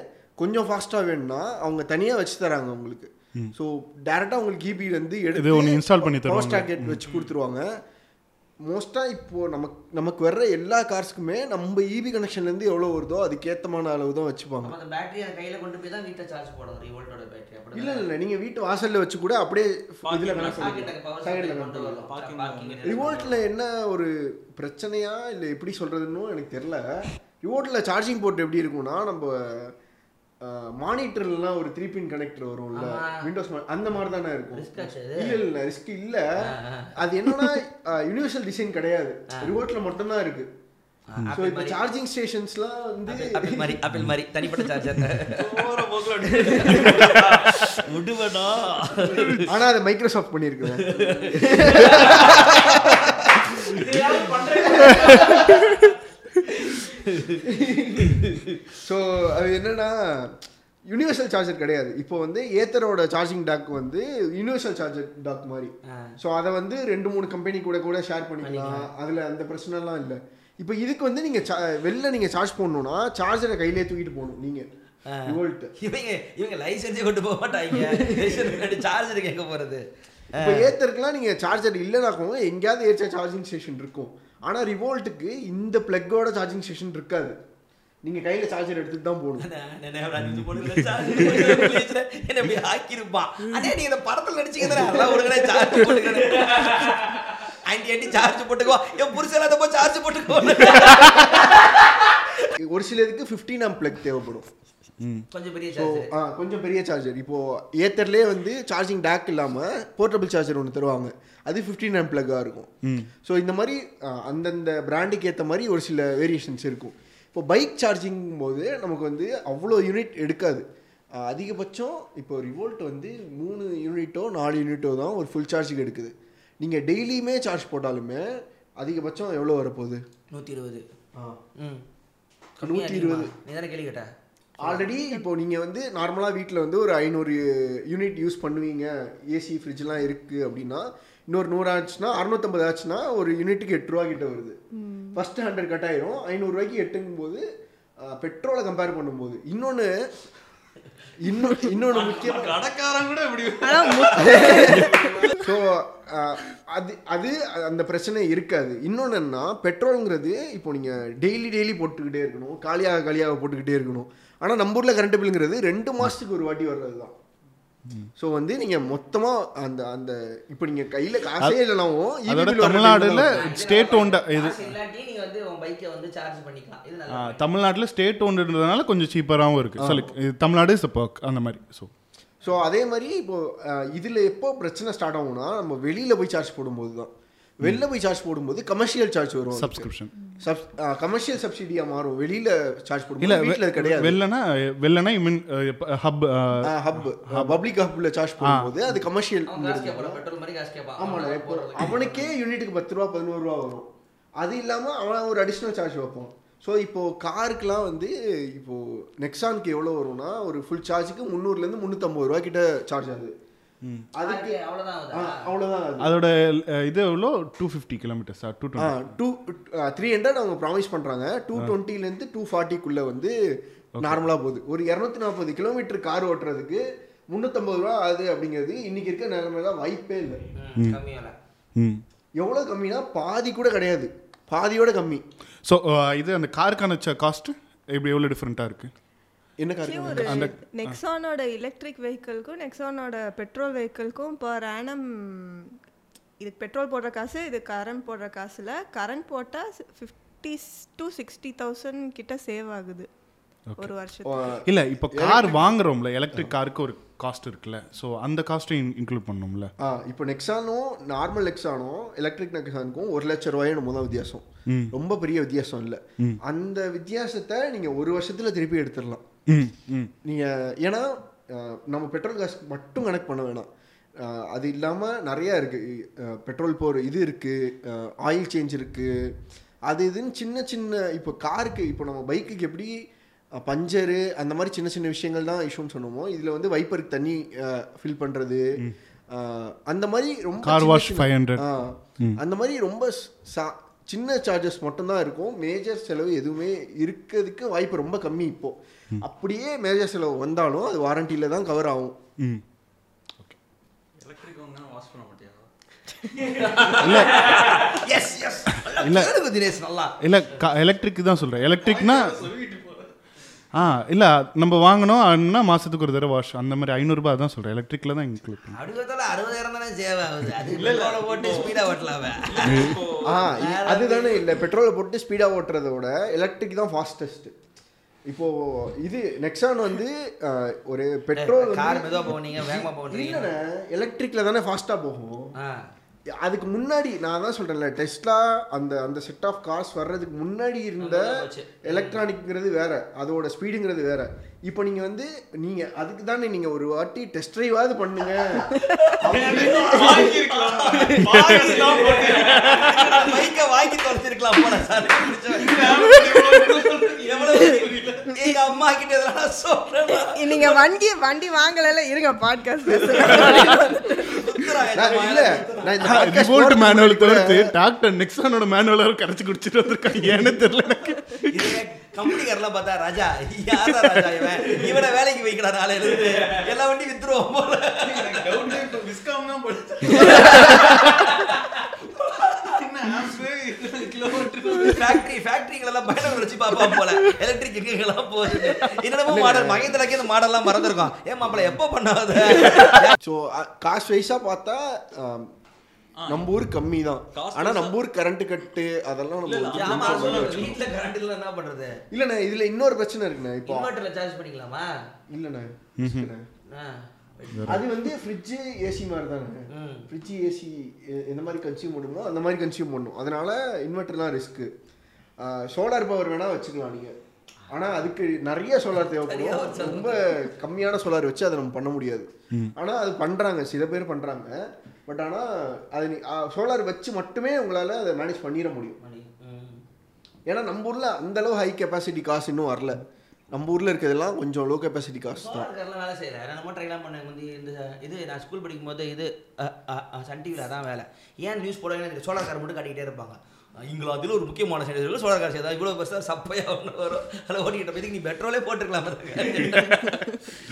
கொஞ்சம் ஃபாஸ்ட்டாக வேணும்னா அவங்க தனியாக வச்சு தராங்க உங்களுக்கு. ஸோ டேரெக்டாக உங்களுக்கு இபி வந்து இது ஒண்ணு install பண்ணி தருவாங்க. ஸ்டாக்கெட் வச்சு கொடுத்துருவாங்க. மோஸ்ட்டாக இப்போ நமக்கு நமக்கு வர்ற எல்லா கார்ஸ்க்குமே நம்ம இபி கனெக்ஷன்லேருந்து எவ்வளோ வருதோ அதுக்கேத்தமான அளவு தான் வச்சுப்பாங்க. அந்த பேட்டரி அதை கையில் கொண்டு போய் தான் வீட்டில் சார்ஜ் போடணும். ரிவோல்ட்டோட பேட்டரி அப்படி இல்ல இல்ல நீங்க வீட்டு வாசல்ல வச்சு கூட அப்படியே இதுல கனெக்ட் ரிமோட்ல என்ன ஒரு பிரச்சனையா இல்ல எப்படி சொல்றதுன்னு எனக்கு தெரியல. ரிமோட்ல சார்ஜிங் போர்ட் எப்படி இருக்கும்னா நம்ம மானிட்டர்லாம் ஒரு த்ரீ பின் கனெக்டர் வரும்ல விண்டோஸ் அந்த மாதிரி தானே இருக்கும்? இல்ல இல்ல ரிஸ்க் இல்ல. அது என்னன்னா யூனிவர்சல் டிசைன் கிடையாது. ரிமோட்ல மட்டும் தான் இருக்கு. ஸோ இப்போ சார்ஜிங் ஸ்டேஷன்ஸ்லாம் வந்து ஆப்பிள் மாதிரி ஆப்பிள் மாதிரி தனிப்பட்ட சார்ஜர் <laughs> விடுவடா. ஆனா அதை மைக்ரோசாஃப்ட் பண்ணியிருக்குங்க ஸோ அது என்னன்னா யூனிவர்சல் சார்ஜர் கிடையாது. இப்போ வந்து ஏத்தரோட சார்ஜிங் டாக் வந்து யூனிவர்சல் சார்ஜர் டாக் மாதிரி. ஸோ அதை வந்து ரெண்டு மூணு கம்பெனி கூட கூட ஷேர் பண்ணிக்கலாம். அதில் அந்த பிரச்சனைலாம் இல்லை. இப்போ இதுக்கு வந்து நீங்கள் வெளில நீங்கள் சார்ஜ் பண்ணணும்னா சார்ஜரை கையிலே தூக்கிட்டு போகணும் நீங்கள் இவங்க இவங்க லைசென்ஸே கொண்டு போக மாட்டாங்க. சார்ஜர் கேட்க போறது. இப்போ ஏத்தருக்குலாம் நீங்கள் சார்ஜர் இல்லைனாக்கும் எங்கேயாவது ஏற்ற சார்ஜிங் ஸ்டேஷன் இருக்கும். ஆனால் ரிவோல்ட்டுக்கு இந்த பிளக்கோட சார்ஜிங் ஸ்டேஷன் இருக்காது. நீங்கள் கையில் சார்ஜர் எடுத்துட்டு தான் போகணும். ஆக்கியிருப்பான் அதே நீங்க இந்த படத்துல நடிச்சீங்க எல்லாம் ஒரு சார்ஜ் போட்டுக்கிறேன் ஆண்டி ஆண்டி சார்ஜ் போட்டுக்கோ. என் புருஷன் அதை போய் சார்ஜ் போட்டுக்கோ. ஒரு சிலருக்கு ஃபிஃப்டீன் ஆம் பிளக் தேவைப்படும். கொஞ்சம் பெரிய ஸோ சார்ஜ் கொஞ்சம் பெரிய சார்ஜர் இப்போ ஏத்தர்லேயே வந்து சார்ஜிங் டேக் இல்லாமல் போர்ட்டபிள் சார்ஜர் ஒன்று தருவாங்க. அது ஃபிஃப்டீன் ஆம் பிளக்காக இருக்கும். ஸோ இந்த மாதிரி ஆ, அந்தந்த பிராண்டுக்கு ஏற்ற மாதிரி ஒரு சில வேரியேஷன்ஸ் இருக்கும். இப்போ பைக் சார்ஜிங் போது நமக்கு வந்து அவ்வளோ யூனிட் எடுக்காது. ஆ, அதிகபட்சம் இப்போ ரிவோல்ட் வந்து மூணு யூனிட்டோ நாலு யூனிட்டோ தான் ஒரு ஃபுல் சார்ஜுக்கு எடுக்குது. நீங்கள் டெய்லியுமே சார்ஜ் போட்டாலுமே அதிகபட்சம் எவ்வளோ வரப்போகுது? நூத்தி இருபது. ம். கம்மியா நூற்றி? இருபது. நீ தானே கேள்வி கேட்ட ஆல்ரெடி இப்போ நீங்கள் வந்து நார்மலாக வீட்டில் வந்து ஒரு ஐநூறு யூனிட் யூஸ் பண்ணுவீங்க. ஏசி ஃப்ரிட்ஜ்லாம் இருக்குது அப்படின்னா இன்னொரு நூறு ஆச்சுன்னா அறுநூத்தம்பது ஆச்சுன்னா ஒரு யூனிட்டுக்கு எட்டு ரூபா கிட்ட வருது. ஃபர்ஸ்ட் ஹண்ட்ரட் கட் ஆயிரும். ஐநூறுரூவாய்க்கு எட்டுங்கும் போது பெட்ரோலை கம்பேர் பண்ணும்போது இன்னொன்று இன்னொன்று இன்னொன்று முக்கியம் <laughs> கடைக்காரன் கூட இப்படி ஸோ <laughs> அது அது அந்த பிரச்சனை இருக்காது. இன்னொன்று என்ன பெட்ரோலுங்கிறது இப்போ நீங்கள் டெய்லி டெய்லி போட்டுக்கிட்டே இருக்கணும். காலியாக காலியாக போட்டுக்கிட்டே இருக்கணும். ஆனால் நம்ம ஊரில் கரண்ட் பில்லுங்கிறது ரெண்டு மாதத்துக்கு ஒரு வாட்டி வர்றது தான் ஸோ வந்து நீங்கள் மொத்தமாக அந்த அந்த இப்போ நீங்கள் கையில் காசே இல்லைனாவும் அதோட தமிழ்நாடுல. ஸ்டேட் ஓண்ட இது காசு இல்லாட்டி நீங்க வந்து உன் பைக்கை வந்து சார்ஜ் பண்ணிக்கலாம். இது ஆ, நல்லா தமிழ்நாட்டுல ஸ்டேட் ஓண்டுன்றதுனால கொஞ்சம் சீப்பராகவும் இருக்கு. சொல்லி இது தமிழ்நாடு இஸ் அந்த மாதிரி. ஸோ ஸோ அதே மாதிரி இப்போ இதில் எப்போ பிரச்சனை ஸ்டார்ட் ஆகும்னா நம்ம வெளியில் போய் சார்ஜ் போடும்போது தான் வெளில போய் சார்ஜ் போடும்போது கமர்ஷியல் சார்ஜ் வரும் சப்ஸ்கிரிப்ஷன் சப் கமர்ஷியல் சப்சிடியாக மாறும். வெளியில் சார்ஜ் இல்ல போடும்போது வீட்டில் கிடையாது. வெள்ளனா வெள்ளனா I mean hub hub public ஹப்ல charge பண்ணும்போது அது கமர்ஷியல் இப்போ அவனுக்கே யூனிட்டுக்கு பத்து ரூபா பதினோரு ரூபா வரும். அது இல்லாமல் அவன் ஒரு அடிஷ்னல் சார்ஜ் வைப்பான் ஸோ இப்போ காருக்குலாம் வந்து இப்போ நெக்ஸானுக்கு எவ்வளோ வரும்னா ஒரு ஃபுல் சார்ஜுக்கு முந்நூறுலேருந்து முந்நூற்றம்பது ரூபா கிட்ட சார்ஜ் ஆகுது. அதுக்கு அவ்வளோதான் அது அதோட இது எவ்வளோ? Two fifty kilometres two uh two three hundred அவங்க ப்ராமிஸ் பண்ணுறாங்க டூ டுவெண்ட்டிலேருந்து டூ ஃபார்ட்டிக்குள்ளே வந்து நார்மலாக போகுது. ஒரு இரநூத்தி நாற்பது கிலோமீட்டர் கார் ஓட்டுறதுக்கு முந்நூற்றம்பது ரூபா ஆகுது அப்படிங்கிறது இன்னைக்கு இருக்க நிலைமையில வாய்ப்பே இல்லை. ம், கம்மியால ம். எவ்வளோ கம்மினா பாதி கூட கிடையாது. பாதியோட கம்மி. ஸோ இது அந்த காருக்கான காஸ்ட் எப்படி எவ்வளோ டிஃப்ரெண்ட்டாக இருக்கு? என்ன நெக்ஸானோட எலக்ட்ரிக் வெஹிக்கிள்க்கும் நெக்ஸானோட பெட்ரோல் வெஹிக்கிள்க்கும் பர் ஆனம் இதுக்கு பெட்ரோல் போடுற காசு இது கரண்ட் போடுற காசுல கரண்ட் போட்டால் ஃபிஃப்டி டு சிக்ஸ்டி தௌசண்ட் கிட்ட சேவ் ஆகுது. ஒரு வருஷத்துக்கு இல்ல இப்போ கார் வாங்குறோம்ல எலக்ட்ரிக் காருக்கு ஒரு காஸ்ட் இருக்குல்ல. ஸோ அந்த காஸ்ட்டையும் இன்க்ளூட் பண்ணோம்ல. ஆ இப்போ நெக்ஸானும் நார்மல் நெக்ஸானும் எலக்ட்ரிக் நெக்ஸானுக்கும் ஒரு லட்ச ரூபாயும் நம்ம தான் வித்தியாசம். ரொம்ப பெரிய வித்தியாசம் இல்லை. அந்த வித்தியாசத்தை நீங்க ஒரு வருஷத்துல திருப்பி எடுத்துடலாம். ம் ம். நீங்க ஏன்னா நம்ம பெட்ரோல் காசு மட்டும் கனெக்ட் பண்ண வேணாம். அது இல்லாம நிறைய இருக்கு. அஹ், பெட்ரோல் போர் இது இருக்கு ஆயில் சேஞ்ச் இருக்கு. அது இதுன்னு சின்ன சின்ன இப்போ காருக்கு இப்போ நம்ம பைக்குக்கு எப்படி பஞ்சரு அந்த மாதிரி சின்ன சின்ன விஷயங்கள் தான் இஷ்யூன்னு சொன்னோமோ இதுல வந்து வைப்பருக்கு தண்ணி ஃபில் பண்றது அஹ், அந்த மாதிரி ரொம்ப wash சின்ன- 500. ஆ, அந்த மாதிரி ரொம்ப சா- சின்ன சார்ஜஸ் மட்டும்தான் இருக்கும். மேஜர் செலவு எதுவுமே இருக்கிறதுக்கு வாய்ப்பு ரொம்ப கம்மி இப்போ. அப்படியே மேஜர் செலவு வந்தாலும் அது வாரண்டியில தான் கவர் ஆகும். ம். எலக்ட்ரிக் வாங்கினா வாஷ் பண்ண மாட்டியா? எஸ் எஸ் இல்ல. எலக்ட்ரிக் தான் சொல்றேன். எலக்ட்ரிக்னா ஆ இல்ல நம்ம வாங்கணும் அப்படின்னா மாசத்துக்கு ஒரு தடவை வாஷ் அந்த மாதிரி ஐநூறுரூபா தான் சொல்றேன். எலக்ட்ரிக்ல தான் இன்க்ளூட் அடுக்கத்தால அறுபதாயிரம் தானே சேவ் ஆகுது. அது பெட்ரோலை போட்டு ஸ்பீடா ஓட்டலாம். அவன். ஆ அதுதானே இல்லை பெட்ரோலை போட்டு ஸ்பீடாக ஓட்டுறத விட எலக்ட்ரிக் தான் ஃபாஸ்டஸ்ட் இப்போ இது நெக்ஸான் வந்து ஒரு பெட்ரோல் கார் மெதுவா போனீங்க வேகமா போன்றீங்க இல்லைண்ணே எலக்ட்ரிக்ல தானே ஃபாஸ்ட்டாக போகும். அதுக்கு முன்னாடி நான் தான் சொல்றேன்ல டெஸ்லா அந்த அந்த செட் ஆஃப் கார்ஸ் வர்றதுக்கு முன்னாடி இருந்த. எலக்ட்ரானிக்ங்கிறது வேற அதோட ஸ்பீடுங்கிறது வேற. இப்போ நீங்க வந்து நீங்க அதுக்கு தானே நீங்க ஒரு வாட்டி டெஸ்ட் டிரைவாவது பண்ணுங்க. பைக்கை வாங்கி தொலைச்சிருக்கலாம் போல சார். <laughs> அம்மா கிட்ட இதெல்லாம் சொல்றேன். நீங்க வண்டி வண்டி வாங்கல இருங்க பாட்காஸ்ட் இல்ல. நான் இந்த podcast ரிவோல்ட் மேனுவல் தவிர்த்து டாக்டர் நெக்ஸானோட மேனுவல் கரைச்சி குடிச்சிட்டு வந்திருக்காங்க ஏன்னு தெரியல எனக்கு. கம்பெனிக்காரெல்லாம் பார்த்தா ராஜா யாரா ராஜா இவன்? இவனை வேலைக்கு வைக்கிறா நாளையில இருந்து எல்லா வண்டி வித்துருவோம் போல. விஸ்காம் தான் <laughs> போடுச்சு என்ன ஆம்பு கிலோமீட்டர் ஃபேக்டரி ஃபேக்டரிகளெல்லாம் பயணம் வச்சு பாப்பா போல. எலக்ட்ரிக் எங்கெல்லாம் போகுது. என்னென்னமோ மாடல் மகேந்திராக்கே இந்த மாடல்லாம் மறந்துருக்கோம் ஏன் மாப்பிள்ள எப்போ பண்ணாத? ஸோ காஸ்ட் வைஸாக பார்த்தா நம்ம ஊர் கம்மி தான் ஆனா நம்ம ஊர் கரண்ட் கட்டு அதெல்லாம் நம்ம. வீட்டுல கரண்ட் இல்ல என்ன பண்றது? இல்லண்ணே இதுல இன்னொரு பிரச்சனை இருக்குண்ணே இப்போ இன்வெர்டர்ல சார்ஜ் பண்ணிக்கலாமா? இல்லண்ணே இல்லண்ணே. ஆ. அது வந்து ஃப்ரிட்ஜு ஏசி மாதிரி தானே ம். ஃப்ரிட்ஜு ஏசி எந்த மாதிரி கன்சியூம் பண்ணுமோ அந்த மாதிரி கன்சியூம் பண்ணும். அதனால இன்வெர்டர்லாம் ரிஸ்க்கு சோலார் பவர் வேணால் வச்சுக்கலாம் நீங்கள் ஆனால் அதுக்கு நிறைய சோலார் தேவைப்படும். ரொம்ப கம்மியான சோலார் வச்சு அதை நம்ம பண்ண முடியாது. ஆனால் அது பண்ணுறாங்க சில பேர் பண்ணுறாங்க பட் ஆனால் அது சோலார் வச்சு மட்டுமே உங்களால் அதை மேனேஜ் பண்ணிட முடியும். ஏன்னா நம்ம ஊரில் அந்த அளவு ஹை கெப்பாசிட்டி காசு இன்னும் வரல. நம்ம ஊரில் இருக்கிறதெல்லாம் கொஞ்சம் லோ கெப்பாசிட்டி காசு தான். சோலார் வேலை செய்யல. என்னமோ ட்ரைலாம் பண்ணேன் வந்து இந்த இது நான் ஸ்கூல் படிக்கும் போது இது சன் டிவியில் அதான் வேலை. ஏன் நியூஸ் போடுவாங்கன்னு சோலார் கார் மட்டும் காட்டிக்கிட்டே இருப்பாங்க. இங்களோ அதில் ஒரு முக்கியமான செய்தி சோலார் கார் செய்தா இவ்வளோ பெருசாக சப்பையாக ஒன்று வரும். அதில் ஓடிக்கிட்ட இதுக்கு நீ பெட்ரோலே போட்டுருக்கலாம்.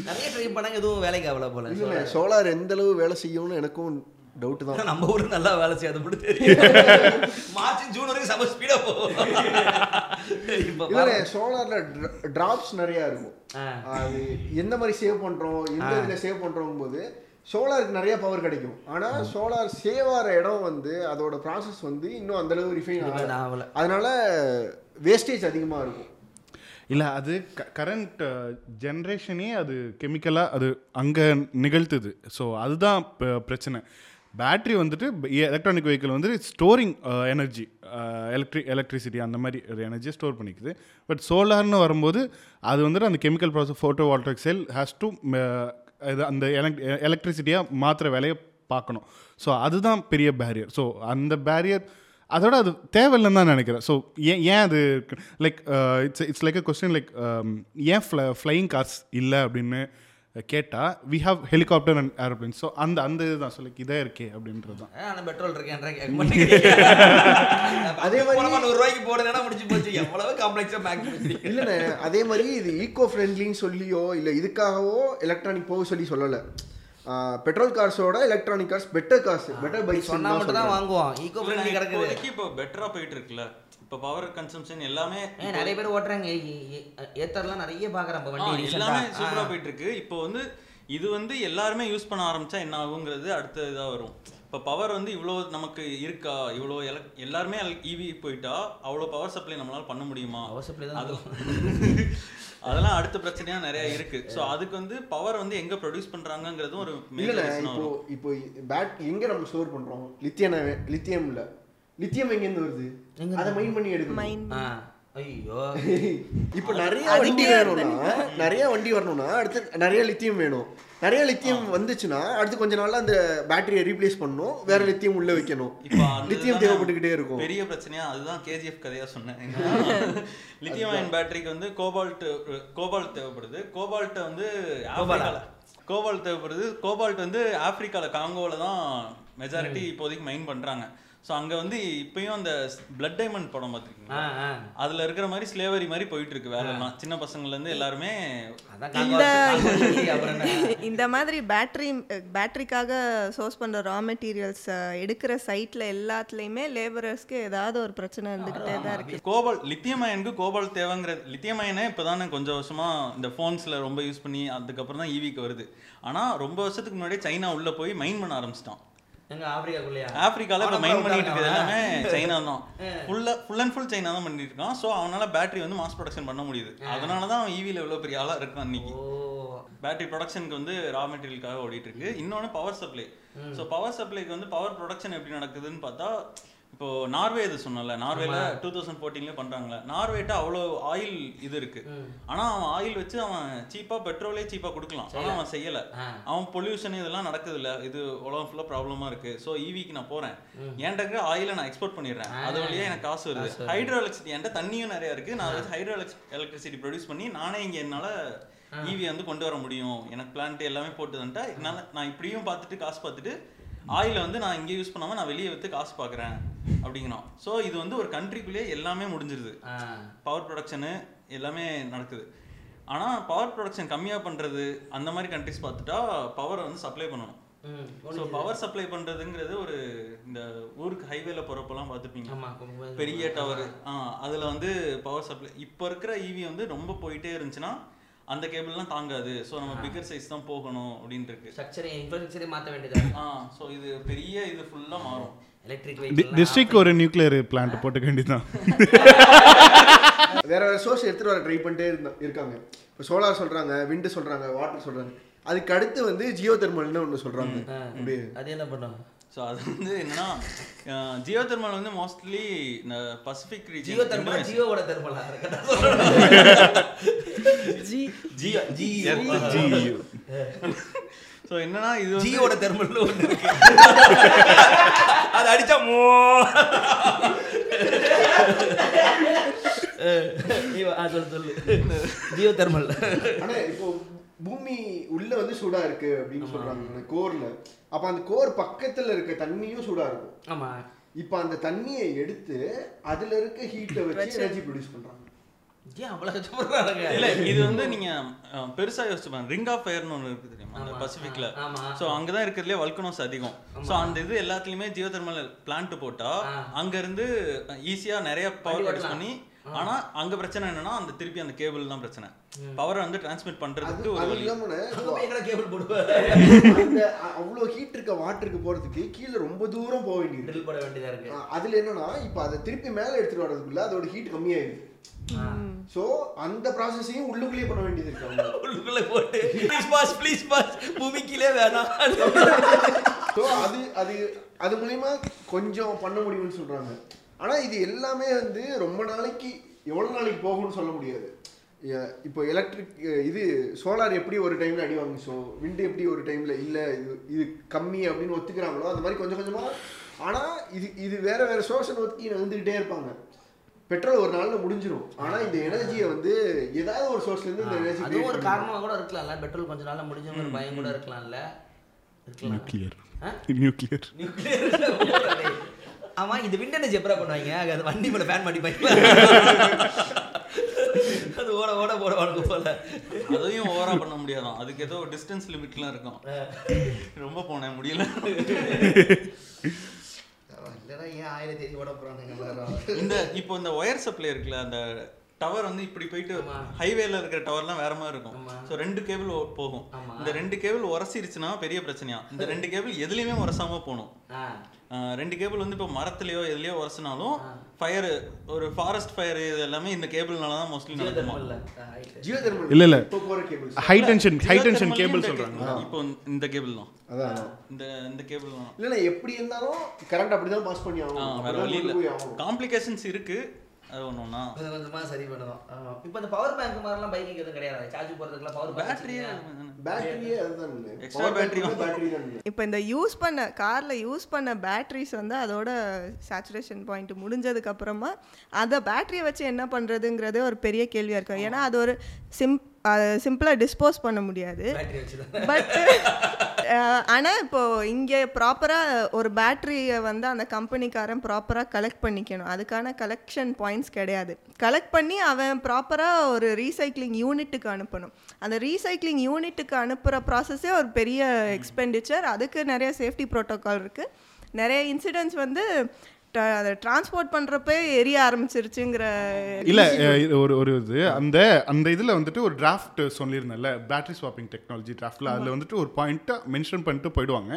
நிறைய ட்ரை பண்ணாங்க எதுவும் வேலைக்கு ஆகல போல. சோலார் எந்த அளவு வேலை செய்யும்னு எனக்கும் டவுட்டு தான். நம்ம ஊரு நல்லா வேலை செய்யாது மட்டும் தெரியும். மார்ச் ஜூன் வரைக்கும் செம ஸ்பீடாக போகும். இல்லை சோலாரில் ட்ராப்ஸ் நிறையா இருக்கும். அது எந்த மாதிரி சேவ் பண்ணுறோம் எந்த இதில் சேவ் பண்ணுறோம் போது சோலாருக்கு நிறைய பவர் கிடைக்கும். ஆனால் சோலார் சேவ் ஆகிற இடம் வந்து அதோட ப்ராசஸ் வந்து இன்னும் அந்த அளவு ரிஃபைன் Refine ஆகல. அதனால வேஸ்டேஜ் அதிகமாக இருக்கும். இல்லை அது கரண்ட் ஜென்ரேஷனே அது கெமிக்கலாக அது அங்கே நிகழ்த்துது. ஸோ அதுதான் ப- பிரச்சனை. பேட்ரி வந்துட்டு எலக்ட்ரானிக் வெஹிக்கிள் வந்து ஸ்டோரிங் எனர்ஜி எலக்ட்ரி எலக்ட்ரிசிட்டி அந்த மாதிரி ஒரு எனர்ஜியை ஸ்டோர் பண்ணிக்குது. பட் சோலார்னு வரும்போது அது வந்துட்டு அந்த chemical process photovoltaic cell has to இது அந்த எலக்ட் எலக்ட்ரிசிட்டியாக மாற்றுற வேலையை பார்க்கணும். ஸோ அதுதான் பெரிய பேரியர் ஸோ அந்த பேரியர் அதோட அது தேவையில்லைன்னு தான் நினைக்கிறேன். ஸோ ஏன் ஏன் அது like it's it's like a question like ஏன் ஃப்ள ஃப்ளையிங் கார்ஸ் இல்லை அப்படின்னு கேட்டால் we have helicopter and aeroplane so அந்த அந்த இதுதான். ஸோ லைக் இதே இருக்கே அப்படின்றது தான் ஆனால் பெட்ரோல் மாட்டேங்கிறீங்க அதே மாதிரி- போனமா நூறு ரூபாய்க்கு போடுதுன்னா முடிச்சு போச்சு. எவ்வளவு காம்ப்ளெக்ஸாக மேக்ஸ் இல்லைண்ணே அதே மாதிரி இது ஈகோ ஃப்ரெண்ட்லின்னு சொல்லியோ இல்லை இதுக்காகவோ எலக்ட்ரானிக் போக சொல்லி சொல்லலை. Petrol கார்ஸோட electronic cars better cars better bikes சொன்னா மட்டும் தான் வாங்குவோம் ஈகோ ஃப்ரெண்ட்லி கிடக்குது. இப்போ பெட்டரா போயிட்டு இருக்குல்ல. இப்போ பவர் கன்சம்ஷன் எல்லாமே நிறைய பேர் ஓட்டுறாங்க. ஏத்தர்லாம் நிறைய பார்க்குறேன் இப்போ ஆ, வண்டி எல்லாமே recent-ஆ. சூப்பரா போயிட்டு இருக்கு இப்போ வந்து இது வந்து எல்லாருமே யூஸ் பண்ண ஆரம்பிச்சா என்ன ஆகுங்கிறது அடுத்த இதா வரும். இப்போ பவர் வந்து இவ்வளோ நமக்கு இருக்கா? இவ்வளோ எலக் எல்லாருமே இவி போயிட்டா அவ்வளோ பவர் சப்ளை நம்மளால பண்ண முடியுமா? Power supply தான் அது <laughs> அதெல்லாம் அடுத்த பிரச்சனையா நிறைய இருக்கு. ஸோ அதுக்கு வந்து பவர் வந்து எங்க ப்ரொடியூஸ் பண்றாங்கங்கிறதும் ஒரு ஆ இப்போ. இப்போ பேட் எங்கே நம்ம ஸ்டோர் பண்ணுறோம் லித்தியம் லித்தியம் இல்லை லித்தியம் எங்கேருந்து வருது? அதை மைண்ட் பண்ணி எடுக்கணும். ஐயோ. <laughs> இப்போ நிறைய வண்டி வேணும்னா <laughs> நிறைய வண்டி வரணும்னா அடுத்து நிறைய லித்தியம் வேணும். நிறைய லித்தியம் வந்துச்சுன்னா அடுத்து கொஞ்ச நாள்ல அந்த பேட்டரியை ரீப்ளேஸ் பண்ணணும். வேற லித்தியம் உள்ள வைக்கணும். லித்தியம் தேவைப்பட்டுக்கிட்டே இருக்கும். பெரிய பிரச்சனையா? அதுதான் கேஜிஎஃப் கதையா சொன்னேன். லித்தியம் அயன் பேட்டரிக்கு வந்து கோபால்ட் கோபால்ட் தேவைப்படுது. கோபால்ட் வந்து கோபால்ட் தேவைப்படுது. கோபால்ட் வந்து ஆப்பிரிக்கால காங்கோல தான் மெஜாரிட்டி இப்போதைக்கு மைன் பண்றாங்க. ஸோ அங்க வந்து இப்பயும் அந்த பிளட் டைமண்ட் படம் பார்த்துருக்கீங்க அதுல இருக்கிற மாதிரி ஸ்லேவரி மாதிரி போயிட்டு இருக்கு வேலைலாம் சின்ன பசங்கள்ல இருந்து எல்லாருமே அதான் இந்த <laughs> மாதிரி பேட்டரி பேட்டரிக்காக சோர்ஸ் பண்ணுற ரா மெட்டீரியல்ஸ் எடுக்கிற சைட்டில் எல்லாத்துலேயுமே லேபரர்ஸ்க்கு ஏதாவது ஒரு பிரச்சனை இருந்துக்கிட்டே தான் இருக்கு. கோபால் லித்தியம் அயனுக்கு கோபால் தேவைங்கிற லித்தியம் அயனே இப்போதானே கொஞ்சம் வருஷமா இந்த ஃபோன்ஸ்ல ரொம்ப யூஸ் பண்ணி அதுக்கப்புறம் தான் ஈவிக்கு வருது. ஆனா ரொம்ப வருஷத்துக்கு முன்னாடியே சைனா உள்ள போய் மைன் பண்ண ஆரம்பிச்சிட்டான். எங்க ஆப்பிரிக்காக்குள்ளயா? ஆப்பிரிக்கால இப்போ கூட பண்ணிட்டு எல்லாமே சைனா தான். ஃபுல்லா ஃபுல் அண்ட் ஃபுல் சைனா தான் பண்ணிட்டு இருக்கான் ஸோ அவனால பேட்டரி வந்து மாஸ் ப்ரொடக்ஷன் பண்ண முடியுது. அதனால தான் அவன் ஈவியில் எவ்வளோ பெரிய ஆளா இருக்கான் இன்னைக்கு. பேட்டரி ப்ரொடக்ஷனுக்கு வந்து ரா மெட்டீரியலுக்காக ஓடிட்டு இருக்கு. இன்னொன்று பவர் சப்ளை ஸோ பவர் சப்ளைக்கு வந்து பவர் ப்ரொடக்ஷன் எப்படி நடக்குதுன்னு பார்த்தா இப்போ நார்வே இது சொன்னல நார்வேல டூ தௌசண்ட் ஃபோர்டீன்லேயே பண்ணுறாங்களே நார்வேட்ட அவ்வளோ ஆயில் இது இருக்கு. ஆனா அவன் ஆயில் வச்சு அவன் சீப்பா பெட்ரோலே சீப்பா கொடுக்கலாம். ஆனா அவன் செய்யல. அவன் பொல்யூஷன் இதெல்லாம் நடக்குது இல்ல இது உலகம் ஃபுல்லா ப்ராப்ளமா இருக்கு. ஸோ ஈவிக்கு நான் போறேன். என்கிட்ட இருக்கிற ஆயிலை நான் எக்ஸ்போர்ட் பண்ணிடுறேன். அது வழியா எனக்கு காசு வருது. ஹைட்ரோ எலக்ட்ரிசிட்டி என்கிட்ட தண்ணியும் நிறைய இருக்கு. நான் ஹைட்ரோ எலக்ட்ரிசிட்டி ப்ரொடியூஸ் பண்ணி நானே இங்க என்னால ஈவி வந்து கொண்டு வர முடியும். எனக்கு பிளான்ட் எல்லாமே போட்டு என்னால நான் இப்படியும் பார்த்துட்டு காசு பார்த்துட்டு ஆயிலை வந்து நான் இங்கே யூஸ் பண்ணாம நான் வெளியே வித்து காசு பார்க்குறேன் அப்படிங்கிறோம் ஸோ இது வந்து ஒரு கண்ட்ரிக்குள்ளேயே எல்லாமே முடிஞ்சிருது. பவர் ப்ரொடக்ஷனு எல்லாமே நடக்குது. ஆனா பவர் ப்ரொடக்ஷன் கம்மியா பண்றது அந்த மாதிரி கண்ட்ரிஸ் பார்த்துட்டா பவர் வந்து சப்ளை பண்ணணும். ஸோ பவர் சப்ளை பண்றதுங்கிறது ஒரு இந்த ஊருக்கு ஹைவேல போறப்பெல்லாம் பார்த்துருப்பீங்க. பெரிய டவர் ஆ. அதுல வந்து பவர் சப்ளை இப்போ இருக்கிற ஈவி வந்து ரொம்ப போயிட்டே இருந்துச்சுன்னா அந்த கேபிள்லாம் தாங்காது. ஸோ நம்ம பிகர் சைஸ் தான் போகணும் அப்படின்ட்டு இருக்கு ஸ்ட்ரக்சரை இன்ஃப்ராஸ்ட்ரக்சரே மாற்ற வேண்டியதா ஆ ஸோ இது பெரிய இது ஃபுல்லா மாறும். எலக்ட்ரிக் வெஹிக்கிள் டிஸ்ட்ரிக்ட் ஒரு நியூக்ளியர் பிளான்ட் போட்டுக்க வேண்டியதுதான். <laughs> வேற வேற சோர்ஸ் எடுத்துட்டு வர ட்ரை பண்ணிட்டே இருந்தா இருக்காங்க. இப்போ சோலார் சொல்றாங்க விண்டு சொல்றாங்க வாட்டர் சொல்றாங்க. அதுக்கு அடுத்து வந்து ஜியோ தெர்மல்னு ஒன்று சொல்றாங்க. அப்படியே. அது என்ன பண்ணும் ஸோ அது வந்து என்னன்னா ஜியோ தெர்மல் வந்து மோஸ்ட்லி இந்த பசிபிக் ஜியோ ரீஜன் தெர்மலா ஜியோவோட தெர்மலா? ஜி ஜியோ ஜியோ ஜி ஸோ என்னன்னா இது வந்து ஜியோட தெர்மல்னு ஒன்று இருக்கு. அது அடிச்சா மோ. சொல்லு சொல்லு. ஜியோ தெர்மல் ஆனா இப்போ பூமி உள்ள வந்து சூடா இருக்கு அப்படின்னு சொல்றாங்க கோர்ல. அப்ப அந்த கோர் பக்கத்துல இருக்க தண்ணியும் சூடா இருக்கும். ஆமா. இப்போ அந்த தண்ணியை எடுத்து அதுல இருக்க ஹீட்டை வச்சு எனர்ஜி ப்ரொடியூஸ் பண்றாங்க. ஏன் அவ்வளவு கஷ்டப்படுறாங்க இல்ல இது வந்து நீங்க பெருசா யோசிச்சு பாருங்க. ரிங் ஆஃப் ஃபயர்னு ஒன்று இருக்கு தெரியுமா? அந்த. பசிபிக்ல ஆமா. சோ அங்கதான் இருக்கிறதுலே வல்கனோஸ் அதிகம். சோ அந்த இது எல்லாத்துலயுமே ஜியோ தெர்மல் பிளான்ட் போட்டா. அங்க இருந்து ஈஸியா நிறைய பவர் ப்ரொடியூஸ். பண்ணி ஆனா அங்க பிரச்சனை என்னன்னா அந்த திருப்பி அந்த கேபிள் தான் பிரச்சனை. பவர் வந்து டிரான்ஸ்மிட் பண்றதுக்கு ஒரு அது வழி. கேபிள் அ- அவ்வளவு ஹீட் இருக்க வாட்டருக்கு போறதுக்கு கீழே ரொம்ப தூரம் போக வேண்டியது. ட்ரில் போட வேண்டியதா இருக்கு. அதுல என்னன்னா இப்போ அதை திருப்பி மேல எடுத்துட்டு வர்றதுக்குள்ள அதோட ஹீட் கம்மியாயிடுது. சோ அந்த ப்ராசஸையும் உள்ளுக்குள்ளேயே பண்ண வேண்டியது இருக்கு <laughs> உள்ளுக்குள்ள போட்டு ப்ளீஸ் பாஸ் ப்ளீஸ் பாஸ் பூமிக்கிலே வேணாம். ஸோ அது அது அது மூலியமா கொஞ்சம் பண்ண முடியும்னு சொல்றாங்க. ஆனா இது எல்லாமே வந்து ரொம்ப நாளைக்கு எவ்வளவு நாளைக்கு போகும்னு சொல்ல முடியாது. இப்போ எலக்ட்ரிக் இது சோலார் எப்படி ஒரு டைம்ல அடி வாங்குச்சோ விண்டு எப்படி ஒரு டைம்ல இல்ல இது இது கம்மி அப்படின்னு ஒத்துக்கிறாங்களோ அந்த மாதிரி கொஞ்சம் கொஞ்சமா ஆனா இது இது வேற வேற சோர்ஸ் ஒதுக்கி வந்துகிட்டே இருப்பாங்க. பெட்ரோல் ஒரு நாள்ல முடிஞ்சிரும். ஆனா இந்த எனர்ஜியை வந்து ஏதாவது ஒரு சோர்ஸ்ல இருந்து இந்த எனர்ஜி அதுவும் ஒரு காரணமா கூட இருக்கலாம்ல. பெட்ரோல் கொஞ்ச நாள்ல முடிஞ்ச ஒரு பயம் கூட இருக்கலாம்ல. இருக்கலாம் நியூக்ளியர்? நியூக்ளியர் நியூக்ளியர் ஆமா இந்த விண்ட் எனர்ஜி எப்பரா பண்ணுவாங்க? அது வண்டி மேல ஃபேன் மாட்டிப்பாங்க அது ஓட ஓட போட உனக்கு போல அதையும் ஓவரா பண்ண முடியாதான் அதுக்கு ஏதோ டிஸ்டன்ஸ் லிமிட்லாம் இருக்கும். ரொம்ப போனேன் முடியல. இல்லைன்னா ஏன் ஆயிரம் தேதி ஓட எல்லாரும். இந்த இப்போ இந்த ஒயர் சப்ளை இருக்குல்ல அந்த டவர் வந்து இப்படி போயிட்டு. ஹைவேல இருக்கிற டவர்லாம் வேற மாதிரி இருக்கும். ஸோ ரெண்டு கேபிள் போகும். இந்த ரெண்டு கேபிள் உரசிருச்சுன்னா பெரிய பிரச்சனையா? இந்த ரெண்டு கேபிள் எதுலயுமே உரசாம போகணும். ரெண்டு கேபிள் வந்து இப்போ மரத்துலயோ எதுலயோ உரசினாலும் ஃபயர் ஒரு ஃபாரஸ்ட் ஃபயர் இது எல்லாமே இந்த கேபிள்னால தான் மோஸ்ட்லி நடக்குமா? இல்ல, இல்ல. High tension high tension cable சொல்றாங்க. cable- இப்போ இந்த கேபிள் தான். அதான். இந்த இந்த கேபிள் தான். இல்லைண்ணா எப்படி இருந்தாலும் கரண்ட் அப்படிதான் பாஸ் பண்ணி ஆ, ஆகணும் வேற வழி இல்ல. காம்ப்ளிகேஷன்ஸ் இருக்கு. அது ஒன்று ஒன்றா கொஞ்சம் கொஞ்சமா சரி பண்ணணும். இப்போ இந்த பவர் பேங்க் மாதிரிலாம் பைக்கு எதுவும் கிடையாது. சார்ஜ் போடுறதுக்குலாம் பவர் பேட்டரியே பேட்டரியே தான். பேட்டரி தான். இப்போ இந்த யூஸ் பண்ண காரில் யூஸ் பண்ண பேட்டரிஸ் வந்து அதோட சேச்சுரேஷன் பாயிண்ட் முடிஞ்சதுக்கு அப்புறமா அதை பேட்டரியை வச்சு என்ன பண்ணுறதுங்கிறதே ஒரு பெரிய கேள்வியாக இருக்கும். ஏன்னா அது ஒரு சிம் சிம்பிளாக டிஸ்போஸ் பண்ண முடியாது. பேட்டரி பட் <laughs> ஆனால் இப்போது இங்கே ப்ராப்பராக ஒரு பேட்ரியை வந்து அந்த கம்பெனிக்காரன் ப்ராப்பராக கலெக்ட் பண்ணிக்கணும். அதுக்கான கலெக்ஷன் பாயிண்ட்ஸ் கிடையாது. கலெக்ட் பண்ணி அவன் ப்ராப்பராக ஒரு ரீசைக்ளிங் யூனிட்டுக்கு அனுப்பணும். அந்த ரீசைக்ளிங் யூனிட்டுக்கு அனுப்புகிற ப்ராசஸே ஒரு பெரிய எக்ஸ்பெண்டிச்சர் அதுக்கு நிறைய சேஃப்டி ப்ரோட்டோக்கால் இருக்குது நிறைய இன்சிடென்ட்ஸ் வந்து அதை டிரான்ஸ்போர்ட் பண்ணுறப்பே எரிய ஆரம்பிச்சிருச்சுங்கிற இல்ல ஒரு ஒரு இது. அந்த அந்த இதுல வந்துட்டு ஒரு டிராஃப்ட் சொல்லியிருந்தேன்ல பேட்டரி ஸ்வாப்பிங் டெக்னாலஜி டிராஃப்ட்ல அதுல வந்துட்டு ஒரு பாயிண்ட்டை மென்ஷன் பண்ணிட்டு போயிடுவாங்க.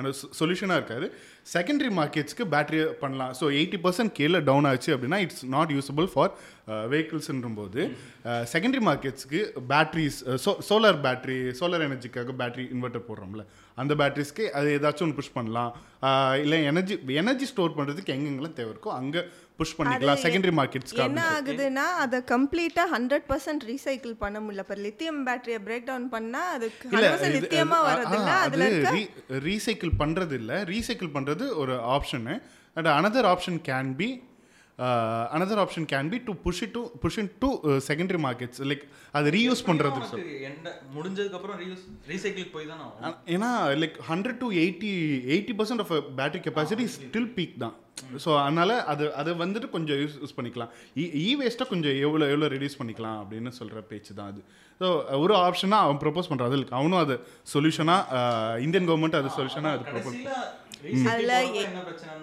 அந்த சொல்யூஷனாக இருக்காது. செகண்டரி மார்க்கெட்ஸ்க்கு பேட்டரி பண்ணலாம். ஸோ எயிட்டி பர்சன்ட் கீழே டவுன் ஆச்சு அப்படின்னா இட்ஸ் நாட் யூஸபிள் ஃபார் வெஹிக்கிள்ஸ்ன்றும் போது செகண்டரி மார்க்கெட்ஸ்க்கு பேட்டரிஸ் சோலார் பேட்டரி சோலார் எனர்ஜிக்காக பேட்டரி இன்வெர்ட்டர் போடுறோம்ல அந்த பேட்டரிஸ்க்கு அது ஏதாச்சும் ஒன்று புஷ் பண்ணலாம். இல்லை எனர்ஜி எனர்ஜி ஸ்டோர் பண்ணுறதுக்கு எங்கெங்கெல்லாம் தேவை இருக்கோ அங்கே புஷ் பண்ணிக்கலாம். செகண்டரி மார்க்கெட்ஸ்க்கு என்ன ஆகுதுன்னா அதை கம்ப்ளீட்டா ஹண்ட்ரட் பர்சன்ட் ரீசைக்கிள் பண்ண முடியல. இப்போ லித்தியம் பேட்டரியை பிரேக் டவுன் பண்ணா அது லித்தியமா அது- வர்றது இல்ல. அதுல ரீசைக்கிள் பண்றது இல்ல. ரீசைக்கிள் பண்றது ஒரு option and another option can be another option can be to push it to push in to secondary markets like அது ரீயூஸ் பண்றது. சொல் எந்த முடிஞ்சதுக்கு அப்புறம் ரீயூஸ் ரீசைக்கிள் போய் தான் ஏன்னா like hundred to eighty eighty percent of battery capacity still peak தான். ஸோ அதனால அது அதை வந்துட்டு கொஞ்சம் யூஸ் யூஸ் பண்ணிக்கலாம். இ இ வேஸ்ட்டை கொஞ்சம் எவ்வளோ எவ்வளோ ரெடியூஸ் பண்ணிக்கலாம் அப்படின்னு சொல்கிற பேச்சு தான் அது. ஸோ ஒரு ஆப்ஷனாக அவன் ப்ரப்போஸ் பண்ணுறான் அதில் அவனும் அது சொல்யூஷனாக இந்தியன் கவர்மெண்ட் அது சொல்யூஷனாக அது ப்ரப்போஸ் அதுல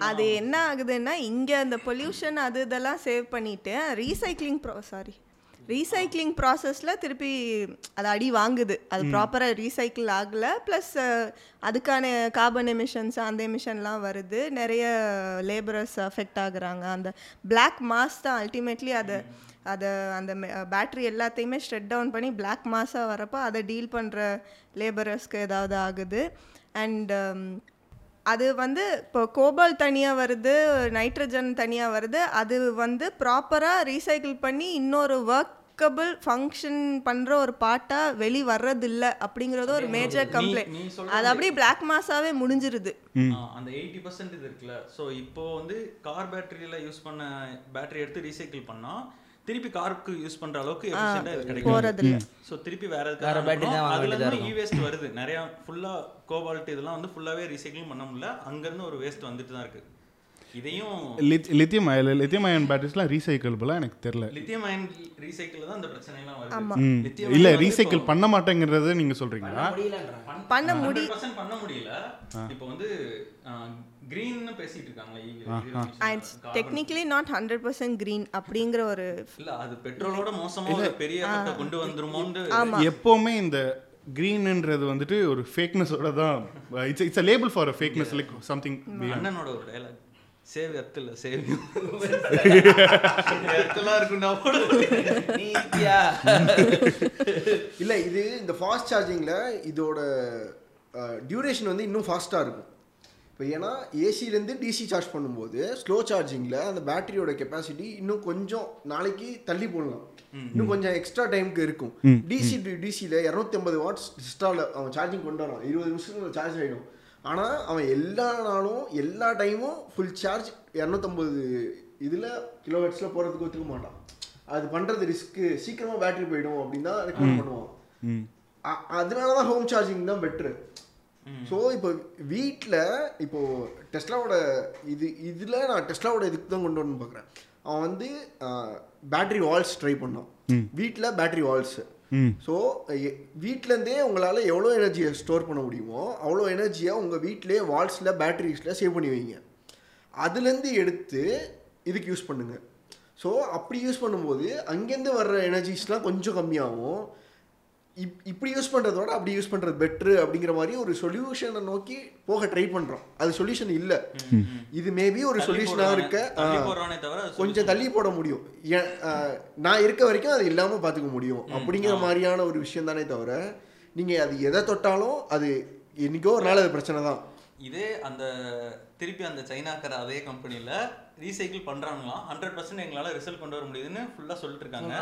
அது என்ன ஆகுதுன்னா இங்க அந்த பொல்யூஷன் அது இதெல்லாம் சேவ் பண்ணிட்டு ரீசைக்ளிங் ப்ரோ சாரி ரீசைக்ளிங் ப்ராசஸில் திருப்பி அது அடி வாங்குது. அது ப்ராப்பராக ரீசைக்கிள் ஆகலை. ப்ளஸ் அதுக்கான கார்பன் எமிஷன்ஸ் அந்த எமிஷன்லாம் வருது. நிறைய லேபரர்ஸ் அஃபெக்ட் ஆகுறாங்க. அந்த பிளாக் மாஸ் தான் அல்டிமேட்லி அதை அதை அந்த பேட்ரி எல்லாத்தையுமே ஷட் டவுன் பண்ணி பிளாக் மாஸாக வரப்போ அதை டீல் பண்ணுற லேபரர்ஸ்க்கு ஏதாவது ஆகுது. அண்ட் அது வந்து இப்போ கோபால் தனியாக வருது நைட்ரஜன் தனியாக வருது. அது வந்து ப்ராப்பராக ரீசைக்கிள் பண்ணி இன்னொரு ஒர்க்கபிள் ஃபங்க்ஷன் பண்ணுற ஒரு பார்ட்டாக வெளி வர்றதில்ல அப்படிங்கிறது ஒரு மேஜர் கம்ப்ளைண்ட் அது அப்படியே பிளாக் மாஸாகவே முடிஞ்சிருது. அந்த எயிட்டி பர்சன்ட் இது இருக்குல்ல. ஸோ இப்போ வந்து கார் பேட்டரியில் யூஸ் பண்ண பேட்டரி எடுத்து ரீசைக்கிள் பண்ணா திருப்பி காருக்கு யூஸ் பண்ற அளவுக்கு இது கிடைக்கும். ஸோ திருப்பி வேற வேற battery தான் வாங்க அதுல இருந்து வேஸ்ட் வருது. நிறைய ஃபுல்லா கோபால்ட் இதெல்லாம் வந்து ஃபுல்லாவே ரீசைக்கிள் பண்ண முடியல. அங்க இருந்து ஒரு வேஸ்ட் வந்துட்டு தான் இருக்கு. இதையும் லித்தியம் லித்தியம் அயன் பேட்டரிஸ்லாம் ரீசைக்கிளபிளாக எனக்கு தெரியல. லித்தியம் அயன் ரீசைக்கிள் தான் இந்த பிரச்சனை எல்லாம் ஆமா. வருது இல்ல ரீசைக்கிள் பண்ண மாட்டேங்கிறத நீங்க சொல்றீங்களா? பண்ண முடி 100% பண்ண முடியல. இப்போ வந்து கிரீன்னு பேசிட்டு இருக்காங்க and technically not hundred percent green அப்படிங்கிற ஒரு இல்ல அது பெட்ரோலோட மோசமா பெரிய கொண்டு வந்துருமோன்னு எப்பவுமே இந்த கிரீன்ன்றது வந்துட்டு ஒரு ஃபேக்னஸோட தான் it's it's a label for a fakeness like something அண்ணனோட ஒரு டயலாக் சேவ் இல்ல சேவ். எர்த்தெல்லாம் இருக்குண்டா நீத்தியா இல்லை. இது இந்த ஃபாஸ்ட் சார்ஜிங்கில் இதோட டியூரேஷன் வந்து இன்னும் ஃபாஸ்ட்டாக இருக்கும். இப்போ ஏன்னா ஏசிலேருந்து டிசி சார்ஜ் பண்ணும்போது ஸ்லோ சார்ஜிங்கில் அந்த பேட்டரியோட கெப்பாசிட்டி இன்னும் கொஞ்சம் நாளைக்கு தள்ளி போடலாம். இன்னும் கொஞ்சம் எக்ஸ்ட்ரா டைமுக்கு இருக்கும். டிசி டிசியில் இரநூத்தி ஐம்பது வாட்ஸ் எக்ஸ்ட்ராவில் அவன் சார்ஜிங் கொண்டு வரான். இருபது நிமிஷத்துல சார்ஜ் ஆகிடும் ஆனால் அவன் எல்லா நாளும் எல்லா டைமும் ஃபுல் சார்ஜ் இரநூத்தம்பது இதில் கிலோவாட்ஸில் போகிறதுக்கு ஒத்துக்க மாட்டான். அது பண்ணுறது ரிஸ்க்கு சீக்கிரமாக பேட்டரி போயிடும் அப்படின்னு தான் ரெக்கமெண்ட் பண்ணுவான். அதனால தான் ஹோம் சார்ஜிங் தான் பெட்ரு ஸோ இப்போ வீட்டில் இப்போ டெஸ்லாவோட இது இதில் நான் டெஸ்லாவோட இதுக்கு தான் கொண்டு வரணும்னு பார்க்குறேன் அவன் வந்து பேட்டரி வால்ஸ் ட்ரை பண்ணான். வீட்டில் பேட்டரி வால்ஸ் ஸோ வீட்டிலேருந்தே உங்களால் எவ்வளோ எனர்ஜியை ஸ்டோர் பண்ண முடியுமோ அவ்வளோ எனர்ஜியை உங்கள் வீட்டிலே வால்ஸில் பேட்டரிஸில் சேவ் பண்ணி வைங்க. அதுலேருந்து எடுத்து இதுக்கு யூஸ் பண்ணுங்கள் ஸோ அப்படி யூஸ் பண்ணும்போது அங்கேருந்து வர்ற எனர்ஜிஸ்லாம் கொஞ்சம் கம்மியாகும். இப் இப்படி யூஸ் பண்ணுறதோட அப்படி யூஸ் பண்ணுறது பெட்ரு அப்படிங்கிற மாதிரி ஒரு சொல்யூஷனை நோக்கி போக ட்ரை பண்ணுறோம் அது சொல்யூஷன் இல்லை. இது மேபி ஒரு சொல்யூஷனாக இருக்க தள்ளி ஆ, போடுறானே தவிர அது கொஞ்சம் தள்ளி போட முடியும். நான் இருக்க வரைக்கும் அது இல்லாமல் பார்த்துக்க முடியும். அப்படிங்கிற மாதிரியான ஒரு விஷயம் தானே தவிர நீங்கள் அது எதை தொட்டாலும் அது என்னைக்கோ ஒரு நாள் அது பிரச்சனை தான். இதே அந்த திருப்பி அந்த சைனாக்கார அதே கம்பெனில ரீசைக்கிள் பண்றாங்களாம். ஹண்ட்ரட் பர்சன்ட் எங்களால ரிசல்ட் கொண்டு வர முடியுதுன்னு ஃபுல்லா சொல்லிட்டு இருக்காங்க.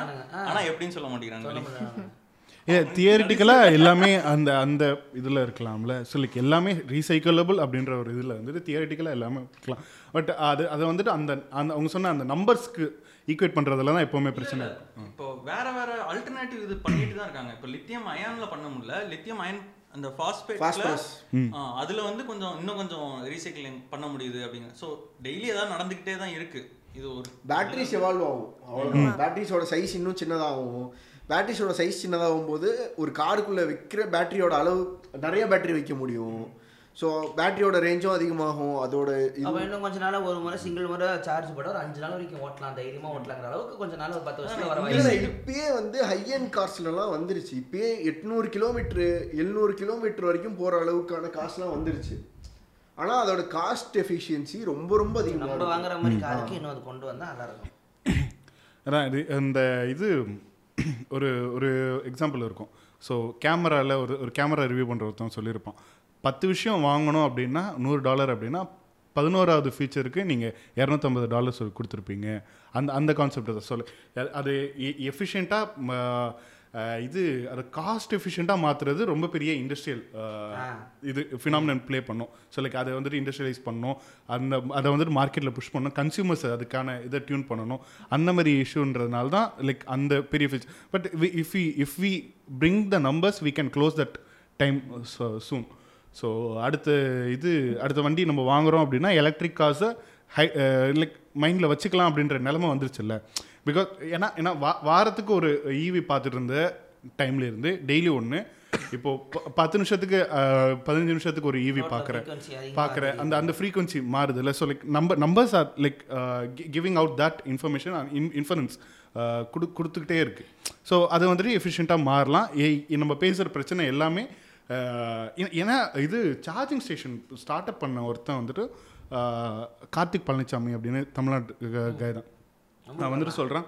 ஆனா எப்படின்னு சொல்ல மாட்டேங்கிறாங்க. ஏ தியரிட்டிக்கலாக எல்லாமே அந்த அந்த இதில் இருக்கலாம்ல. ஸோ லைக் எல்லாமே ரீசைக்கிளபிள் அப்படின்ற ஒரு இதில் வந்துட்டு தியரிட்டிக்கலாக எல்லாமே இருக்கலாம். பட் அது அதை வந்துட்டு அந்த அந்த அவங்க சொன்ன அந்த நம்பர்ஸ்க்கு ஈக்குவேட் பண்ணுறதுல தான் எப்போவுமே பிரச்சனை இருக்கும். இப்போ வேற வேற அல்டர்னேட்டிவ் இது பண்ணிட்டு தான் இருக்காங்க. இப்போ லித்தியம் அயான்ல பண்ண முடியல. லித்தியம் அயன் அந்த ஃபாஸ்பேட்ல Phosphorus. அதுல வந்து கொஞ்சம் இன்னும் கொஞ்சம் ரீசைக்கிளிங் பண்ண முடியுது அப்படிங்க ஸோ டெய்லி ஏதாவது நடந்துக்கிட்டே தான் இருக்கு. இது ஒரு பேட்டரிஸ் எவால்வ் ஆகும். பேட்டரிஸோட சைஸ் இன்னும் சின்னதாகும் பேட்டரிஸோட சைஸ் சின்னதாகும் போது ஒரு காருக்குள்ளே வைக்கிற பேட்டரியோட அளவு நிறைய பேட்டரி வைக்க முடியும். ஸோ பேட்டரியோட ரேஞ்சும் அதிகமாகும். அதோட இது அப்போ இன்னும் கொஞ்ச நாள் ஒரு முறை சிங்கிள் முறை சார்ஜ் போட ஒரு அஞ்சு நாள் வரைக்கும் ஓட்டலாம். தைரியமா ஓட்டலாங்கிற அளவுக்கு கொஞ்ச நாள் ஒரு பத்து வருஷத்துல வர இல்ல, இப்பயே வந்து ஹை அண்ட் கார்ஸ்லலாம் வந்துருச்சு. இப்பயே எட்நூறு கிலோமீட்டரு எழுநூறு கிலோமீட்டர் வரைக்கும் போகிற அளவுக்கான காசுலாம் வந்துருச்சு. ஆனால் அதோட காஸ்ட் எஃபிஷியன்சி ரொம்ப ரொம்ப அதிகமாக நம்ம வாங்குற மாதிரி காருக்கு இன்னும் அது கொண்டு வந்தா நல்லா இருக்கும். அதான் இது அந்த இது ஒரு ஒரு எக்ஸாம்பிள் இருக்கும். ஸோ கேமராவில் ஒரு ஒரு கேமரா ரிவ்யூ பண்ணுற ஒருத்தன் சொல்லியிருப்பான். பத்து விஷயம் வாங்கணும் அப்படின்னா நூறு டாலர் அப்படின்னா பதினோராவது ஃபீச்சருக்கு நீங்கள் இரநூத்தம்பது டாலர்ஸ் கொடுத்துருப்பீங்க. அந்த அந்த கான்செப்ட் தான் சொல்லு. அது எஃபிஷியண்ட்டாக இது அதை காஸ்ட் எஃபிஷியண்ட்டாக மாற்றுறது ரொம்ப பெரிய இண்டஸ்ட்ரியல் இது ஃபினாமினன் ப்ளே பண்ணும். ஸோ லைக் அதை வந்துட்டு இண்டஸ்ட்ரியலைஸ் பண்ணணும் அந்த அதை வந்துட்டு மார்க்கெட்டில் புஷ் பண்ணணும் கன்சியூமர்ஸ் அதுக்கான இதை டியூன் பண்ணணும். அந்த மாதிரி இஷ்யூன்றதுனால தான் லைக் அந்த பெரிய feature but if we if we bring the numbers we can close that time soon so அடுத்த இது அடுத்த வண்டி நம்ம வாங்குறோம் அப்படின்னா எலக்ட்ரிக் காசை ஹை லைக் மைண்டில் வச்சுக்கலாம் அப்படின்ற நிலைமை வந்துருச்சுல்ல. பிகாஸ் ஏன்னா ஏன்னா வா வாரத்துக்கு ஒரு ஈவி பார்த்துட்டு இருந்த டைம்ல இருந்து டெய்லி ஒன்று இப்போ பத்து நிமிஷத்துக்கு பதினஞ்சு நிமிஷத்துக்கு ஒரு ஈவி பார்க்குறேன். frequency அதிகமா பார்க்குறேன். அந்த அந்த ஃப்ரீக்வன்சி மாறுது இல்லை so like number numbers are like giving out that information in inference கொடு கொடுத்துக்கிட்டே இருக்கு. ஸோ அது வந்துட்டு எஃபிஷியண்ட்டாக மாறலாம். ஏய் நம்ம பேசுகிற பிரச்சனை எல்லாமே ஏ- ஏன்னா இது சார்ஜிங் ஸ்டேஷன் ஸ்டார்ட் அப் பண்ண ஒருத்தன் வந்துட்டு கார்த்திக் பழனிசாமி அப்படின்னு தமிழ்நாட்டு கை தான். நான் வந்துட்டு சொல்கிறேன்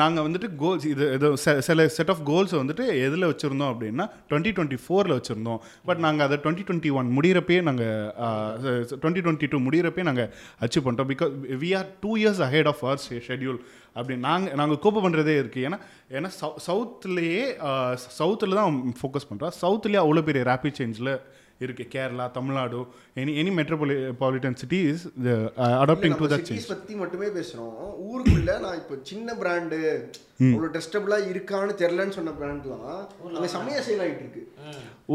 நாங்கள் வந்துட்டு கோல்ஸ் இது இது சில செட் ஆஃப் கோல்ஸை வந்துட்டு எதில் வச்சுருந்தோம் அப்படின்னா டுவெண்ட்டி டுவெண்ட்டி ஃபோரில் வச்சுருந்தோம். பட் நாங்கள் அதை டுவெண்ட்டி டுவெண்ட்டி ஒன் முடிகிறப்பே நாங்கள் டுவெண்ட்டி டுவெண்ட்டி டூ முடிகிறப்பே நாங்கள் அச்சீவ் பண்ணிட்டோம். Because we are two years ahead of our schedule அப்படி நாங்கள் நாங்கள் கோப்ப பண்ணுறதே இருக்குது ஏன்னா ஏன்னா சவு சவுத்துலேயே சவுத்தில் தான் ஃபோக்கஸ் பண்ணுறோம் சவுத்துலேயே அவ்வளோ பெரிய ரேபிட் சேஞ்சில் இருக்கு. Kerala Tamil Nadu any any metropolitan cities adapting to that cities பத்தி மட்டுமே பேசுறோம். ஊருக்குள்ள நான் இப்போ சின்ன பிராண்டு அவ்வளோ டெஸ்டபிளா இருக்கான்னு தெரியலன்னு சொன்ன பிராண்ட்லாம் அங்க செம்மையா சேல் ஆயிட்டு இருக்கு.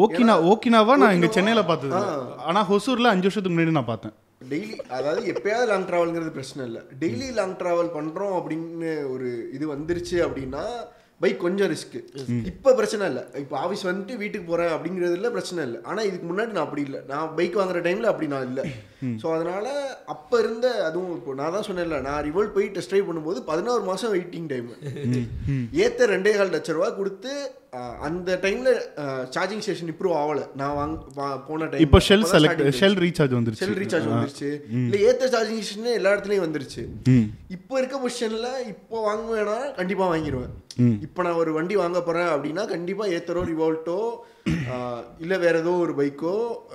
ஓகினா ஓகினாவா நான் இங்க? சென்னையில பார்த்தது இல்ல. ஆனா ஹொசூர்ல அஞ்சு வருஷத்துக்கு முன்னாடி நான் பார்த்தேன். டெய்லி அதாவது எப்பயாவது லாங் ட்ராவல்ங்கிறது பிரச்சனை இல்லை. டெய்லி லாங் ட்ராவல் பண்றோம் அப்படின்னு ஒரு இது வந்துருச்சு அப்படின்னா பைக் கொஞ்சம் ரிஸ்க் இப்போ பிரச்சனை இல்லை. இப்போ ஆஃபீஸ் வந்துட்டு வீட்டுக்கு போறேன் அப்படிங்கிறதுல பிரச்சனை இல்லை. ஆனா இதுக்கு முன்னாடி நான் அப்படி இல்லை. நான் பைக் வாங்குற டைம்ல அப்படி நான் இல்லை. ஸோ அதனால அப்ப இருந்த அதுவும் இப்போ நான் தான் சொன்னேன்ல நான் ரிவோல்ட் போய் டெஸ்ட் ட்ரைவ் பண்ணும்போது பதினோரு மாசம் வெயிட்டிங் டைம் ஏத்த ரெண்டே கால் லட்ச ரூபா கொடுத்து அந்த டைம்ல சார்ஜிங் ஸ்டேஷன் இம்ப்ரூவ் ஆகல. நான் வாங்க போன டைம் இப்போ ஷெல் செலக்ட் ஷெல் ரீசார்ஜ் வந்துருச்சு. செல் ரீசார்ஜ் வந்துருச்சு. இல்ல ஏத்த சார்ஜிங் ஸ்டேஷன் எல்லா இடத்துலயும் வந்துருச்சு. இப்போ இருக்க பொசிஷன்ல இப்போ வாங்குவேனா கண்டிப்பா வாங்கிடுவேன் இப்போ நான் ஒரு வண்டி வாங்க போறேன் அப்படின்னா கண்டிப்பா ஏத்தரோ ரிவோல்ட்டோ இல்ல வேற ஏதோ ஒரு பைக்கோ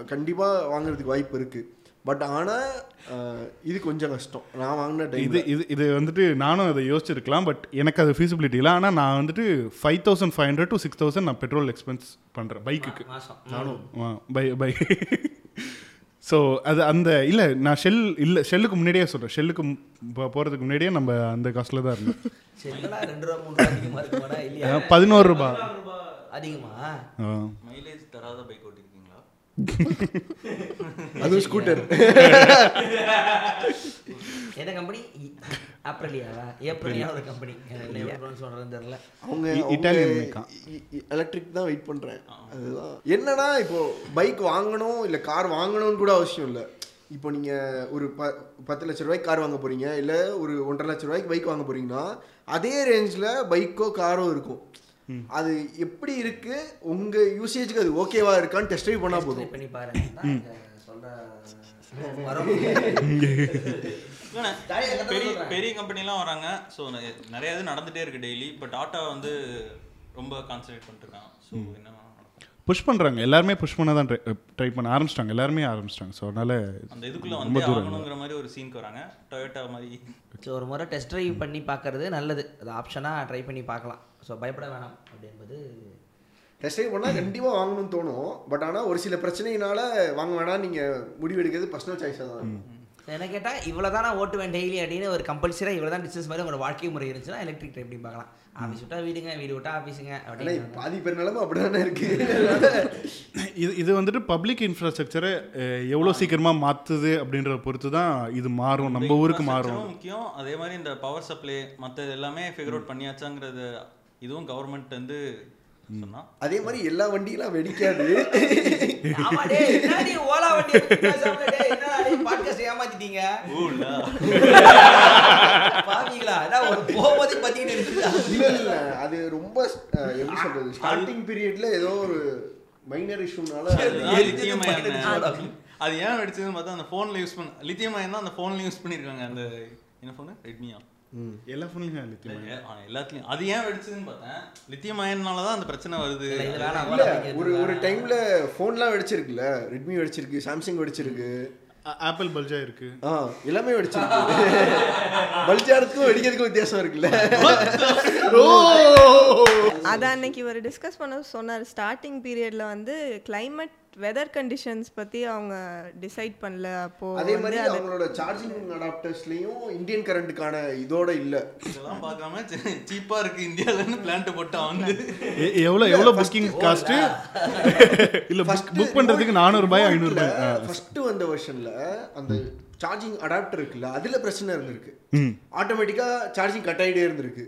கண்டிப்பா வாங்குறதுக்கு வாய்ப்பு இருக்கு. பட் ஆனா ஆஹ், இது கொஞ்சம் கஷ்டம். நான் வாங்கின இது டைம் இது இது வந்துட்டு நானும் அதை யோசிச்சிருக்கலாம் பட் எனக்கு அது feasibility இல்லை. ஆனால் நான் வந்துட்டு five thousand five hundred to six thousand நான் பெட்ரோல் எக்ஸ்பென்ஸ் பண்ணுறேன் பைக்குக்கு. மாசம். நானும். By by. <laughs> ஸோ அது அந்த இல்லை நான் ஷெல் இல்லை ஷெல்லுக்கு முன்னாடியே சொல்கிறேன் ஷெல்லுக்கு போகிறதுக்கு முன்னாடியே நம்ம அந்த காஸ்ட்டில் தான் இருந்தோம். பதினோரு ரூபா. அதிகமா. மைலேஜ் தராத பைக் ஓட்டிருக்கீங்களா? அதுவும் ஸ்கூட்டர் என்ன கம்பெனி ஆப்ரலியாவா ஏப்ரலியா ஒரு கம்பெனி சொல்றதுன்னு தெரியல. அவங்க? எலக்ட்ரிக் தான் வெயிட் பண்றேன். அதுதான். என்னன்னா இப்போ பைக் வாங்கணும் இல்ல கார் வாங்கணும்னு கூட அவசியம் இல்லை. இப்போ நீங்க ஒரு ப பத்து லட்ச ரூபாய்க்கு கார் வாங்க போறீங்க இல்ல ஒரு ஒன்றரை லட்ச ரூபாய்க்கு பைக் வாங்க போறீங்கன்னா அதே ரேஞ்சில் பைக்கோ காரோ இருக்கும். அது எப்படி இருக்கு? உங்க யூசேஜ்க்கு அது ஓகேவா இருக்கான்னு டெஸ்ட் ட்ரைவ் பண்ணா போதும். பண்ணி பாருங்க. சொல்ற <laughs> பெரிய. பெரிய கம்பெனிலாம் வராங்க. ஸோ நிறைய இது நடந்துட்டே இருக்கு டெய்லி இப்போ டாட்டா வந்து ரொம்ப கான்சன்ட்ரேட் பண்ணிட்டு இருக்காங்க ஸோ என்ன. புஷ் பண்ணுறாங்க எல்லாருமே புஷ் பண்ண தான் ட்ரை பண்ண ஆரம்பிச்சிட்டாங்க. எல்லாருமே ஆரம்பிச்சிட்டாங்க. ஸோ அதனால அந்த இதுக்குள்ள ரொம்ப வந்து தூரம் ஆகணுங்கிற மாதிரி ஒரு சீனுக்கு வராங்க. டொயோட்டா மாதிரி. ஸோ ஒரு முறை டெஸ்ட் ட்ரைவ் பண்ணி பார்க்கறது நல்லது. அது ஆப்ஷனாக ட்ரை பண்ணி பார்க்கலாம். ஸோ பயப்பட வேணாம் அப்படி என்பது டெஸ்ட் ட்ரைவ் பண்ணா கண்டிப்பா வாங்கணும்னு தோணும். பட் ஆனா ஒரு சில பிரச்சனையினால வாங்க வேணாம் நீங்க முடிவு எடுக்கிறது பர்சனல் சாய்ஸாக தான். என்ன கேட்டால் இவ்வளோ தான் நான் ஓட்டுவேன் டெய்லி அப்படின்னு ஒரு கம்பல்சரியாக இவ்வளோ தான் டிஸ்டன்ஸ் மாதிரி உங்களோட வாழ்க்கை முறை இருந்துச்சுன்னா எலக்ட்ரிக் பண்ணி பார்க்கலாம். ஆஃபீஸ் விட்டா வீடுங்க வீடு விட்டா ஆஃபீஸுங்க அப்படின்னு பாதி பேர் நிலமை அப்படிதானே இருக்கு. இது இது வந்துட்டு பப்ளிக் இன்ஃப்ராஸ்ட்ரக்சரை எவ்வளோ சீக்கிரமாக மாற்றுது அப்படின்றத பொறுத்து தான் இது மாறும். நம்ம ஊருக்கு மாறும். முக்கியம். அதே மாதிரி இந்த பவர் சப்ளை மற்ற எல்லாமே ஃபிகர் அவுட் பண்ணியாச்சாங்கிறது இதுவும் கவர்மெண்ட் வந்து சொன்னா? அதே மாதிரி எல்லா வண்டியெல்லாம் வெடிக்காது. ஓலா வண்டி ஏமாத்திட்டீங்க? பாவீங்களா அதான் ஒரு போகும்போதே இல்ல அது ரொம்ப எப்படி சொல்றது? ஸ்டார்டிங் பீரியட்ல ஏதோ ஒரு மைனர் இஷ்யூனால. அது ஏன் வெடிச்சதுன்னு பார்த்தா அந்த ஃபோன்ல யூஸ் பண்ண லித்தியம் அயன் தான் அந்த ஃபோன்ல யூஸ் பண்ணிருக்காங்க அந்த என்ன ஃபோனு ரெட்மியா எல்லா ஃபோன்லையும் லித்தியம் எல்லாத்துலயும். அது ஏன் வெடிச்சதுன்னு பார்த்தேன். லித்தியம் அயன்னால தான் அந்த பிரச்சனை வருது. ஒரு ஒரு. டைம்ல போன்லாம் வெடிச்சிருக்குல்ல. ரெட்மி வெடிச்சிருக்கு சாம்சங் வெடிச்சிருக்கு. ஆப்பிள் பல்ஜா இருக்கு. ஆ எல்லாமே வெடிச்சிருக்கு. <laughs> பல்ஜாருக்கும் வெடிக்கிறதுக்கும் வித்தியாசம் இருக்குல்ல. <laughs> <laughs> அதை அன்னைக்கு ஒரு டிஸ்கஸ் பண்ண சொன்னார் ஸ்டார்டிங் பீரியட்ல வந்து climate வெதர் கண்டிஷன்ஸ் பத்தி அவங்க டிசைட் பண்ணல அப்போ அதே மாதிரி அவங்களோட சார்ஜிங் அடாப்டர்ஸ்லயும் இந்தியன் கரண்ட்டுக்கான இதோட இல்ல. இதெல்லாம் பார்க்காம சீப்பா இருக்கு இந்தியால இருந்து பிளான்ட் போட்டு வந்து எ- எவ்வளோ எவ்வளோ புக்கிங் காஸ்ட்டு இல்லை. புக் புக் பண்ணுறதுக்கு நானூறுபாய் ஐநூறுபாய்? ஃபர்ஸ்ட் வந்த வெர்ஷன்ல அந்த சார்ஜிங் அடாப்டர் இருக்குல்ல அதுல பிரச்சனை இருந்திருக்கு. ஆட்டோமேட்டிக்கா சார்ஜிங் கட் ஆகிட்டே இருந்திருக்கு.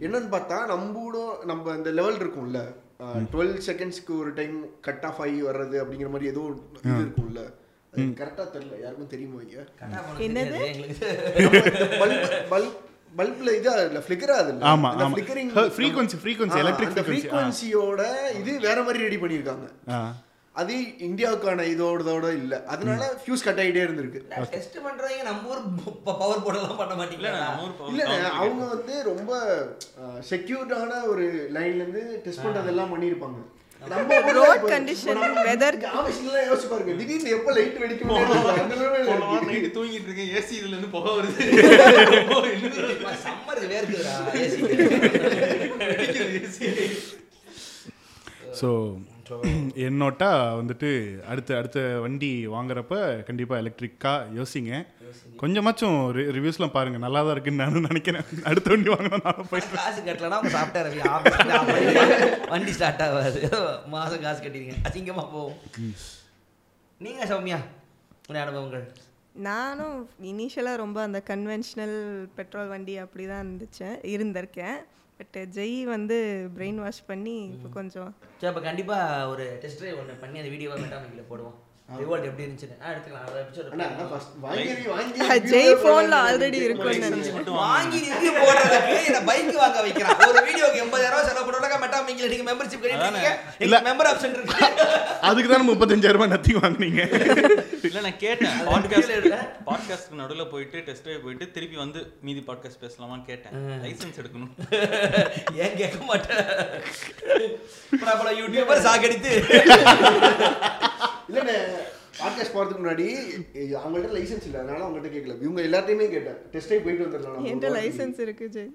என்னன்னு பார்த்தா நம்ம கூட நம்ம இந்த லெவல் இருக்கும்ல. டுவெல் செகண்ட்ஸ்க்கு ஒரு டைம் கட் ஆஃப் ஆகி வர்றது அப்படிங்கிற மாதிரி ஏதோ இது இருக்கும்ல. கரெக்டா தெரியல யாருக்கும் தெரியுமா இங்க என்னது? பல்ப்ல <laughs> இது இல்ல ஃபிளிக்கர் அது இல்ல? ஆமா, ஆமா. electric அந்த frequency, ஆ. frequency-யோட இது வேற மாதிரி ரெடி பண்ணியிருக்காங்க. ஆ. அது இந்தியாவுக்கான இதோட இல்ல. அதனால ஃபியூஸ் கட் ஆகிட்டே இருந்திருக்கு. டெஸ்ட் பண்றவங்க நம்ம ஊர் பவர் போர்டெல்லாம் பண்ண இல்ல மாட்டீங்களா இல்ல அவங்க வந்து ரொம்ப செக்யூர்டான ஒரு லைன்ல இருந்து டெஸ்ட் பண்றதெல்லாம் பண்ணிருப்பாங்க நம்ம Road condition, weather- ஆபீஸ்ல யோசிச்சு பாருங்க. திடீர்னு எப்ப லைட் வெடிக்கும். நைட்டு தூங்கிட்டு இருக்கேன். ஏசி இதுல இருந்து புகை வருது. <laughs> சம்மருக்கு வேர்க்குதுடா ஏசி. ஸோ <laughs> <laughs> <clears throat> என்னோட்டா வந்துட்டு அடுத்த அடுத்த வண்டி வாங்குறப்ப கண்டிப்பாக எலக்ட்ரிக்காக யோசிங்க. கொஞ்சமாச்சும் ரிவ்யூஸ்லாம் பாருங்கள் நல்லா தான் இருக்குன்னு நானும் நினைக்கிறேன். அடுத்த வண்டி வாங்கினா நானும் போயிட்டு காசு கட்டலன்னா அவங்க சாப்பிட்டா ரவி ஆபீஸ்ல ஆஃப் வண்டி ஸ்டார்ட் ஆகாது. மாதம் காசு கட்டிடுங்க. அசிங்கமா போகும். நீங்க சௌமியா உடைய அனுபவங்கள்? நானும் இனிஷியலாக ரொம்ப அந்த கன்வென்ஷனல் பெட்ரோல் வண்டி அப்படி தான் இருந்துச்சேன் இருந்திருக்கேன். பட் ஜெய் வந்து பிரெயின் வாஷ் பண்ணி இப்போ கொஞ்சம் சரி அப்போ கண்டிப்பாக ஒரு டெஸ்ட் ட்ரைவ் ஒன்று பண்ணி அந்த வீடியோவை மெட்டாமிக்கில் போடுவோம். ரிவால்ட் எப்படி இருந்துச்சுன்னு? ஆ எடுத்துக்கலாம். ஜெய் ஃபோனில் ஆல்ரெடி மட்டும் வாங்கி ரிவ்யூ போடுறதுக்கு இந்த பைக் வாங்க வைக்கிறான். ஒரு வீடியோக்கு எண்பதாயிரம் ரூபாய் செலவு பண்ணுறாங்க மெட்டாமிக்கில் நீங்கள் மெம்பர்ஷிப் கட்டிட்டீங்க இல்லை. மெம்பர் ஆப்ஷன் இருக்கு. அதுக்கு தானே முப்பத்தஞ்சாயிரம் ரூபாய் நத்தி வாங்குனீங்க. இல்ல நான் கேட்டேன். பாட்காஸ்ட். பாட்காஸ்ட் நடுவுல போயிட்டு டெஸ்ட் ட்ரைவ் போயிட்டு திருப்பி வந்து மீதி பாட்காஸ்ட் பேசலாமான்னு கேட்டேன். லைசென்ஸ் எடுக்கணும். <laughs> ஏன் கேட்க மாட்டேன்? பிரபல யூடியூபர் <laughs> சாகடித்து இல்லைண்ணே பாட்காஸ்ட் போகிறதுக்கு முன்னாடி அவங்கள்ட்ட லைசென்ஸ் இல்லை. அதனால அவங்கள்ட்ட கேட்கல இவங்க எல்லாத்தையுமே கேட்டேன். டெஸ்ட்டே போயிட்டு வந்துடலாம் என்கிட்ட லைசன்ஸ் இருக்கு ஜெய்.